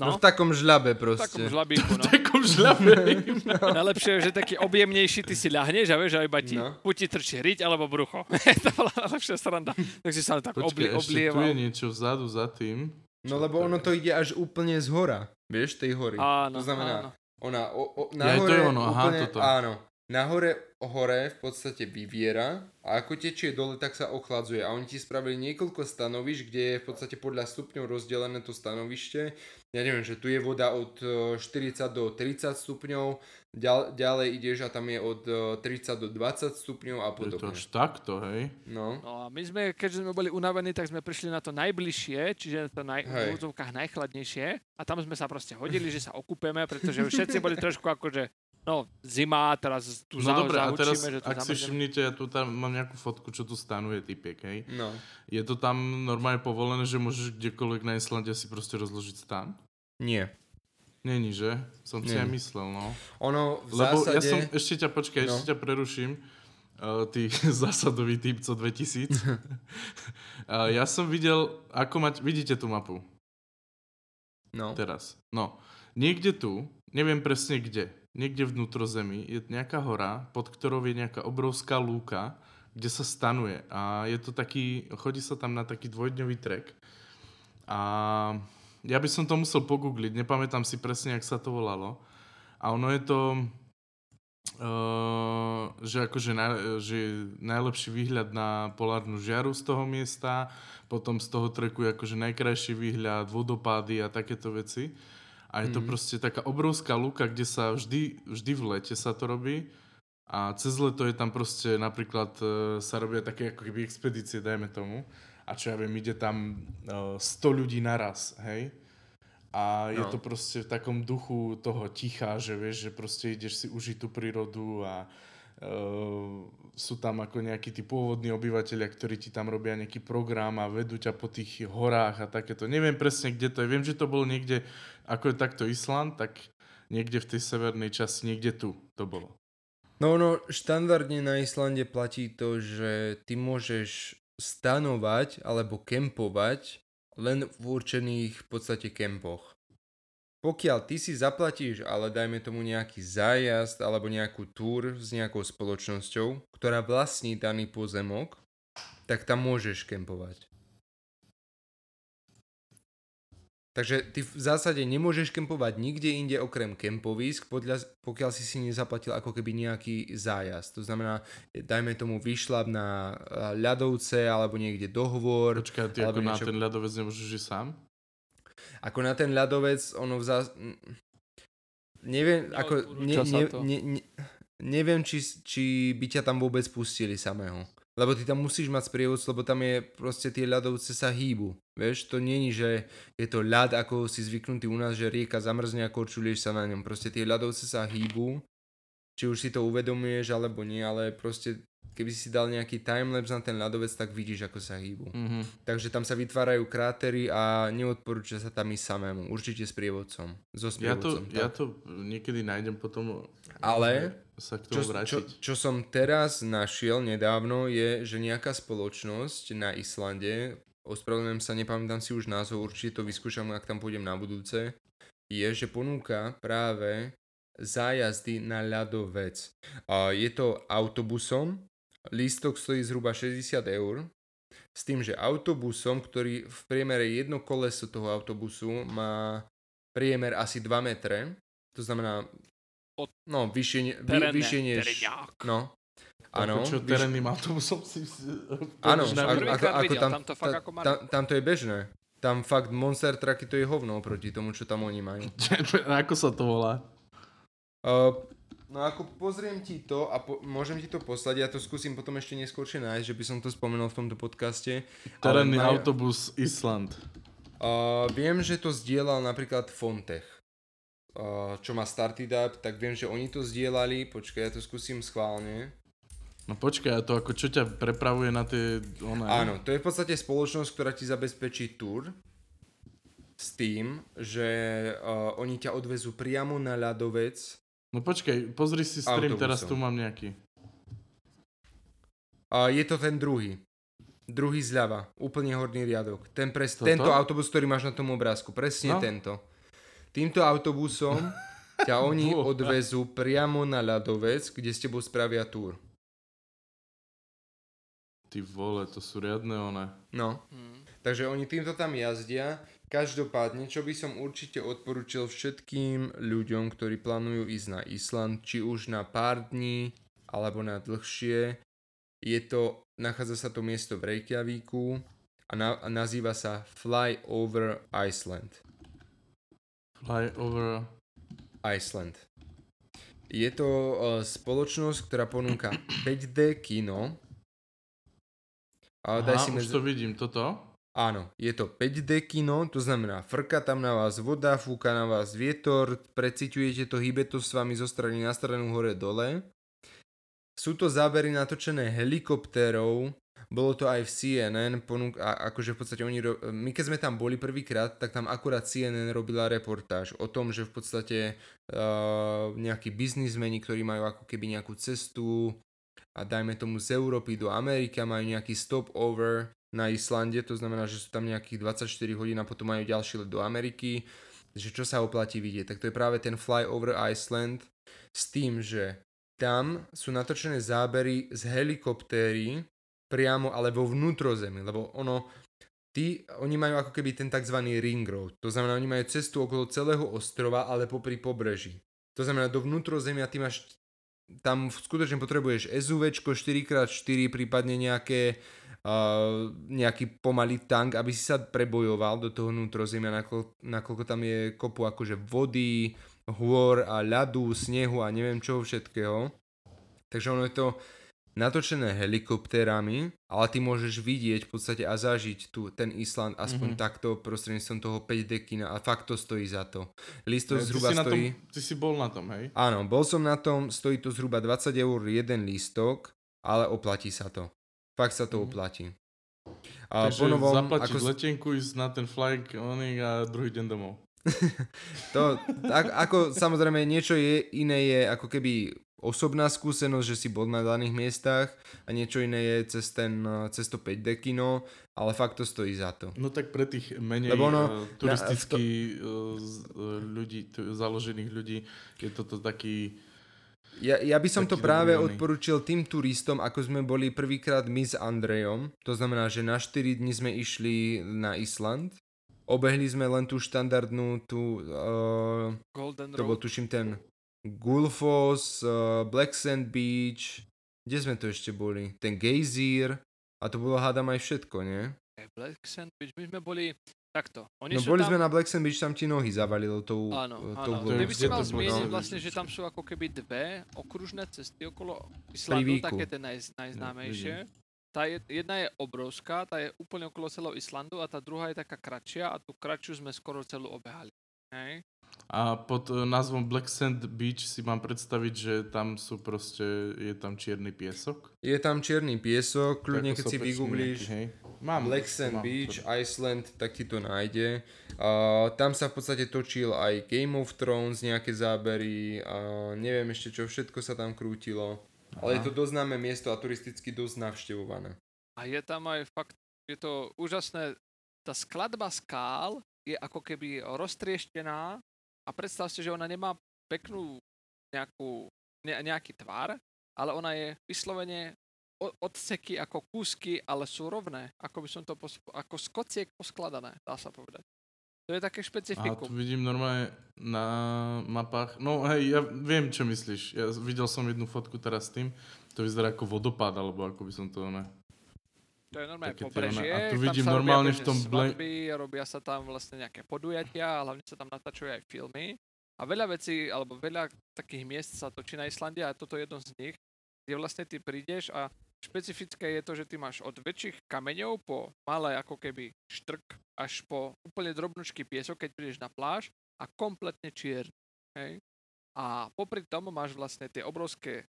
No, v takom žľabe v proste. takom žlabíku, no. Takom žľabe. Najlepšie je, že taký objemnejší, ty si ľahneš a vieš, a iba ti No. buď ti trčí riť alebo brucho. to bola najlepšia sranda. Tak si sa tak obli, Počkaj, ešte tu oblieval. je niečo vzadu za tým. No lebo ono to ide až úplne z hora. Vieš, tej hory. Áno, to znamená, áno. ona o, o, Ja, to nahore je ono, aha, úplne, toto. áno, nahore hore v podstate vyviera a ako tečie dole, tak sa ochladzuje. A oni ti spravili niekoľko stanovišť, kde je v podstate podľa stupňov rozdelené to stanovište. Ja neviem, že tu je voda od e, 40 do 30 stupňov, ďal, ďalej ideš a tam je od e, 30 do 20 stupňov a Je to podobne. až takto, hej? No. No a my sme, keďže sme boli unavení, tak sme prišli na to najbližšie, čiže to naj, v úvodzovkách najchladnejšie. A tam sme sa proste hodili, že sa okúpeme, pretože všetci boli trošku akože, no, zima, teraz tu No za, dobre, a teraz, že ak si zamrzneme. všimnite, ja tu tam mám nejakú fotku, čo tu stanuje typiek, hej? No. Je to tam normálne povolené, že môžeš kdekoľvek na Islande si proste rozložiť stan? Nie. Není, že? Som si Není. aj myslel, no. Ono v Lebo zásade... ja som, ešte ťa, počkaj, No. ešte ťa preruším. Uh, ty zásadový typ co 2000. uh, ja som videl, ako mať, vidíte tú mapu No. teraz. No, niekde tu, neviem presne kde, niekde vnútrozemí je nejaká hora, pod ktorou je nejaká obrovská lúka, kde sa stanuje. A je to taký, chodí sa tam na taký dvojdňový trek. A ja by som to musel pogoogliť, nepamätám si presne, jak sa to volalo. A ono je to, uh, že akože naj, že najlepší výhľad na polárnu žiaru z toho miesta, potom z toho treku je akože najkrajší výhľad, vodopády a takéto veci. A je to Mhm. proste taká obrovská luka, kde sa vždy, vždy v lete sa to robí. A cez leto je tam proste napríklad e, sa robia také ako keby expedície, dajme tomu. A čo ja viem, ide tam e, 100 ľudí naraz, hej? A je No. to proste v takom duchu toho ticha, že vieš, že proste ideš si užiť tú prírodu a sú tam ako nejakí tí pôvodní obyvateľia, ktorí ti tam robia nejaký program a vedú ťa po tých horách a takéto. Neviem presne, kde to je. Viem, že to bolo niekde, ako je takto Island, tak niekde v tej severnej časti, niekde tu to bolo. No, no, štandardne na Islande platí to, že ty môžeš stanovať alebo kempovať len v určených v podstate kempoch. Pokiaľ ty si zaplatíš, ale dajme tomu nejaký zájazd alebo nejakú túr s nejakou spoločnosťou, ktorá vlastní daný pozemok, tak tam môžeš kempovať. Takže ty v zásade nemôžeš kempovať nikde inde okrem kempovísk, podľa, pokiaľ si si nezaplatil ako keby nejaký zájazd. To znamená, dajme tomu vyšlap na ľadovce alebo niekde dohovor. Počkaj, ty ako Alebo na niečo- ten ľadovec nemôžeš žiť sám? Ako na ten ľadovec, ono v zás... Neviem, ako... Ne, ne, ne, ne, neviem, či, či by ťa tam vôbec pustili samého. Lebo ty tam musíš mať sprievodcu, lebo tam je proste tie ľadovce sa hýbu. Vieš, to není, že je to ľad, ako si zvyknutý u nás, že rieka zamrzne a korčulieš sa na ňom. Proste tie ľadovce sa hýbu, či už si to uvedomuješ alebo nie, ale proste keby si dal nejaký timelapse na ten ľadovec, tak vidíš, ako sa hýbu. Mhm. Takže tam sa vytvárajú krátery a neodporúča sa tam ísť samému. Určite s prievodcom. So Ja to, sprievodcom. ja to niekedy nájdem potom Ale sa k čo, tomu čo, vrátiť. čo som teraz našiel nedávno je, že nejaká spoločnosť na Islande, ospravedlňujem sa, nepamätám si už názov, určite to vyskúšam, ak tam pôjdem na budúce, je, že ponúka práve zájazdy na ľadovec. A je to autobusom, lístok stojí zhruba 60 eur, s tým, že autobusom, ktorý v priemere jedno koleso toho autobusu má priemer asi 2 metre, to znamená Od- no, vyššie, vy, vyššie než... No, áno. Ako čo, vyš- terénnym autobusom si... Áno, ako, ako, ako tam, tam to fakt ta- ako tam, tam to je bežné. Tam fakt monster trucky to je hovno oproti tomu, čo tam oni majú. ako sa to volá? Uh, no ako pozriem ti to a po, môžem ti to poslať, ja to skúsim potom ešte neskôršie nájsť, že by som to spomenul v tomto podcaste. Terénny majú- autobus Island. Uh, viem, že to zdieľal napríklad Fontech, uh, čo má Started Up, tak viem, že oni to zdieľali, počkaj, ja to skúsim schválne. No počkaj, a to ako čo ťa prepravuje na tie... One, Áno, to je v podstate spoločnosť, ktorá ti zabezpečí tour s tým, že uh, oni ťa odvezú priamo na ľadovec. No počkaj, pozri si stream, Autobusom. teraz tu mám nejaký. A je to ten druhý. Druhý zľava, úplne horný riadok. Ten pres, Toto? tento autobus, ktorý máš na tom obrázku, presne No. tento. Týmto autobusom ťa oni odvezú priamo na ľadovec, kde s tebou spravia túr. Ty vole, to sú riadne one. No, Hm. takže oni týmto tam jazdia. Každopádne, čo by som určite odporučil všetkým ľuďom, ktorí plánujú ísť na Island, či už na pár dní, alebo na dlhšie, je to, nachádza sa to miesto v Reykjavíku a, na, a nazýva sa Fly Over Iceland. Fly over... Iceland. Je to uh, spoločnosť, ktorá ponúka 5D kino. A daj Aha, si už medzi... to vidím, toto? Áno, je to 5D kino, to znamená frka tam na vás voda, fúka na vás vietor, preciťujete to, hýbe to s vami zo strany na stranu hore dole. Sú to zábery natočené helikoptérov, bolo to aj v CNN, ponúk, a akože v podstate oni, my keď sme tam boli prvýkrát, tak tam akurát CNN robila reportáž o tom, že v podstate uh, nejakí biznismeni, ktorí majú ako keby nejakú cestu a dajme tomu z Európy do Ameriky majú nejaký stopover na Islande, to znamená, že sú tam nejakých 24 hodín a potom majú ďalší let do Ameriky, že čo sa oplatí vidieť, tak to je práve ten Fly over Iceland s tým, že tam sú natočené zábery z helikoptéry priamo ale vo vnútrozemí, lebo ono, tí, oni majú ako keby ten tzv. ring road, to znamená, oni majú cestu okolo celého ostrova, ale popri pobreží. To znamená, do vnútrozemia ty máš tam skutočne potrebuješ SUVčko 4x4, prípadne nejaké uh, nejaký pomalý tank, aby si sa prebojoval do toho vnútrozemia, nakoľko, nakoľko tam je kopu akože vody, hôr a ľadu, snehu a neviem čo všetkého. Takže ono je to natočené helikoptérami, ale ty môžeš vidieť v podstate a zažiť tu ten Island aspoň Mhm. takto prostredníctvom toho 5D kina a fakt to stojí za to. Lístok ty, zhruba si na tom, stojí... ty si bol na tom, hej? Áno, bol som na tom, stojí to zhruba 20 eur jeden lístok, ale oplatí sa to. Fakt sa to Mhm. oplatí. A Takže ponovom, zaplatiť ako, letenku, ísť na ten flying oning a druhý deň domov. to, tak, ako samozrejme niečo je, iné je ako keby osobná skúsenosť, že si bol na daných miestach a niečo iné je cez, ten, cez to 5D kino, ale fakt to stojí za to. No tak pre tých menej Lebo ono- turisticky uh, z- uh, ľudí, t- založených ľudí je toto taký... Ja, ja by som to práve dobrý odporučil tým turistom, ako sme boli prvýkrát my s Andrejom. To znamená, že na 4 dní sme išli na Island. Obehli sme len tú štandardnú, tú, uh, Golden to bol Road. tuším ten Gulfos, uh, Black Sand Beach, kde sme to ešte boli? Ten Geyser a to bolo hádam aj všetko, nie? Black Sand Beach. My sme boli takto. Oni No sú boli tam... sme na Black Sand Beach, tam ti nohy zavalilo tou, Áno, tou áno. by si mal zmieniť No. vlastne, že tam sú ako keby dve okružné cesty okolo Islandu, také tie naj, najznámejšie. Tá je, jedna je obrovská, tá je úplne okolo celého Islandu a tá druhá je taká kratšia a tú kratšiu sme skoro celú obehali. Hej? A pod uh, názvom Black Sand Beach si mám predstaviť, že tam sú proste, je tam čierny piesok? Je tam čierny piesok, kľudne keď si vygooglíš? Mám, Black Sand mám, Beach, sorry. Iceland, tak ti to nájde. Uh, tam sa v podstate točil aj Game of Thrones, nejaké zábery, a neviem ešte čo všetko sa tam krútilo. Ale je Aha. to dosť známe miesto a turisticky dosť navštevované. A je tam aj fakt, je to úžasné, tá skladba skál je ako keby roztrieštená a predstav si, že ona nemá peknú nejakú, ne, nejaký tvar, ale ona je vyslovene odseky ako kúsky, ale sú rovné, ako by som to pos, ako z kociek poskladané, dá sa povedať. To je také Aha, tu špecifikum. vidím normálne na mapách. No hej, ja viem, čo myslíš. Ja videl som jednu fotku teraz s tým. To vyzerá ako vodopád, alebo ako by som to... Ne. To je normálne také pobrežie, a tu tam vidím sa normálne robia v tom svadby, robia sa tam vlastne nejaké podujatia a hlavne sa tam natáčajú aj filmy. A veľa vecí, alebo veľa takých miest sa točí na Islande a toto je jedno z nich, kde vlastne ty prídeš a špecifické je to, že ty máš od väčších kameňov po malé ako keby štrk až po úplne drobnučký piesok, keď prídeš na pláž a kompletne čierny. Hej? A popri tom máš vlastne tie obrovské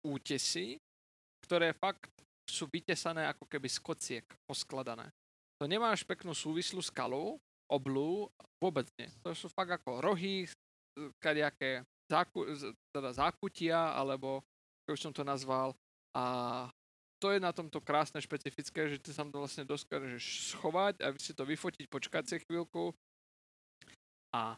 útesy, ktoré fakt sú vytesané ako keby z kociek poskladané. To nemáš peknú súvislú skalu, oblu, vôbec nie. To sú fakt ako rohy, kadejaké záku, teda zákutia, alebo ako som to nazval. A to je na tomto krásne, špecifické, že ty sa tam vlastne dokážeš schovať a si to vyfotiť, počkať si chvíľku. A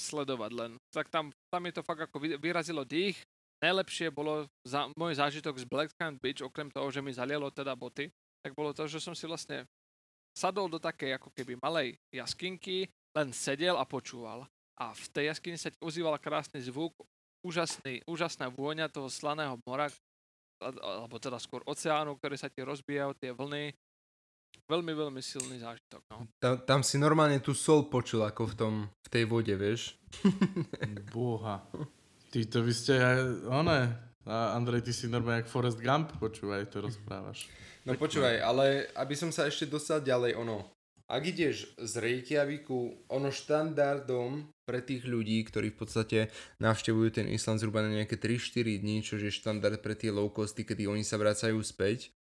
sledovať len. Tak tam, tam mi to fakt ako vy- vyrazilo dých. Najlepšie bolo za, môj zážitok z Black Sand Beach, okrem toho, že mi zalielo teda boty, tak bolo to, že som si vlastne sadol do takej ako keby malej jaskinky, len sedel a počúval. A v tej jaskyni sa ti ozýval krásny zvuk, úžasný, úžasná vôňa toho slaného mora, alebo teda skôr oceánu, ktoré sa ti rozbijajú, tie vlny. Veľmi, veľmi silný zážitok. No. Tam, tam si normálne tú sol počul ako v, tom, v tej vode, vieš. Boha. Ty to vy ste aj, one, a Andrej, ty si normálne jak Forrest Gump, počúvaj, to rozprávaš. No počúvaj, ale aby som sa ešte dostal ďalej, ono, ak ideš z Reykjaviku, ono štandardom pre tých ľudí, ktorí v podstate navštevujú ten Island zhruba na nejaké 3-4 dní, čo je štandard pre tie low costy, kedy oni sa vracajú späť,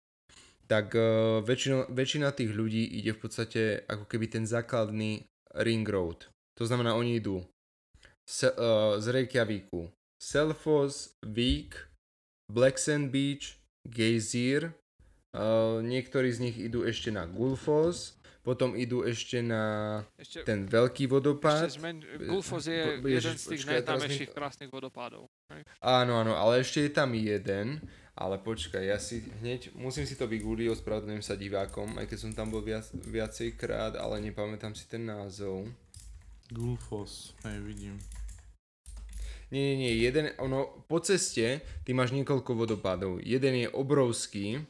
tak uh, väčšina, väčšina tých ľudí ide v podstate ako keby ten základný ring road. To znamená, oni idú se, uh, z Reykjaviku Selfoss, Vík, Black Sand Beach, Geysir, uh, niektorí z nich idú ešte na Gulfos, potom idú ešte na Ešte, ten veľký vodopád. ešte zmen, Gulfos je jeden Ježiš, z tých počkaj, teraz mi- najznámejších krásnych vodopádov. hej. Áno, áno, ale ešte je tam jeden, ale počkaj, ja si hneď, musím si to vygoogliť, ospravedlňujem sa divákom, aj keď som tam bol viac, viacej krát, ale nepamätám si ten názov. Gulfos, hej, vidím. Nie, nie, nie, jeden, ono, po ceste ty máš niekoľko vodopádov. Jeden je obrovský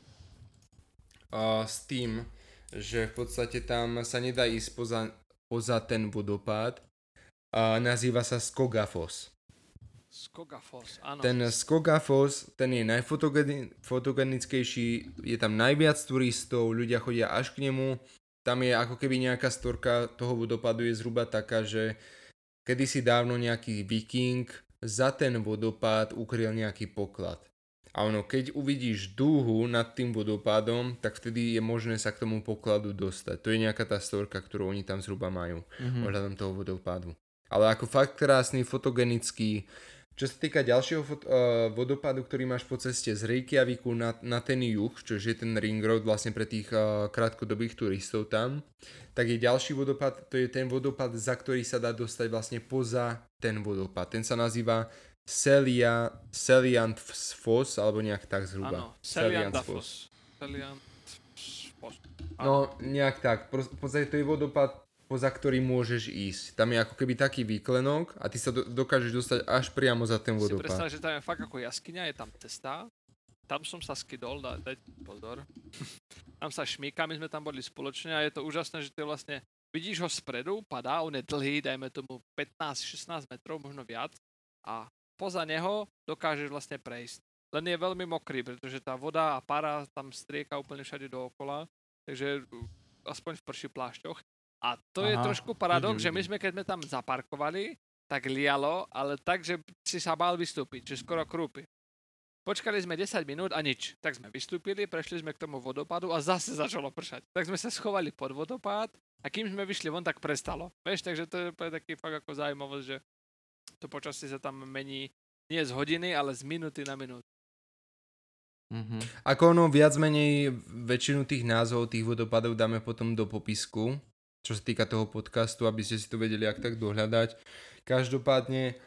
a s tým, že v podstate tam sa nedá ísť poza, poza ten vodopád. A nazýva sa Skogafos. Skogafos, áno. Ten Skogafos, ten je najfotogenickejší, je tam najviac turistov, ľudia chodia až k nemu. Tam je ako keby nejaká storka toho vodopadu je zhruba taká, že kedysi dávno nejaký viking za ten vodopád ukryl nejaký poklad. A ono, keď uvidíš dúhu nad tým vodopádom, tak vtedy je možné sa k tomu pokladu dostať. To je nejaká tá storka, ktorú oni tam zhruba majú Mhm. ohľadom toho vodopádu. Ale ako fakt krásny, fotogenický. Čo sa týka ďalšieho fot- uh, vodopádu, ktorý máš po ceste z Reykjaviku na, na ten juh, čo je ten ring road vlastne pre tých uh, krátkodobých turistov tam, tak je ďalší vodopád, to je ten vodopád, za ktorý sa dá dostať vlastne poza ten vodopád. Ten sa nazýva Celia, Celiant Foss, alebo nejak tak zhruba. Áno, Seliantafos. Seliantafos. No, nejak tak. V podstate to je vodopád, poza ktorý môžeš ísť. Tam je ako keby taký výklenok a ty sa do- dokážeš dostať až priamo za ten Si vodopád. predstav, že tam je fakt ako jaskyňa, je tam cesta. Tam som sa skydol, daj, daj pozor. tam sa šmíka, my sme tam boli spoločne a je to úžasné, že to je vlastne, vidíš ho spredu, padá, on je dlhý, dajme tomu 15-16 metrov, možno viac. A poza neho dokážeš vlastne prejsť. Len je veľmi mokrý, pretože tá voda a para tam strieka úplne všade dookola, takže aspoň v prší plášťoch. A to je Aha, trošku paradox, vidím, že my sme, keď sme tam zaparkovali, tak lialo, ale tak, že si sa bál vystúpiť, že skoro krúpy. Počkali sme 10 minút a nič. Tak sme vystúpili, prešli sme k tomu vodopádu a zase začalo pršať. Tak sme sa schovali pod vodopád a kým sme vyšli von, tak prestalo. Vieš, takže to je taký fakt ako zaujímavosť, že to počasie sa tam mení nie z hodiny, ale z minúty na minútu. Mhm. Ako ono viac menej väčšinu tých názvov tých vodopadov dáme potom do popisku, čo sa týka toho podcastu, aby ste si to vedeli ak tak dohľadať. Každopádne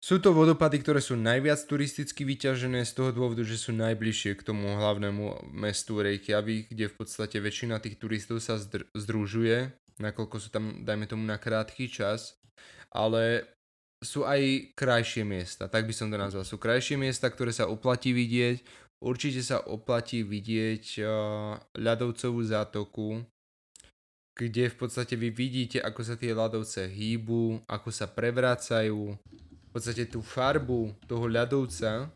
sú to vodopady, ktoré sú najviac turisticky vyťažené z toho dôvodu, že sú najbližšie k tomu hlavnému mestu Reykjavik, kde v podstate väčšina tých turistov sa zdr- združuje, nakoľko sú tam, dajme tomu, na krátky čas, ale sú aj krajšie miesta, tak by som to nazval. Sú krajšie miesta, ktoré sa oplatí vidieť. Určite sa oplatí vidieť uh, ľadovcovú zátoku, kde v podstate vy vidíte, ako sa tie ľadovce hýbu, ako sa prevracajú. V podstate tú farbu toho ľadovca,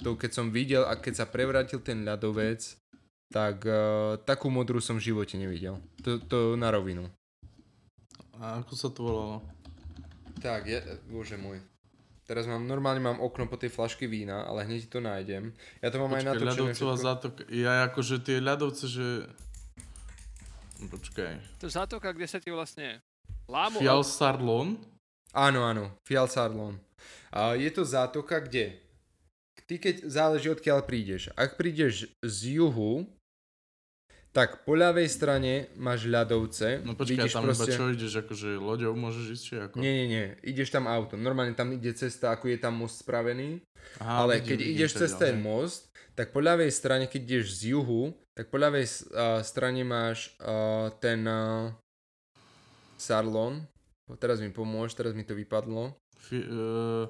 to keď som videl a keď sa prevrátil ten ľadovec, tak uh, takú modrú som v živote nevidel. To, to na rovinu. A ako sa to volalo? Tak, ja, bože môj. Teraz mám, normálne mám okno po tej flaške vína, ale hneď to nájdem. Ja to mám aj Počkaj, natočené ľadovcová všetko. zátoka. Ja akože tie ľadovce, že... Počkaj. To je zátoka, kde sa ti vlastne lámu... Fjalsarlon? Áno, áno, Fjalsarlon. A je to zátoka, kde? Ty keď záleží odkiaľ prídeš. Ak prídeš z juhu, Tak, po ľavej strane máš ľadovce. No počkaj, vidíš tam proste... iba čo ideš, akože loďou môžeš ísť, či ako? Nie, nie, nie, ideš tam autom. Normálne tam ide cesta, ako je tam most spravený. Aha, ale vidím, keď vidím, ideš cez ten most, tak po ľavej strane, keď ideš z juhu, tak po ľavej uh, strane máš uh, ten uh, Sarlon. Teraz mi pomôž, teraz mi to vypadlo. Fi, uh,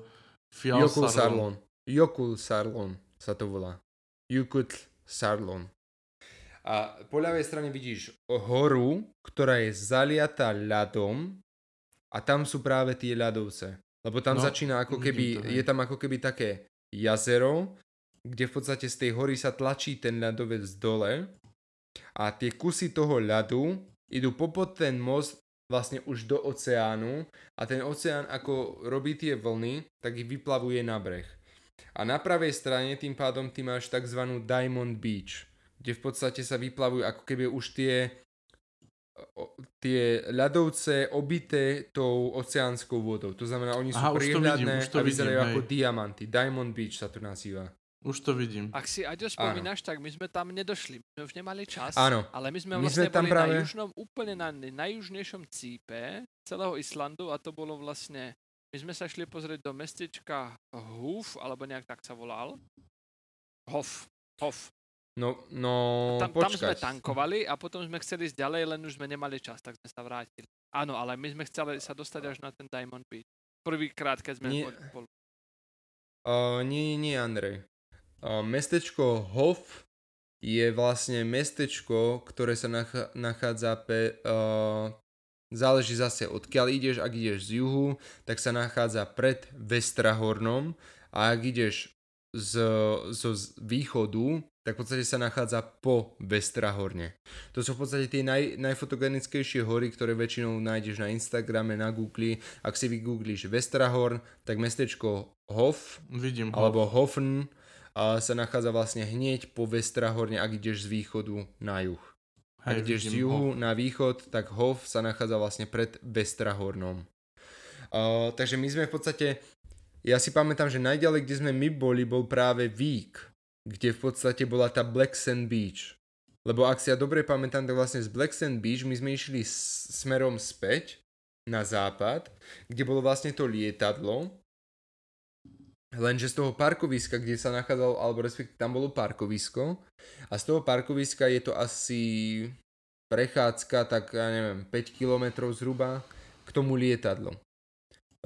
Jokul Sarlon. Jokul Sarlon sa to volá. Jukut Sarlon. A po ľavej strane vidíš horu, ktorá je zaliatá ľadom a tam sú práve tie ľadovce. Lebo tam no, začína ako keby, to, je tam ako keby také jazero, kde v podstate z tej hory sa tlačí ten ľadovec dole a tie kusy toho ľadu idú popod ten most vlastne už do oceánu a ten oceán ako robí tie vlny, tak ich vyplavuje na breh. A na pravej strane tým pádom ty máš tzv. Diamond Beach kde v podstate sa vyplavujú ako keby už tie tie ľadovce obité tou oceánskou vodou. To znamená, oni sú Aha, prihľadné a vyzerajú ako diamanty. Diamond Beach sa to nazýva. Už to vidím. Ak si Aďo spomínaš, tak my sme tam nedošli. My sme už nemali čas. Áno. Ale my sme my vlastne sme tam boli práve... na južnom, úplne na najjužnejšom cípe celého Islandu a to bolo vlastne... My sme sa šli pozrieť do mestečka Huf, alebo nejak tak sa volal. Hof. Hof. No, no tam, tam sme tankovali a potom sme chceli ísť ďalej, len už sme nemali čas, tak sme sa vrátili. Áno, ale my sme chceli sa dostať až na ten Diamond Beach. Prvýkrát, keď sme nie, boli. Uh, nie, nie, Andrej. Mestečko Hof je vlastne mestečko, ktoré sa nach- nachádza pe, uh, záleží zase odkiaľ ideš, ak ideš z juhu, tak sa nachádza pred Vestrahornom a ak ideš z, zo z východu, tak v podstate sa nachádza po Vestrahorne. To sú v podstate tie naj, najfotogenickejšie hory, ktoré väčšinou nájdeš na Instagrame, na Google. Ak si vygooglíš Vestrahorn, tak mestečko Hof Vidím, alebo Hof. Hofn a sa nachádza vlastne hneď po Vestrahorne, ak ideš z východu na juh. Ak ideš z juhu Hof. na východ, tak Hof sa nachádza vlastne pred Vestrahornom. Uh, takže my sme v podstate, ja si pamätám, že najďalej, kde sme my boli, bol práve Vík kde v podstate bola tá Black Sand Beach. Lebo ak si ja dobre pamätám, tak vlastne z Black Sand Beach my sme išli s- smerom späť na západ, kde bolo vlastne to lietadlo, Lenže z toho parkoviska, kde sa nachádzalo, alebo respektíve tam bolo parkovisko a z toho parkoviska je to asi prechádzka, tak ja neviem, 5 km zhruba k tomu lietadlu.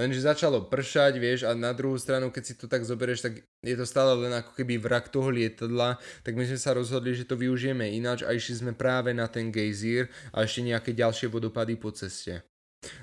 Lenže začalo pršať, vieš, a na druhú stranu, keď si to tak zoberieš, tak je to stále len ako keby vrak toho lietadla, tak my sme sa rozhodli, že to využijeme ináč a išli sme práve na ten gejzír a ešte nejaké ďalšie vodopady po ceste.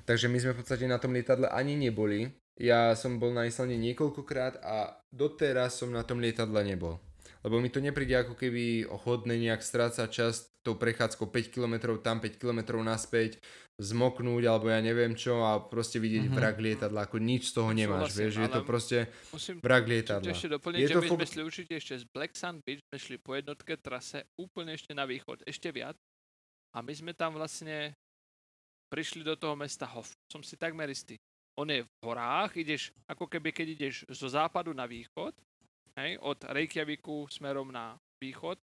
Takže my sme v podstate na tom lietadle ani neboli. Ja som bol na Islande niekoľkokrát a doteraz som na tom lietadle nebol. Lebo mi to nepríde ako keby hodné nejak strácať čas tou prechádzkou 5 km tam, 5 km naspäť zmoknúť alebo ja neviem čo a proste vidieť mm-hmm. vrak lietadla, ako nič z toho nemáš, Súhlasím, vieš, je to proste musím vrak lietadla. ešte doplniť, je že to my fo- sme šli určite ešte z Black Sand Beach, sme šli po jednotke trase úplne ešte na východ, ešte viac a my sme tam vlastne prišli do toho mesta Hof. Som si takmer istý. On je v horách, ideš, ako keby keď ideš zo západu na východ, hej, od Reykjaviku smerom na východ,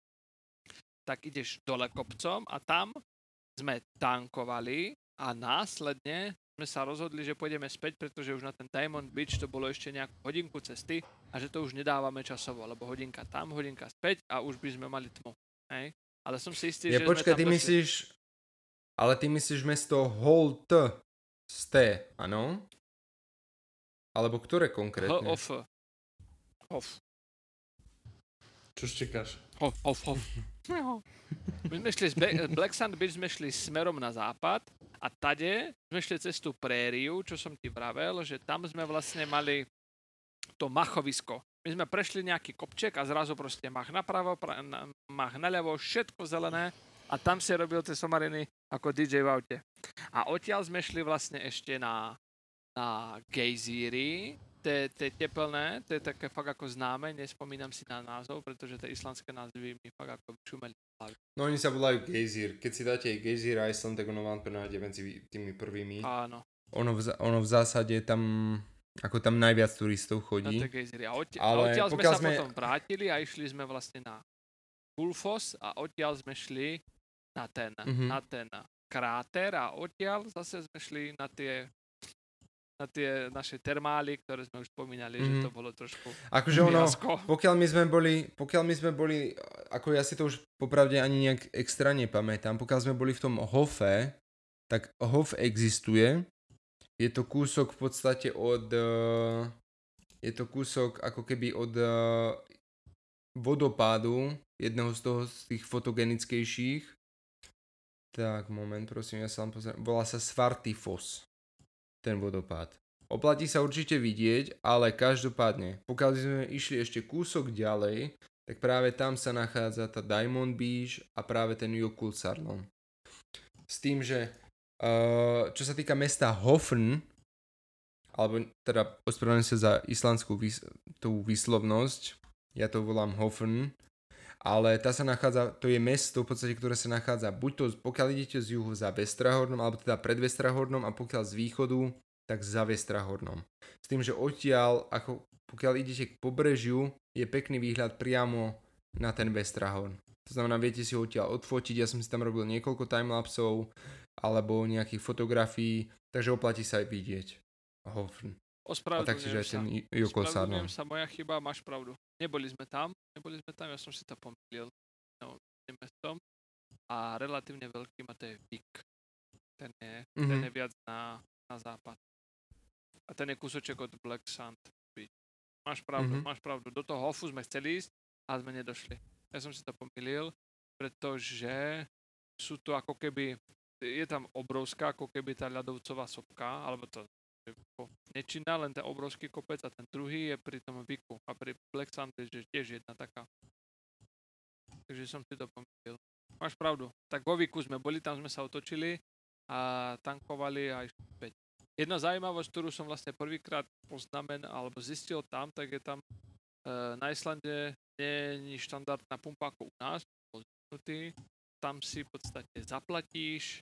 tak ideš dole kopcom a tam sme tankovali a následne sme sa rozhodli, že pôjdeme späť, pretože už na ten Diamond Beach to bolo ešte nejakú hodinku cesty a že to už nedávame časovo, lebo hodinka tam, hodinka späť a už by sme mali tmu. Hej? Ale som si istý, ja, že počkaj, ty myslíš, ale ty myslíš mesto Holt z T, áno? Alebo ktoré konkrétne? H-O-F. Hof. Čo štekáš? Hof, hof, hof. My sme šli z Black Sand Beach sme šli smerom na západ a tade sme šli cez tú prériu, čo som ti vravel, že tam sme vlastne mali to machovisko. My sme prešli nejaký kopček a zrazu proste mach napravo, pra, na, mach naľavo, všetko zelené a tam si robil tie somariny ako DJ v aute. A odtiaľ sme šli vlastne ešte na, na gejzíry, tie, tie teplné, to je také fakt ako známe, nespomínam si na názov, pretože tie islandské názvy mi fakt ako čumeli. No oni sa volajú Gejzír. Keď si dáte Gejzír Iceland, tak ono vám nájde medzi tými prvými. Áno. Ono v, ono v zásade tam, ako tam najviac turistov chodí. Na tie A, odti- Ale a odtiaľ sme sa sme... potom vrátili a išli sme vlastne na Gulfos a odtiaľ sme šli na ten, Mhm. na ten kráter a odtiaľ zase sme šli na tie na tie naše termály, ktoré sme už spomínali, že Mhm. to bolo trošku Akože ono, pokiaľ my sme boli, pokiaľ my sme boli, ako ja si to už popravde ani nejak extra nepamätám, pokiaľ sme boli v tom Hofe, tak Hof existuje, je to kúsok v podstate od, eh, je to kúsok ako keby od eh, vodopádu, jedného z toho z tých fotogenickejších. Tak, moment, prosím, ja sa vám pozriem. Volá sa Svartifos, ten vodopád. Oplatí sa určite vidieť, ale každopádne, pokiaľ sme išli ešte kúsok ďalej, tak práve tam sa nachádza tá Diamond Beach a práve ten Jökull Sarlon. S tým, že uh, čo sa týka mesta Hofen, alebo teda ospravedlňujem sa za islandskú vys- tú výslovnosť, ja to volám Hofen, ale tá sa nachádza, to je mesto v podstate, ktoré sa nachádza buď to, pokiaľ idete z juhu za Vestrahornom, alebo teda pred Vestrahornom a pokiaľ z východu, tak za Vestrahornom. S tým, že odtiaľ, ako pokiaľ idete k pobrežiu, je pekný výhľad priamo na ten Vestrahorn. To znamená, viete si ho odtiaľ odfotiť, ja som si tam robil niekoľko timelapsov, alebo nejakých fotografií, takže oplatí sa aj vidieť. Hofn. Ospravedlňujem ten Joko Sarnon. Ospravedlňujem sa, moja chyba, máš pravdu. Neboli sme tam, neboli sme tam, ja som si to pomýlil no, mestom. A relatívne veľký a to je Vik. Ten je, mm-hmm. ten Mhm. je viac na, na západ. A ten je kúsoček od Black Sand. Máš pravdu, Mhm. mm-hmm. máš pravdu. Do toho Hofu sme chceli ísť, ale sme nedošli. Ja som si to pomýlil, pretože sú to ako keby, je tam obrovská ako keby tá ľadovcová sopka, alebo to ako nečinná, len ten obrovský kopec a ten druhý je pri tom Viku a pri Black Sand je tiež jedna taká. Takže som si to pomýlil. Máš pravdu. Tak vo Viku sme boli, tam sme sa otočili a tankovali a išli späť. Jedna zaujímavosť, ktorú som vlastne prvýkrát poznamenal alebo zistil tam, tak je tam e, na Islande nie je štandardná pumpa ako u nás, tam si v podstate zaplatíš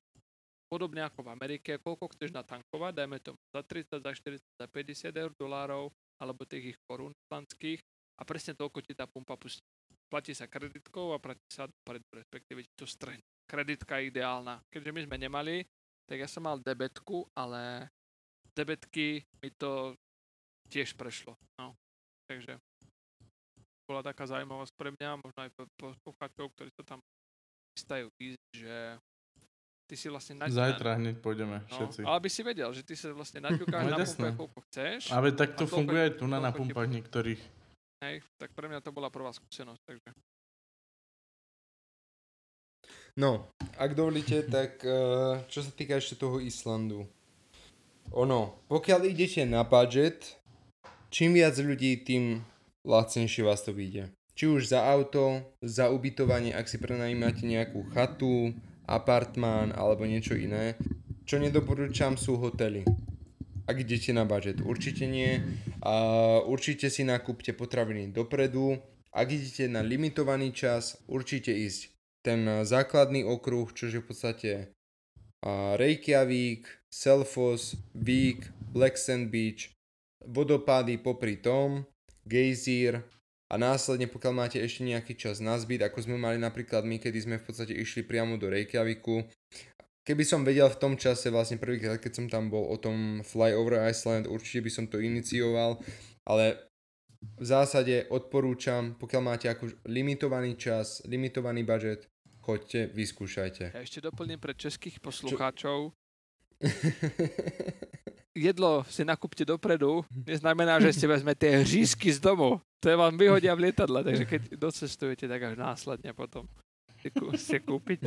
podobne ako v Amerike, koľko chceš natankovať, dajme tomu za 30, za 40, za 50 eur dolárov, alebo tých ich korún islandských a presne toľko ti tá pumpa pustí. Platí sa kreditkou a platí sa dopredu, respektíve to strhne. Kreditka je ideálna. Keďže my sme nemali, tak ja som mal debetku, ale debetky mi to tiež prešlo. No. Takže bola taká zaujímavosť pre mňa, možno aj pre poslucháčov, ktorí sa tam chystajú ísť, že ty si vlastne naď... Zajtra hneď pôjdeme no, všetci. ale by si vedel, že ty sa vlastne naťukáš No, na jasné. pumpe, koľko chceš. Ale tak to funguje aj tu na, na pumpách niektorých. Hej, tak pre mňa to bola prvá skúsenosť, takže No, ak dovolíte, tak eh, čo sa týka ešte toho Islandu. Ono, pokiaľ idete na budget, čím viac ľudí, tým lacnejšie vás to vyjde. Či už za auto, za ubytovanie, ak si prenajímate nejakú chatu, apartmán alebo niečo iné. Čo nedoporúčam sú hotely. Ak idete na budget, určite nie. A určite si nakúpte potraviny dopredu. Ak idete na limitovaný čas, určite ísť ten základný okruh, čo je v podstate Reykjavík, Selfos, Vík, Black Sand Beach, vodopády popri tom, gejzír a následne pokiaľ máte ešte nejaký čas na zbyt, ako sme mali napríklad my, kedy sme v podstate išli priamo do Reykjavíku. Keby som vedel v tom čase, vlastne prvýkrát, keď som tam bol o tom Fly over Iceland, určite by som to inicioval, ale v zásade odporúčam, pokiaľ máte ako limitovaný čas, limitovaný budget, choďte, vyskúšajte. ja ešte doplním pre českých poslucháčov. Jedlo si nakúpte dopredu, neznamená, že si vezmete hřízky z domu. To je vám vyhodia v lietadle, takže keď docestujete, tak až následne potom si, kú, si kúpiť.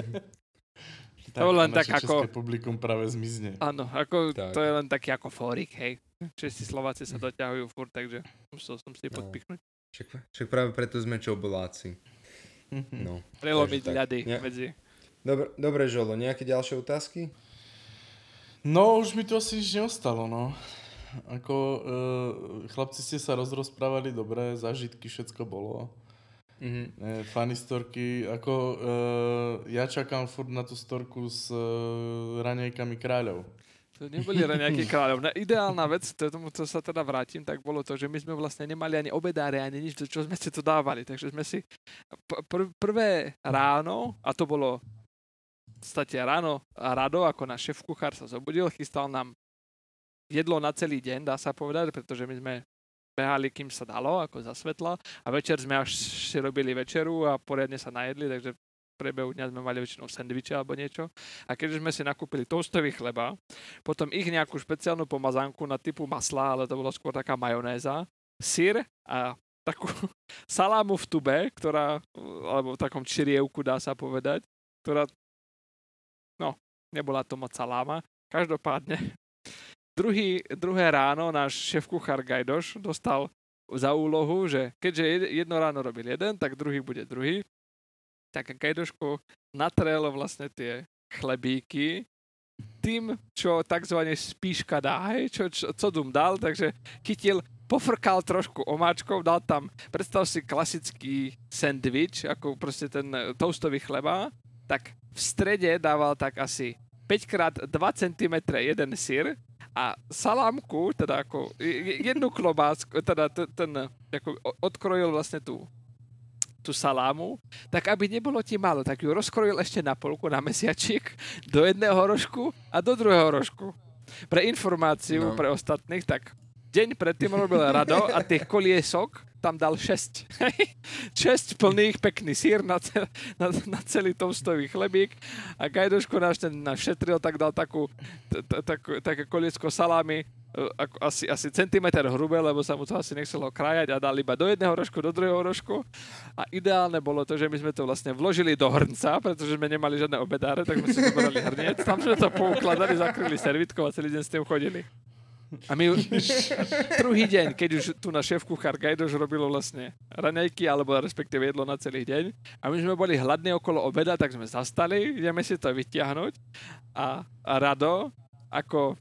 Tak, To len tak ako- publikum práve zmizne. Áno, ako, Tak. to je len taký ako fórik, hej. Česi Slováci sa doťahujú furt, takže musel som si No. podpichnúť. Však, však práve preto sme čoboláci. No. Prelomiť ľady Ne- medzi... Dobre, dobre, Žolo, nejaké ďalšie otázky? No, už mi tu asi nič neostalo, no. Ako, e, chlapci ste sa rozrozprávali dobre, zážitky, všetko bolo. Mhm. E, funny storky, ako e, ja čakám furt na tú storku s e, ranejkami kráľov. To neboli nejaký kráľov. Na- Ideálna vec, to tomu, co sa teda vrátim, tak bolo to, že my sme vlastne nemali ani obedáre, ani nič, do čo sme si to dávali. Takže sme si pr- prvé ráno, a to bolo podstate ráno rado, ako náš šéf kuchár sa zobudil, chystal nám jedlo na celý deň, dá sa povedať, pretože my sme behali, kým sa dalo, ako za svetla. A večer sme až si robili večeru a poriadne sa najedli, takže priebehu dňa sme mali väčšinou sendviče alebo niečo. A keď sme si nakúpili toastový chleba, potom ich nejakú špeciálnu pomazánku na typu masla, ale to bolo skôr taká majonéza, syr a takú salámu v tube, ktorá, alebo v takom čirievku dá sa povedať, ktorá, no, nebola to moc saláma. Každopádne, druhý, druhé ráno náš šéf kuchár Gajdoš dostal za úlohu, že keďže jedno ráno robil jeden, tak druhý bude druhý. Tak Kajdoško natrel vlastne tie chlebíky tým, čo takzvané spíška dá, hej, čo, čo, co dum dal, takže chytil, pofrkal trošku omáčkou, dal tam, predstav si klasický sandwich, ako proste ten toastový chleba, tak v strede dával tak asi 5x2 cm jeden syr a salámku, teda ako jednu klobásku, teda ten, ako odkrojil vlastne tú tú salámu, tak aby nebolo ti málo, tak ju rozkrojil ešte na polku, na mesiačik, do jedného rožku a do druhého rožku. Pre informáciu, no. pre ostatných, tak deň predtým robil Rado a tých koliesok tam dal 6. 6 plných, pekný sír na, cel, na, na celý toastový chlebík a Gajdoško náš ten našetril, tak dal takú, také koliesko salámy E, asi, asi centimeter hrubé, lebo sa mu to asi nechcelo krajať a dal iba do jedného rožku, do druhého rožku. A ideálne bolo to, že my sme to vlastne vložili do hrnca, pretože sme nemali žiadne obedáre, tak sme si vybrali hrniec. Tam sme to poukladali, zakryli servitkou a celý deň s tým chodili. A my druhý deň, keď už tu na šéf kuchár Gajdoš robilo vlastne raňajky, alebo respektíve jedlo na celý deň, a my sme boli hladní okolo obeda, tak sme zastali, ideme si to vytiahnuť a, a Rado, ako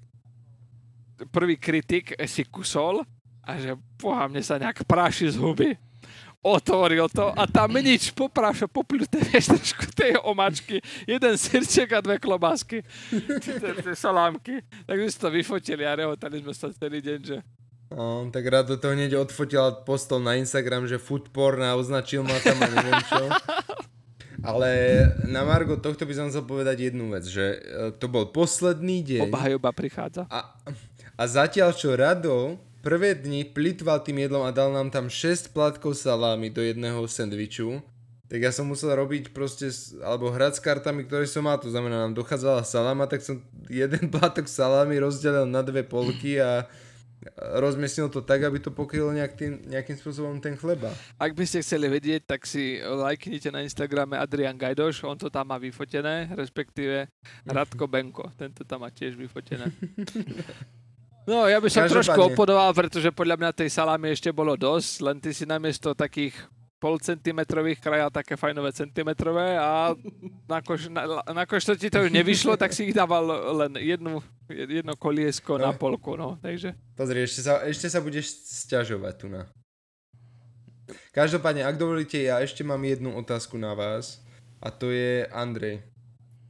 prvý kritik si kusol a že poha, mne sa nejak práši z huby. Otvoril to a tam nič, popráša, popľuté, vieš, trošku tej omačky, jeden sirček a dve klobásky, tie salámky. Tak sme si to vyfotili a rehotali sme sa celý deň, že No, tak rád toho hneď odfotil a postol na Instagram, že food porn a označil ma tam a neviem čo. Ale na Margo tohto by som chcel povedať jednu vec, že e, to bol posledný deň. Obhajoba prichádza. A a zatiaľ čo Rado prvé dni plitval tým jedlom a dal nám tam 6 plátkov salámy do jedného sendviču, tak ja som musel robiť proste, alebo hrať s kartami, ktoré som mal, to znamená, nám dochádzala saláma, tak som jeden plátok salámy rozdelil na dve polky a rozmiestnil to tak, aby to pokrylo nejak tým, nejakým spôsobom ten chleba. Ak by ste chceli vedieť, tak si lajknite na Instagrame Adrian Gajdoš, on to tam má vyfotené, respektíve Radko Benko, tento tam má tiež vyfotené. No, ja by som trošku opodoval, pretože podľa mňa tej salámy ešte bolo dosť, len ty si namiesto takých polcentimetrových krajal také fajnové centimetrové a nakož, na, nakož to ti to už nevyšlo, tak si ich dával len jednu, jedno koliesko no. na polku, no, takže. Pozri, ešte sa, ešte sa budeš sťažovať tu na. Každopádne, ak dovolíte, ja ešte mám jednu otázku na vás a to je Andrej.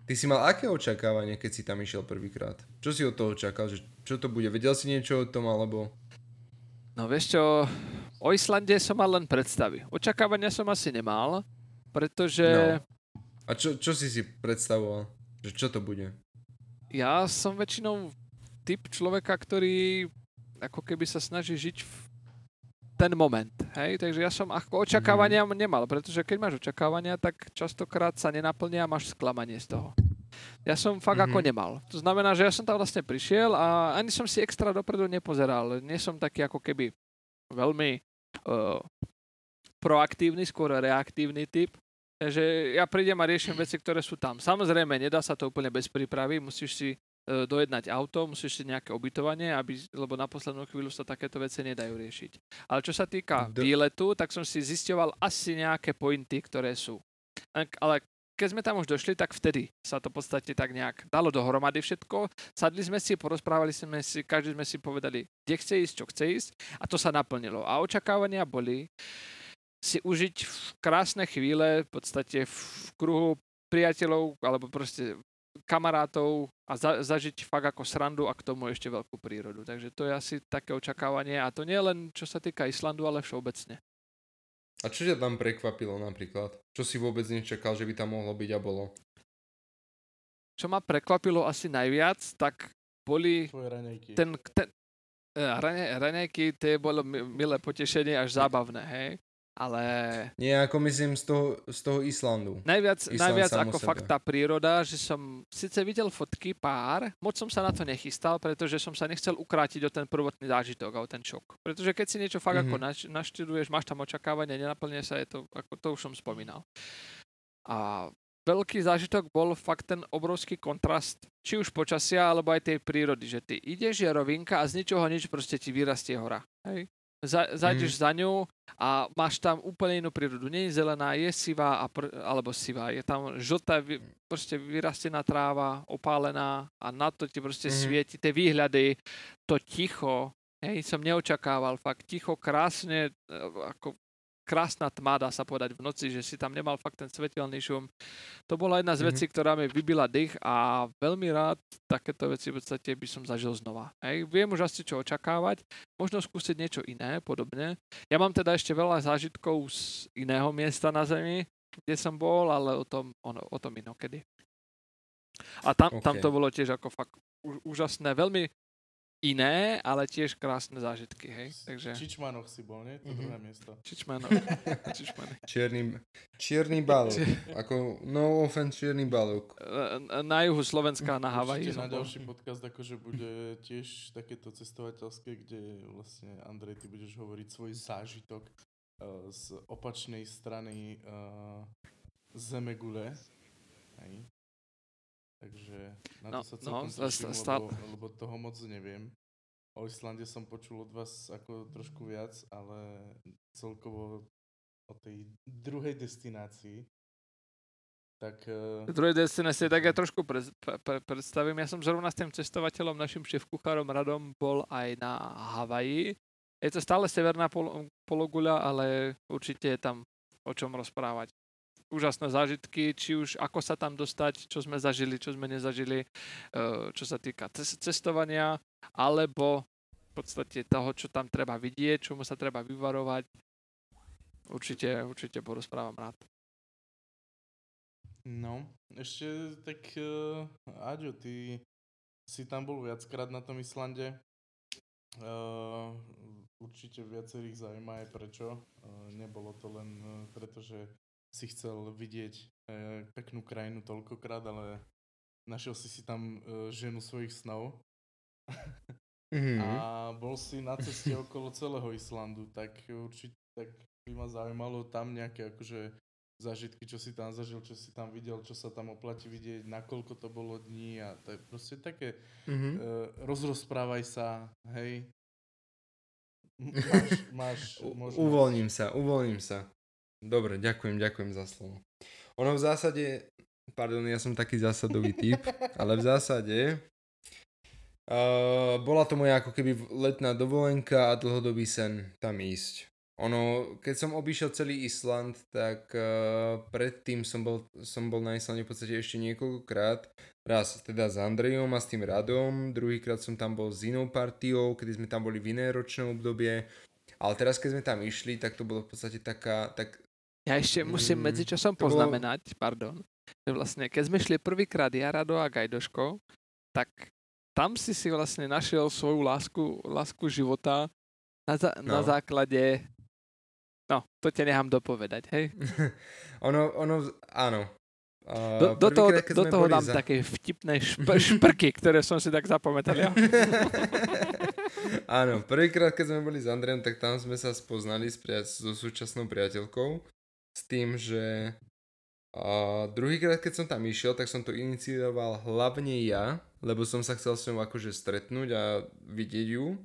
Ty si mal aké očakávanie, keď si tam išiel prvýkrát? Čo si od toho čakal? Že čo to bude? Vedel si niečo o tom, alebo... No vieš čo, o Islande som mal len predstavy. Očakávania som asi nemal, pretože... No. A čo, čo si si predstavoval? Že čo to bude? Ja som väčšinou typ človeka, ktorý ako keby sa snaží žiť v ten moment. Hej? Takže ja som ako očakávania mm. nemal, pretože keď máš očakávania, tak častokrát sa nenaplnia a máš sklamanie z toho. Ja som fakt mm-hmm. ako nemal. To znamená, že ja som tam vlastne prišiel a ani som si extra dopredu nepozeral. Nie som taký ako keby veľmi uh, proaktívny, skôr reaktívny typ. Takže ja prídem a riešim veci, ktoré sú tam. Samozrejme, nedá sa to úplne bez prípravy, musíš si E, dojednať auto, musíš si nejaké ubytovanie, aby, lebo na poslednú chvíľu sa takéto veci nedajú riešiť. Ale čo sa týka výletu, tak som si zisťoval asi nejaké pointy, ktoré sú. Ale keď sme tam už došli, tak vtedy sa to v podstate tak nejak dalo dohromady všetko. Sadli sme si, porozprávali sme si, každý sme si povedali, kde chce ísť, čo chce ísť a to sa naplnilo. A očakávania boli si užiť v krásne chvíle, v podstate v kruhu priateľov, alebo proste kamarátov a za, zažiť fakt ako srandu a k tomu ešte veľkú prírodu. Takže to je asi také očakávanie a to nie len čo sa týka Islandu, ale všeobecne. A čo ťa tam prekvapilo napríklad? Čo si vôbec nečakal, že by tam mohlo byť a bolo? čo ma prekvapilo asi najviac, tak boli Tvoje raňajky. ten, ten e, rane, raňajky, tie bolo mi- milé potešenie až zábavné, hej. Ale Nie, ako myslím z toho, z toho Islandu. najviac, Island najviac ako sebe. fakt tá príroda, že som síce videl fotky pár, moc som sa na to nechystal, pretože som sa nechcel ukrátiť o ten prvotný zážitok a o ten šok. Pretože keď si niečo fakt ako Mhm. naš, naštuduješ, máš tam očakávania, nenaplne sa, je to, ako to už som spomínal. A veľký zážitok bol fakt ten obrovský kontrast, či už počasia, alebo aj tej prírody, že ty ideš, je rovinka a z ničoho nič proste ti vyrastie hora. Hej? Za, zajdeš za ňou a máš tam úplne inú prírodu. Nie je zelená, je sivá, a pr- alebo sivá. Je tam žltá, vy, proste vyrastená tráva, opálená a na to ti proste Mhm. svieti tie výhľady, to ticho. Hej, som neočakával, fakt ticho, krásne, e, ako krásna tma, dá sa povedať v noci, že si tam nemal fakt ten svetelný šum. To bola jedna z Mhm. vecí, ktorá mi vybila dých a veľmi rád takéto veci v podstate by som zažil znova. Hej, viem už asi čo očakávať, možno skúsiť niečo iné, podobne. Ja mám teda ešte veľa zážitkov z iného miesta na Zemi, kde som bol, ale o tom, ono, o tom inokedy. A tam, tam OK. to bolo tiež ako fakt úžasné, veľmi iné, ale tiež krásne zážitky, hej. Takže Čičmanoch si bol, nie? To Mhm. druhé miesto. Čičmano. Čičmano. Čierny, čierny balok. Ako no offense, čierny balok. E, Na juhu Slovenska, na Havaji. Určite na ďalší podcast akože bude tiež takéto cestovateľské, kde vlastne Andrej, ty budeš hovoriť svoj zážitok uh, z opačnej strany uh, Zemegule. Hej. Takže na No, to sa no, celkom sta- teším, sta- lebo, lebo toho moc neviem. O Islande som počul od vás ako trošku viac, ale celkovo o tej druhej destinácii. Tak uh, druhej destinácii tak ja trošku pre, pre, predstavím. Ja som zrovna s tým cestovateľom, našim šéf-kuchárom Radom bol aj na Havaji. Je to stále severná pol, pologuľa, ale určite je tam o čom rozprávať. Úžasné zážitky, či už ako sa tam dostať, čo sme zažili, čo sme nezažili, eh, čo sa týka ces- cestovania, alebo v podstate toho, čo tam treba vidieť, čomu sa treba vyvarovať. Určite, určite porozprávam rád. No, ešte tak, uh, Aďo, ty si tam bol viackrát na tom Islande. Uh, určite viacerých zaujíma aj prečo. Uh, nebolo to len uh, preto, že si chcel vidieť uh, peknú krajinu toľkokrát, ale našiel si si tam uh, ženu svojich snov Mhm. a bol si na ceste okolo celého Islandu, tak určite tak by ma zaujímalo tam nejaké akože zážitky, čo si tam zažil, čo si tam videl, čo sa tam oplatí vidieť, nakoľko to bolo dní a tak proste také Mhm. uh, rozrozprávaj sa, hej. Máš, máš možnosť. Uvoľním sa, uvoľním sa. Dobre, ďakujem, ďakujem za slovo. Ono v zásade, pardon, ja som taký zásadový typ, ale v zásade uh, bola to moja ako keby letná dovolenka a dlhodobý sen tam ísť. Ono, keď som obišiel celý Island, tak uh, predtým som bol, som bol na Islande v podstate ešte niekoľkokrát. Raz teda s Andrejom a s tým Radom, druhýkrát som tam bol s inou partiou, kedy sme tam boli v iné ročnom obdobie. Ale teraz, keď sme tam išli, tak to bolo v podstate taká, tak Ja ešte musím Mm, medzičasom poznamenať, pardon, že vlastne keď sme šli prvýkrát ja, Rado a Gajdoško, tak tam si si vlastne našiel svoju lásku, lásku života na, za, na No. základe... No, to te nechám dopovedať, hej? ono, ono, áno. Uh, Do, do toho, keď do toho dám za- také vtipné šp- šprky, ktoré som si tak zapamätal. Ja. Áno, prvýkrát, keď sme boli s Andrejom, tak tam sme sa spoznali s pria- so súčasnou priateľkou s tým, že a druhýkrát, keď som tam išiel, tak som to inicioval hlavne ja, lebo som sa chcel s ňou akože stretnúť a vidieť ju.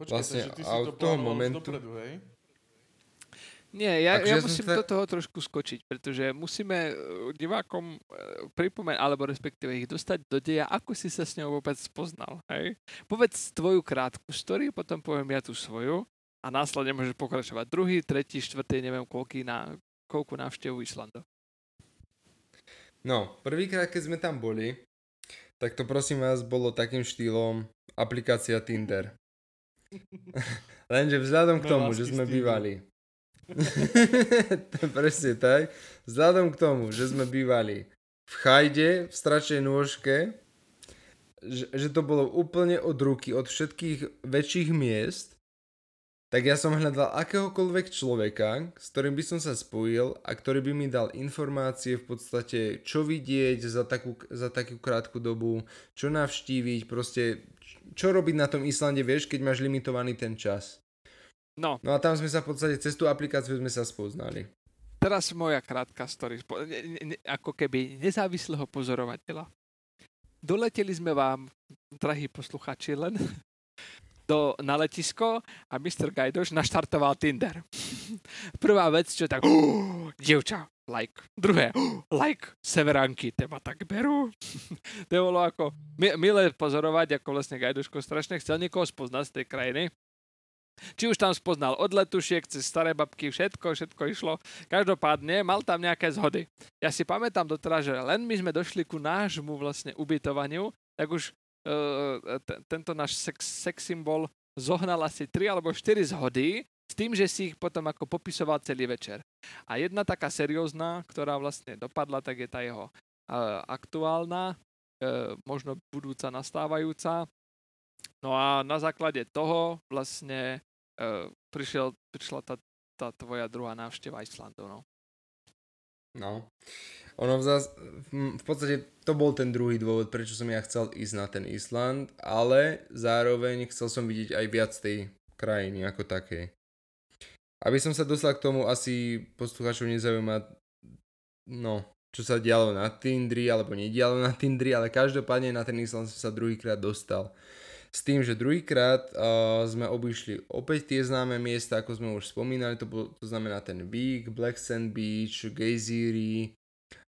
Počkaj, vlastne takže ty si a to od toho momentu- dopredu, hej? Nie, ja, Akože ja ja musím sa- do toho trošku skočiť, pretože musíme eh, divákom pripomenúť, alebo respektíve ich dostať do deja, ako si sa s ňou vôbec spoznal. Hej? Povedz tvoju krátku story, potom poviem ja tú svoju a následne môžeš pokračovať druhý, tretí, štvrtý, neviem koľký na, koľku návštevu Islandu. No, prvýkrát, keď sme tam boli, tak to prosím vás bolo takým štýlom aplikácia Tinder. Lenže vzhľadom k tomu, že sme bývali. presne tak. Vzhľadom k tomu, že sme bývali v chajde, v stračnej nôžke, že, že to bolo úplne od ruky, od všetkých väčších miest, tak ja som hľadal akéhokoľvek človeka, s ktorým by som sa spojil a ktorý by mi dal informácie v podstate, čo vidieť za takú, za takú krátku dobu, čo navštíviť, proste čo robiť na tom Islande, vieš, keď máš limitovaný ten čas. No. No a tam sme sa v podstate cez tú aplikáciu sme sa spoznali. Teraz moja krátka story, ne, ne, ako keby nezávislého pozorovateľa. Doleteli sme vám, drahí posluchači, len do, na letisko a Mr. Gajdoš naštartoval Tinder. Prvá vec, čo tak, oh, dievča, like. Druhé, like, severanky, teba tak berú. to bolo ako milé pozorovať, ako vlastne Gajdoško strašne chcel niekoho spoznať z tej krajiny. Či už tam spoznal od letušiek cez staré babky, všetko, všetko išlo. Každopádne mal tam nejaké zhody. Ja si pamätám doteraz, že len my sme došli ku nášmu vlastne ubytovaniu, tak už uh, t- tento náš sex, sex symbol zohnal asi 3 alebo 4 zhody s tým, že si ich potom ako popisoval celý večer. A jedna taká seriózna, ktorá vlastne dopadla, tak je tá jeho uh, aktuálna, uh, možno budúca nastávajúca, No a na základe toho vlastne uh, prišiel, prišla tá, tá tvoja druhá návšteva Islandu, no. No. Ono v, v podstate to bol ten druhý dôvod, prečo som ja chcel ísť na ten Island, ale zároveň chcel som vidieť aj viac tej krajiny ako takej. Aby som sa dostal k tomu, asi posluchačov nezaujíma, no, čo sa dialo na Tindri, alebo nedialo na Tindri, ale každopádne na ten Island som sa druhýkrát dostal. S tým, že druhýkrát uh, sme obišli opäť tie známe miesta, ako sme už spomínali, to, bol, to znamená ten Big, Black Sand Beach, Geysiri,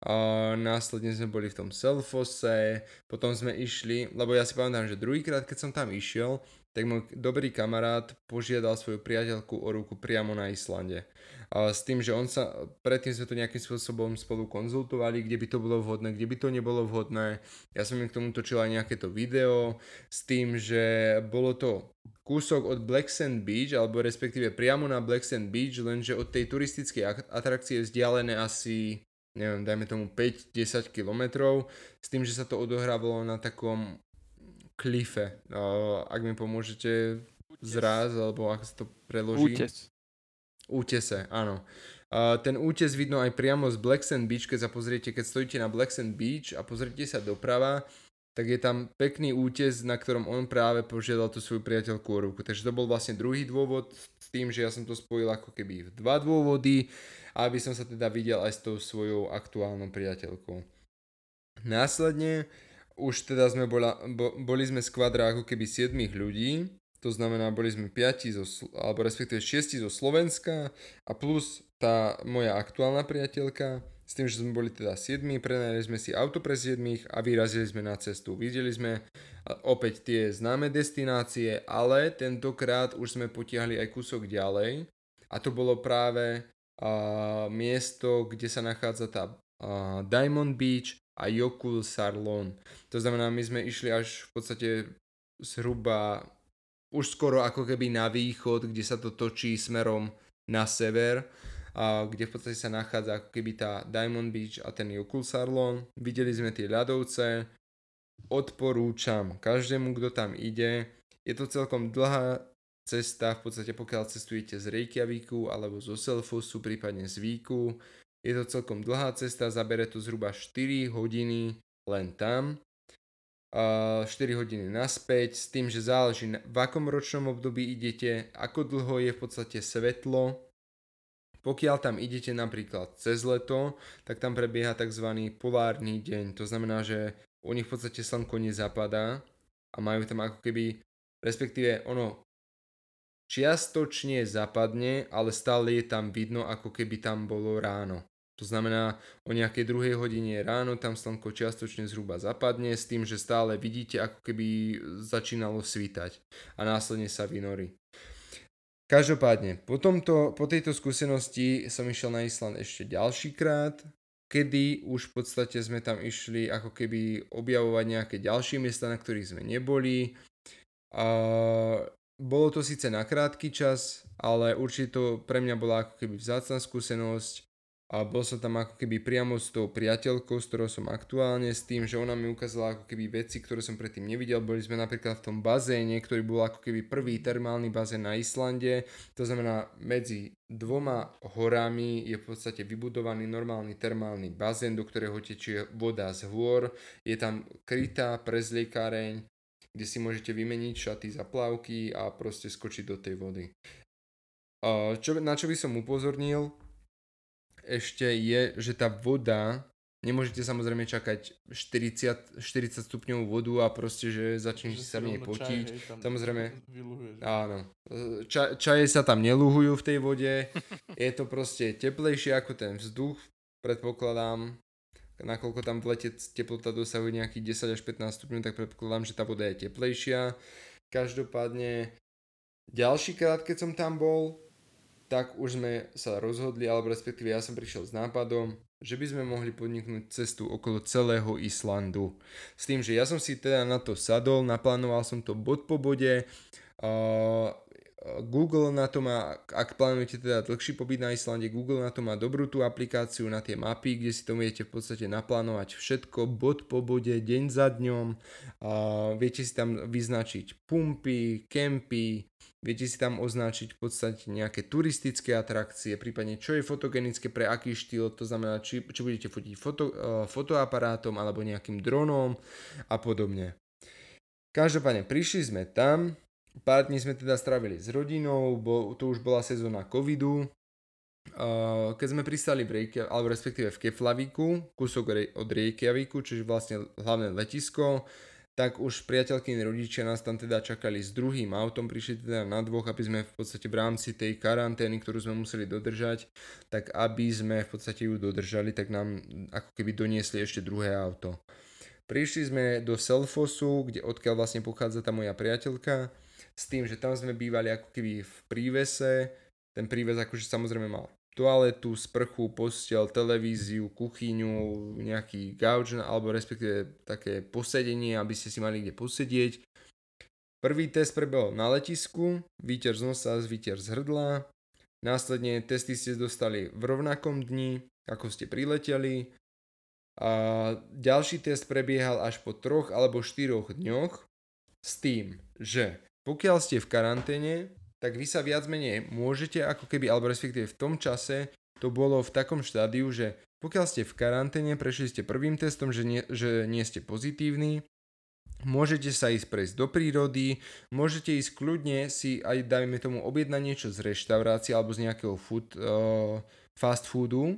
uh, následne sme boli v tom Selfose, potom sme išli, lebo ja si pamätám, že druhýkrát, keď som tam išiel, tak môj dobrý kamarát požiadal svoju priateľku o ruku priamo na Islande. A s tým, že on sa, predtým sme to nejakým spôsobom spolu konzultovali, kde by to bolo vhodné, kde by to nebolo vhodné. Ja som im k tomu točil aj nejaké to video s tým, že bolo to kúsok od Black Sand Beach, alebo respektíve priamo na Black Sand Beach, lenže od tej turistickej atrakcie vzdialené asi neviem, dajme tomu 5-10 kilometrov, s tým, že sa to odohrávalo na takom klife. Uh, ak mi pomôžete zraz, alebo ako sa to preloží. Útes. Útese, áno. Uh, ten útes vidno aj priamo z Black Sand Beach, keď sa pozriete, keď stojíte na Black Sand Beach a pozriete sa doprava, tak je tam pekný útes, na ktorom on práve požiadal tú svoju priateľku o ruku. Takže to bol vlastne druhý dôvod s tým, že ja som to spojil ako keby v dva dôvody, aby som sa teda videl aj s tou svojou aktuálnou priateľkou. Následne už teda sme bola, bo, boli sme skvadra ako keby 7 ľudí, to znamená, boli sme 5 zo, alebo respektíve 6 zo Slovenska a plus tá moja aktuálna priateľka, s tým, že sme boli teda 7, prenajali sme si auto pre 7 a vyrazili sme na cestu. Videli sme opäť tie známe destinácie, ale tentokrát už sme potiahli aj kúsok ďalej a to bolo práve a, miesto, kde sa nachádza tá a, Diamond Beach a Jokul Sarlon. To znamená, my sme išli až v podstate zhruba už skoro ako keby na východ, kde sa to točí smerom na sever, a kde v podstate sa nachádza ako keby tá Diamond Beach a ten Jokul Sarlon. Videli sme tie ľadovce, odporúčam každému, kto tam ide. Je to celkom dlhá cesta, v podstate pokiaľ cestujete z Reykjavíku alebo zo Selfosu, prípadne z Víku, je to celkom dlhá cesta, zabere to zhruba 4 hodiny len tam. Uh, 4 hodiny naspäť s tým, že záleží v akom ročnom období idete, ako dlho je v podstate svetlo. Pokiaľ tam idete napríklad cez leto, tak tam prebieha tzv. polárny deň. To znamená, že u nich v podstate slnko nezapadá a majú tam ako keby, respektíve ono čiastočne zapadne, ale stále je tam vidno, ako keby tam bolo ráno. To znamená, o nejakej druhej hodine ráno tam slnko čiastočne zhruba zapadne s tým, že stále vidíte, ako keby začínalo svítať a následne sa vynorí. Každopádne, po, tomto, po tejto skúsenosti som išiel na Island ešte ďalší krát, kedy už v podstate sme tam išli ako keby objavovať nejaké ďalšie miesta, na ktorých sme neboli. A bolo to síce na krátky čas, ale určite pre mňa bola ako keby vzácna skúsenosť a bol som tam ako keby priamo s tou priateľkou, s ktorou som aktuálne, s tým, že ona mi ukázala ako keby veci, ktoré som predtým nevidel. Boli sme napríklad v tom bazéne, ktorý bol ako keby prvý termálny bazén na Islande. To znamená, medzi dvoma horami je v podstate vybudovaný normálny termálny bazén, do ktorého tečie voda z hôr. Je tam krytá prezliekáreň, kde si môžete vymeniť šaty za plavky a proste skočiť do tej vody. Čo, na čo by som upozornil, ešte je, že tá voda, nemôžete samozrejme čakať 40, 40 stupňovú vodu a proste, že začneš sa v nej potiť. Čaj, hej, samozrejme, áno. Ča, čaje sa tam neluhujú v tej vode, je to proste teplejšie ako ten vzduch, predpokladám, nakoľko tam v lete teplota dosahuje nejakých 10 až 15 stupňov, tak predpokladám, že tá voda je teplejšia. Každopádne, ďalší krát, keď som tam bol, tak už sme sa rozhodli, alebo respektíve ja som prišiel s nápadom, že by sme mohli podniknúť cestu okolo celého Islandu. S tým, že ja som si teda na to sadol, naplánoval som to bod po bode, uh, Google na to má, ak plánujete teda dlhší pobyt na Islande, Google na to má dobrú tú aplikáciu na tie mapy, kde si to viete v podstate naplánovať všetko, bod po bode, deň za dňom, a viete si tam vyznačiť pumpy, kempy, viete si tam označiť v podstate nejaké turistické atrakcie, prípadne čo je fotogenické pre aký štýl, to znamená, či, či budete fotiť foto, uh, fotoaparátom alebo nejakým dronom a podobne. Každopádne prišli sme tam, Pár dní sme teda strávili s rodinou, bo to už bola sezóna covidu. keď sme pristali v Reykjavíku, alebo respektíve v Keflavíku, kúsok od Reykjavíku, čiže vlastne hlavné letisko, tak už priateľkyni rodičia nás tam teda čakali s druhým autom, prišli teda na dvoch, aby sme v podstate v rámci tej karantény, ktorú sme museli dodržať, tak aby sme v podstate ju dodržali, tak nám ako keby doniesli ešte druhé auto. Prišli sme do Selfosu, kde odkiaľ vlastne pochádza tá moja priateľka s tým, že tam sme bývali ako keby v prívese, ten príves akože samozrejme mal toaletu, sprchu, postel, televíziu, kuchyňu, nejaký gauč, alebo respektíve také posedenie, aby ste si mali kde posedieť. Prvý test prebehol na letisku, výter z nosa, výter z hrdla, následne testy ste dostali v rovnakom dni, ako ste prileteli, a ďalší test prebiehal až po troch alebo štyroch dňoch s tým, že pokiaľ ste v karanténe, tak vy sa viac menej môžete ako keby, alebo respektíve v tom čase to bolo v takom štádiu, že pokiaľ ste v karanténe, prešli ste prvým testom, že nie, že nie ste pozitívni, môžete sa ísť prejsť do prírody, môžete ísť kľudne si aj dajme tomu objednať niečo z reštaurácie alebo z nejakého food, uh, fast foodu,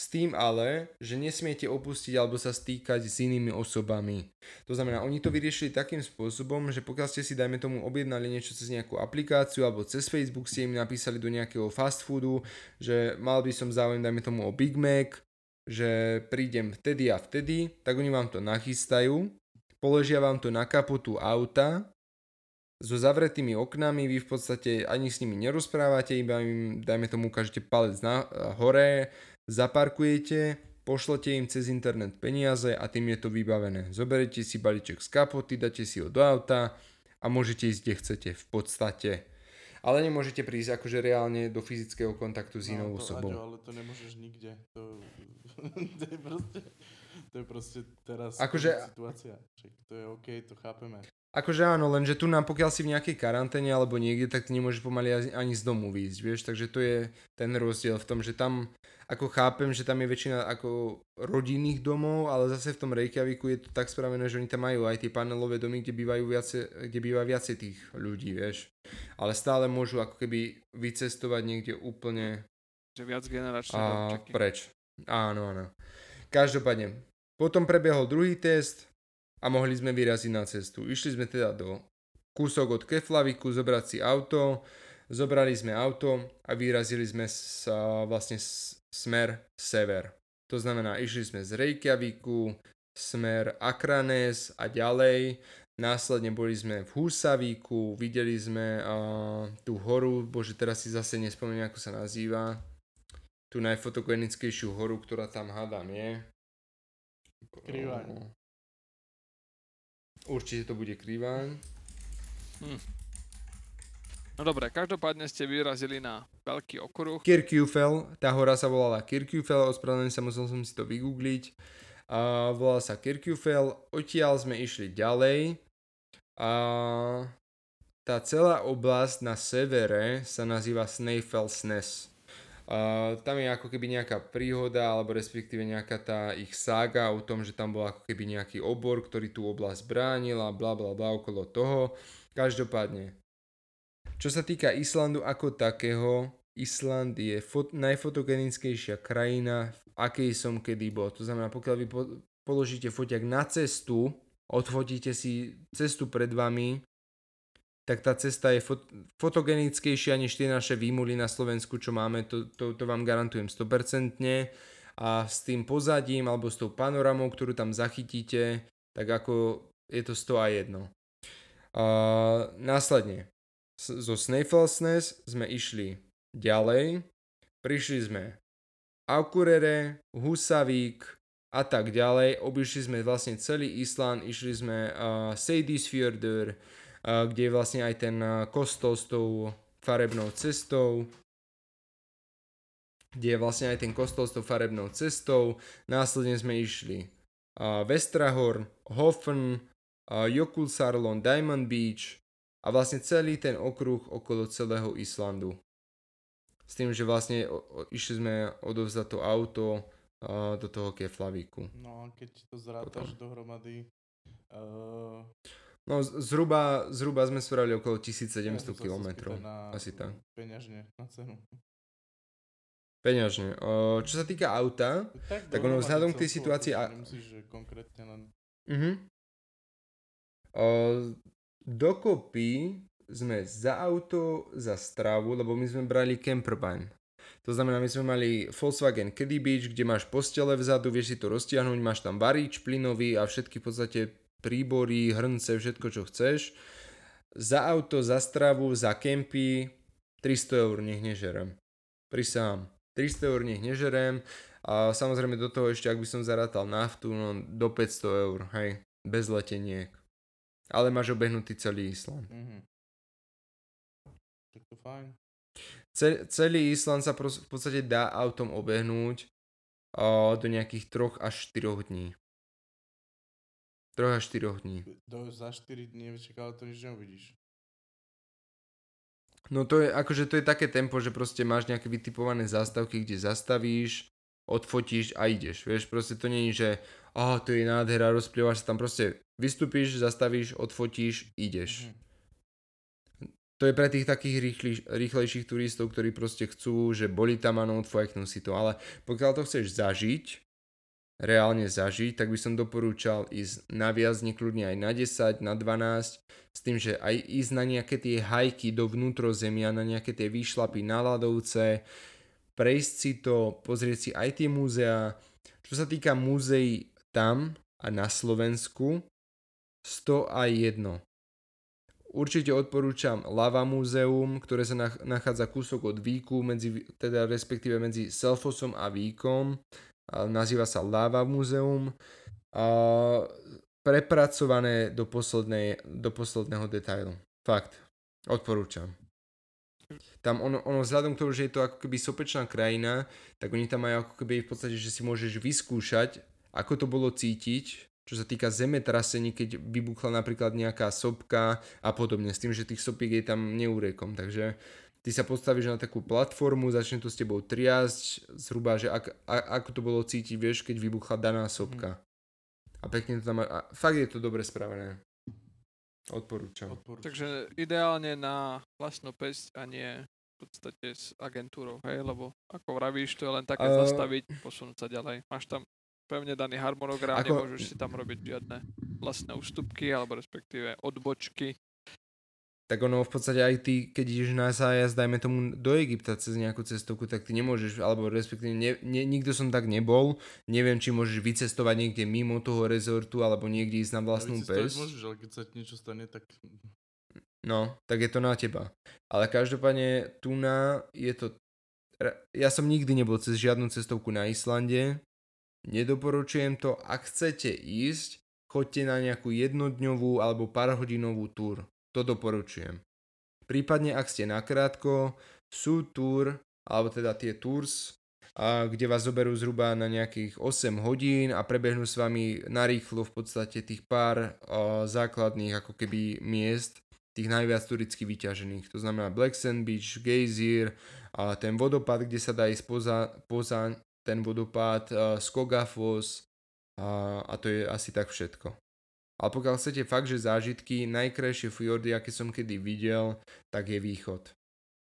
s tým ale, že nesmiete opustiť alebo sa stýkať s inými osobami. To znamená, oni to vyriešili takým spôsobom, že pokiaľ ste si, dajme tomu, objednali niečo cez nejakú aplikáciu alebo cez Facebook ste im napísali do nejakého fast foodu, že mal by som záujem, dajme tomu, o Big Mac, že prídem vtedy a vtedy, tak oni vám to nachystajú, položia vám to na kapotu auta so zavretými oknami, vy v podstate ani s nimi nerozprávate, iba im, dajme tomu, ukážete palec na, hore, Zaparkujete, pošlete im cez internet peniaze a tým je to vybavené. Zoberete si balíček z kapoty, dáte si ho do auta a môžete ísť kde chcete v podstate. Ale nemôžete prísť akože reálne do fyzického kontaktu s no, inou to, osobou. Aďo, ale to nemôžeš nikde. To, to, je proste, to je proste teraz akože, situácia. to je OK, to chápeme. Akože áno, lenže tu nám pokiaľ si v nejakej karanténe alebo niekde, tak nemôžeš pomaly ani z domu výjsť, vieš, takže to je ten rozdiel v tom, že tam, ako chápem, že tam je väčšina ako rodinných domov, ale zase v tom Reykjaviku je to tak spravené, že oni tam majú aj tie panelové domy, kde, bývajú viacej, kde býva viacej tých ľudí, vieš. Ale stále môžu ako keby vycestovať niekde úplne... Že viac generačné a preč. Áno, áno. Každopádne, potom prebiehol druhý test, a mohli sme vyraziť na cestu. Išli sme teda do kúsok od Keflaviku zobrať si auto, zobrali sme auto a vyrazili sme sa vlastne smer sever. To znamená, išli sme z Reykjaviku, smer Akranes a ďalej. Následne boli sme v Husavíku, videli sme uh, tú horu, bože teraz si zase nespomeniem ako sa nazýva, tú najfotogenickejšiu horu, ktorá tam hádam je. Krivaň. Určite to bude Kriváň. Hm. No dobre, každopádne ste vyrazili na veľký okruh. Kirkjufel, tá hora sa volala Kirkjufel, ospravedlňujem sa, musel som si to vygoogliť. A volala sa Kirkjufel, odtiaľ sme išli ďalej. A tá celá oblasť na severe sa nazýva Snæfellsnes. Tam je ako keby nejaká príhoda, alebo respektíve nejaká tá ich sága o tom, že tam bol ako keby nejaký obor, ktorý tú oblasť bránil a bla bla bla okolo toho. Každopádne, čo sa týka Islandu ako takého, Island je fot- najfotogenickejšia krajina, v akej som kedy bol. To znamená, pokiaľ vy po- položíte foťak na cestu, odfotíte si cestu pred vami, tak tá cesta je fot- fotogenickejšia než tie naše výmuly na Slovensku, čo máme, to, to, to vám garantujem 100%. A s tým pozadím alebo s tou panoramou, ktorú tam zachytíte, tak ako je to 100 a 1. A následne, zo Snæfellsnes sme išli ďalej, prišli sme Akurere, Husavík a tak ďalej, obišli sme vlastne celý Island, išli sme uh, Seydisfjörður, kde je vlastne aj ten kostol s tou farebnou cestou, kde je vlastne aj ten kostol s tou farebnou cestou. Následne sme išli Vestrahorn, Hofen, Jökulsárlon, Diamond Beach a vlastne celý ten okruh okolo celého Islandu. S tým, že vlastne išli sme odovzdať to auto do toho Keflavíku. No a keď to zrátaš Potom. dohromady, uh, No zhruba, zhruba sme spravili okolo 1700 ja, km. Asi tak. Peňažne na cenu. Peňažne. O, čo sa týka auta, tak, tak ono vzhľadom k tej situácii... A... Nemusíš, že konkrétne len... Uh-huh. O, dokopy sme za auto, za stravu, lebo my sme brali campervan. To znamená, my sme mali Volkswagen Caddy Beach, kde máš postele vzadu, vieš si to roztiahnuť, máš tam varíč plynový a všetky v podstate príbory, hrnce, všetko čo chceš. Za auto, za stravu, za kempy 300 eur nech nežerem. Prisám. 300 eur nech nežerem a samozrejme do toho ešte, ak by som zarátal naftu, no do 500 eur, hej, bez leteniek. Ale máš obehnutý celý Island. Mm-hmm. Tak to fajn. celý Island sa v podstate dá autom obehnúť uh, do nejakých 3 až 4 dní. 3 až 4 dní. Do, za 4 dní ale to nič neuvidíš. No to je, akože to je také tempo, že proste máš nejaké vytipované zástavky, kde zastavíš, odfotíš a ideš. Vieš, proste to nie je, že oh, to je nádhera, rozplývaš sa tam, proste vystúpiš, zastavíš, odfotíš, ideš. Mm-hmm. To je pre tých takých rýchli, rýchlejších turistov, ktorí proste chcú, že boli tam a no, odfajknú si to, ale pokiaľ to chceš zažiť, reálne zažiť, tak by som doporúčal ísť na viac, nekľudne aj na 10, na 12, s tým, že aj ísť na nejaké tie hajky do vnútrozemia, na nejaké tie výšlapy na ľadovce, prejsť si to, pozrieť si aj tie múzea. Čo sa týka múzeí tam a na Slovensku, 100 a 1. Určite odporúčam Lava Múzeum, ktoré sa nachádza kúsok od Víku, medzi, teda respektíve medzi Selfosom a Víkom nazýva sa Lava Muzeum prepracované do, poslednej, do posledného detailu. Fakt, odporúčam. Tam ono, ono vzhľadom k tomu, že je to ako keby sopečná krajina, tak oni tam majú ako keby v podstate, že si môžeš vyskúšať, ako to bolo cítiť, čo sa týka zemetrasení, keď vybuchla napríklad nejaká sopka a podobne, s tým, že tých sopiek je tam neúrekom, takže ty sa postavíš na takú platformu, začne to s tebou triasť, zhruba, že ak, a, ako to bolo cítiť, vieš, keď vybuchla daná sopka. Mm. A pekne to tam, a fakt je to dobre spravené. Odporúčam. Odporúčam. Takže ideálne na vlastnú pesť a nie v podstate s agentúrou, hej, lebo ako vravíš, to je len také uh, zastaviť, posunúť sa ďalej. Máš tam pevne daný harmonogram, ako... nemôžeš si tam robiť žiadne vlastné ústupky alebo respektíve odbočky tak ono v podstate aj ty, keď ideš na zájazd, dajme tomu do Egypta cez nejakú cestovku, tak ty nemôžeš, alebo respektíve ne, ne, nikto som tak nebol, neviem, či môžeš vycestovať niekde mimo toho rezortu, alebo niekde ísť na vlastnú ja, pes. môžeš, ale keď sa ti niečo stane, tak... No, tak je to na teba. Ale každopádne tu na je to... Ja som nikdy nebol cez žiadnu cestovku na Islande, nedoporučujem to, ak chcete ísť, choďte na nejakú jednodňovú alebo pár hodinovú túr to doporučujem. Prípadne ak ste nakrátko, sú tour, alebo teda tie tours, a kde vás zoberú zhruba na nejakých 8 hodín a prebehnú s vami narýchlo v podstate tých pár a, základných ako keby miest, tých najviac turicky vyťažených. To znamená Black Sand Beach, Geyser, a ten vodopád, kde sa dá ísť poza, poza ten vodopád, Skogafos a, a to je asi tak všetko. Ale pokiaľ chcete fakt, že zážitky, najkrajšie fjordy, aké som kedy videl, tak je východ.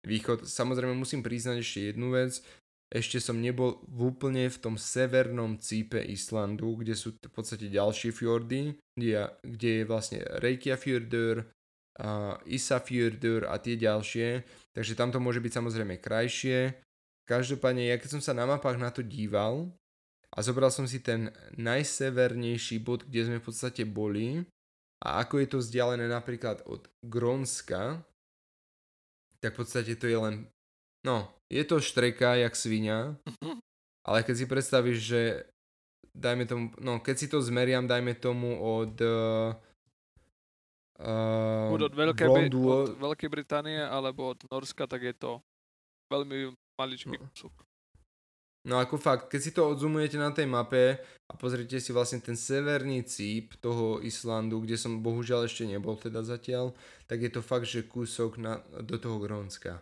Východ, samozrejme musím priznať ešte jednu vec, ešte som nebol v úplne v tom severnom cípe Islandu, kde sú v podstate ďalšie fjordy, kde je, vlastne Reykjafjordur, uh, Isafjordur a tie ďalšie, takže tam to môže byť samozrejme krajšie. Každopádne, ja keď som sa na mapách na to díval a zobral som si ten najsevernejší bod, kde sme v podstate boli a ako je to vzdialené napríklad od Grónska, tak v podstate to je len No, je to štreka, jak svinia, ale keď si predstavíš, že dajme tomu, no keď si to zmeriam, dajme tomu od uh, uh, od, Veľkej, Blondu, od Veľkej Británie alebo od Norska, tak je to veľmi maličký no. kúsok. No ako fakt, keď si to odzumujete na tej mape a pozrite si vlastne ten severný cíp toho Islandu, kde som bohužiaľ ešte nebol teda zatiaľ, tak je to fakt, že kúsok na, do toho Grónska.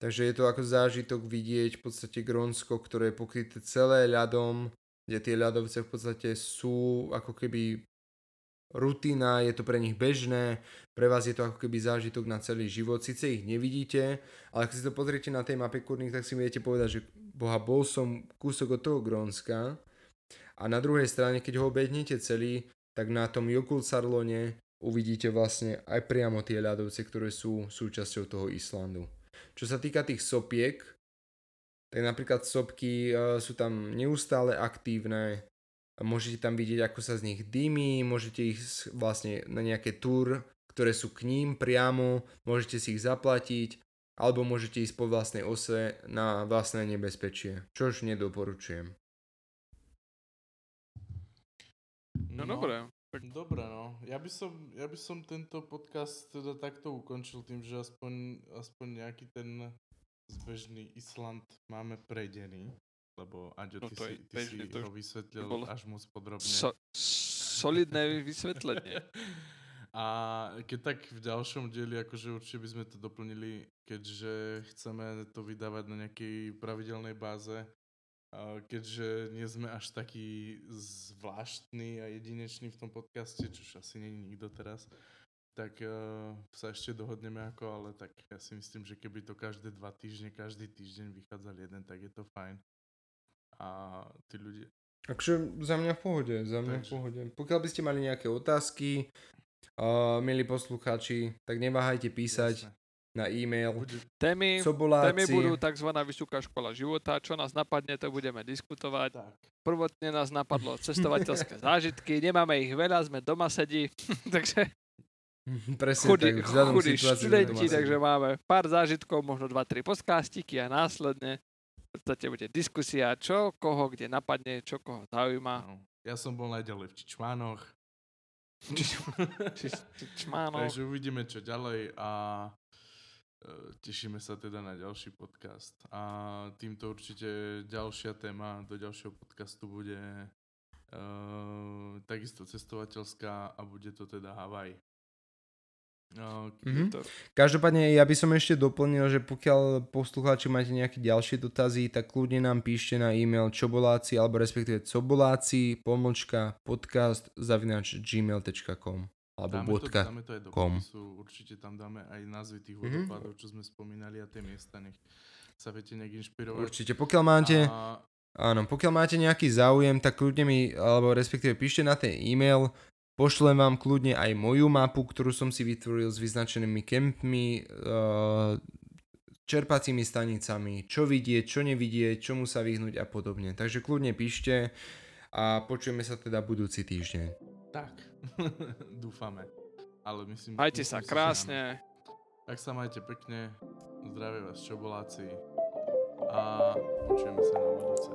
Takže je to ako zážitok vidieť v podstate Grónsko, ktoré je pokryté celé ľadom, kde tie ľadovce v podstate sú ako keby rutina, je to pre nich bežné, pre vás je to ako keby zážitok na celý život, síce ich nevidíte, ale keď si to pozriete na tej mape kurník, tak si viete povedať, že boha, bol som kúsok od toho Grónska. A na druhej strane, keď ho obehnete celý, tak na tom Jökulsarlone uvidíte vlastne aj priamo tie ľadovce, ktoré sú súčasťou toho Islandu. Čo sa týka tých sopiek, tak napríklad sopky uh, sú tam neustále aktívne, môžete tam vidieť, ako sa z nich dymí, môžete ich vlastne na nejaké túr, ktoré sú k ním priamo, môžete si ich zaplatiť, alebo môžete ísť po vlastnej ose na vlastné nebezpečie, čož nedoporučujem. No, no dobre. Dobre, no. Ja by, som, ja by som tento podcast teda takto ukončil tým, že aspoň, aspoň nejaký ten zbežný Island máme prejdený. Lebo Aďo, no ty, si, ty bežný, si ho vysvetlil bolo... až moc podrobne. So, solidné vysvetlenie. A keď tak v ďalšom dieli, akože určite by sme to doplnili, keďže chceme to vydávať na nejakej pravidelnej báze, keďže nie sme až taký zvláštny a jedinečný v tom podcaste, čo asi není nikto teraz, tak uh, sa ešte dohodneme ako, ale tak ja si myslím, že keby to každé dva týždne, každý týždeň vychádzal jeden, tak je to fajn. A tí ľudia... Takže za mňa v pohode, za mňa Takže... v pohode. Pokiaľ by ste mali nejaké otázky, uh, milí poslucháči, tak neváhajte písať. Jasne na e-mail. Témy, témy budú tzv. vysoká škola života. Čo nás napadne, to budeme diskutovať. Tak. Prvotne nás napadlo cestovateľské zážitky. Nemáme ich veľa, sme doma sedí. takže Presne chudí, tak, chudí študenti, takže máme pár zážitkov, možno 2-3 podcastiky a následne podstate bude diskusia, čo koho kde napadne, čo koho zaujíma. No, ja som bol najďalej v Čičmánoch. Čičmánoch. Takže uvidíme, čo ďalej a E, tešíme sa teda na ďalší podcast. A týmto určite ďalšia téma do ďalšieho podcastu bude uh, takisto cestovateľská a bude to teda Havaj. Uh, mm-hmm. to... Každopádne ja by som ešte doplnil, že pokiaľ poslucháči máte nejaké ďalšie dotazy, tak kľudne nám píšte na e-mail čoboláci alebo respektíve coboláci pomočka podcast zavinač gmail.com alebo dáme bodka to, dáme to aj do com. Popisu, určite tam dáme aj názvy tých mhm. vodopádov, mm-hmm. čo sme spomínali a tie miesta, nech sa viete nejak inšpirovať. Určite, pokiaľ máte, a... áno, pokiaľ máte nejaký záujem, tak kľudne mi, alebo respektíve píšte na ten e-mail, pošlem vám kľudne aj moju mapu, ktorú som si vytvoril s vyznačenými kempmi, uh, čerpacími stanicami, čo vidieť, čo nevidieť, čomu sa vyhnúť a podobne. Takže kľudne píšte a počujeme sa teda budúci týždeň. Tak, dúfame. Ale myslím... Majte sa krásne. Tak sa majte pekne. Zdravie vás čoboláci. A počujeme sa na budúce.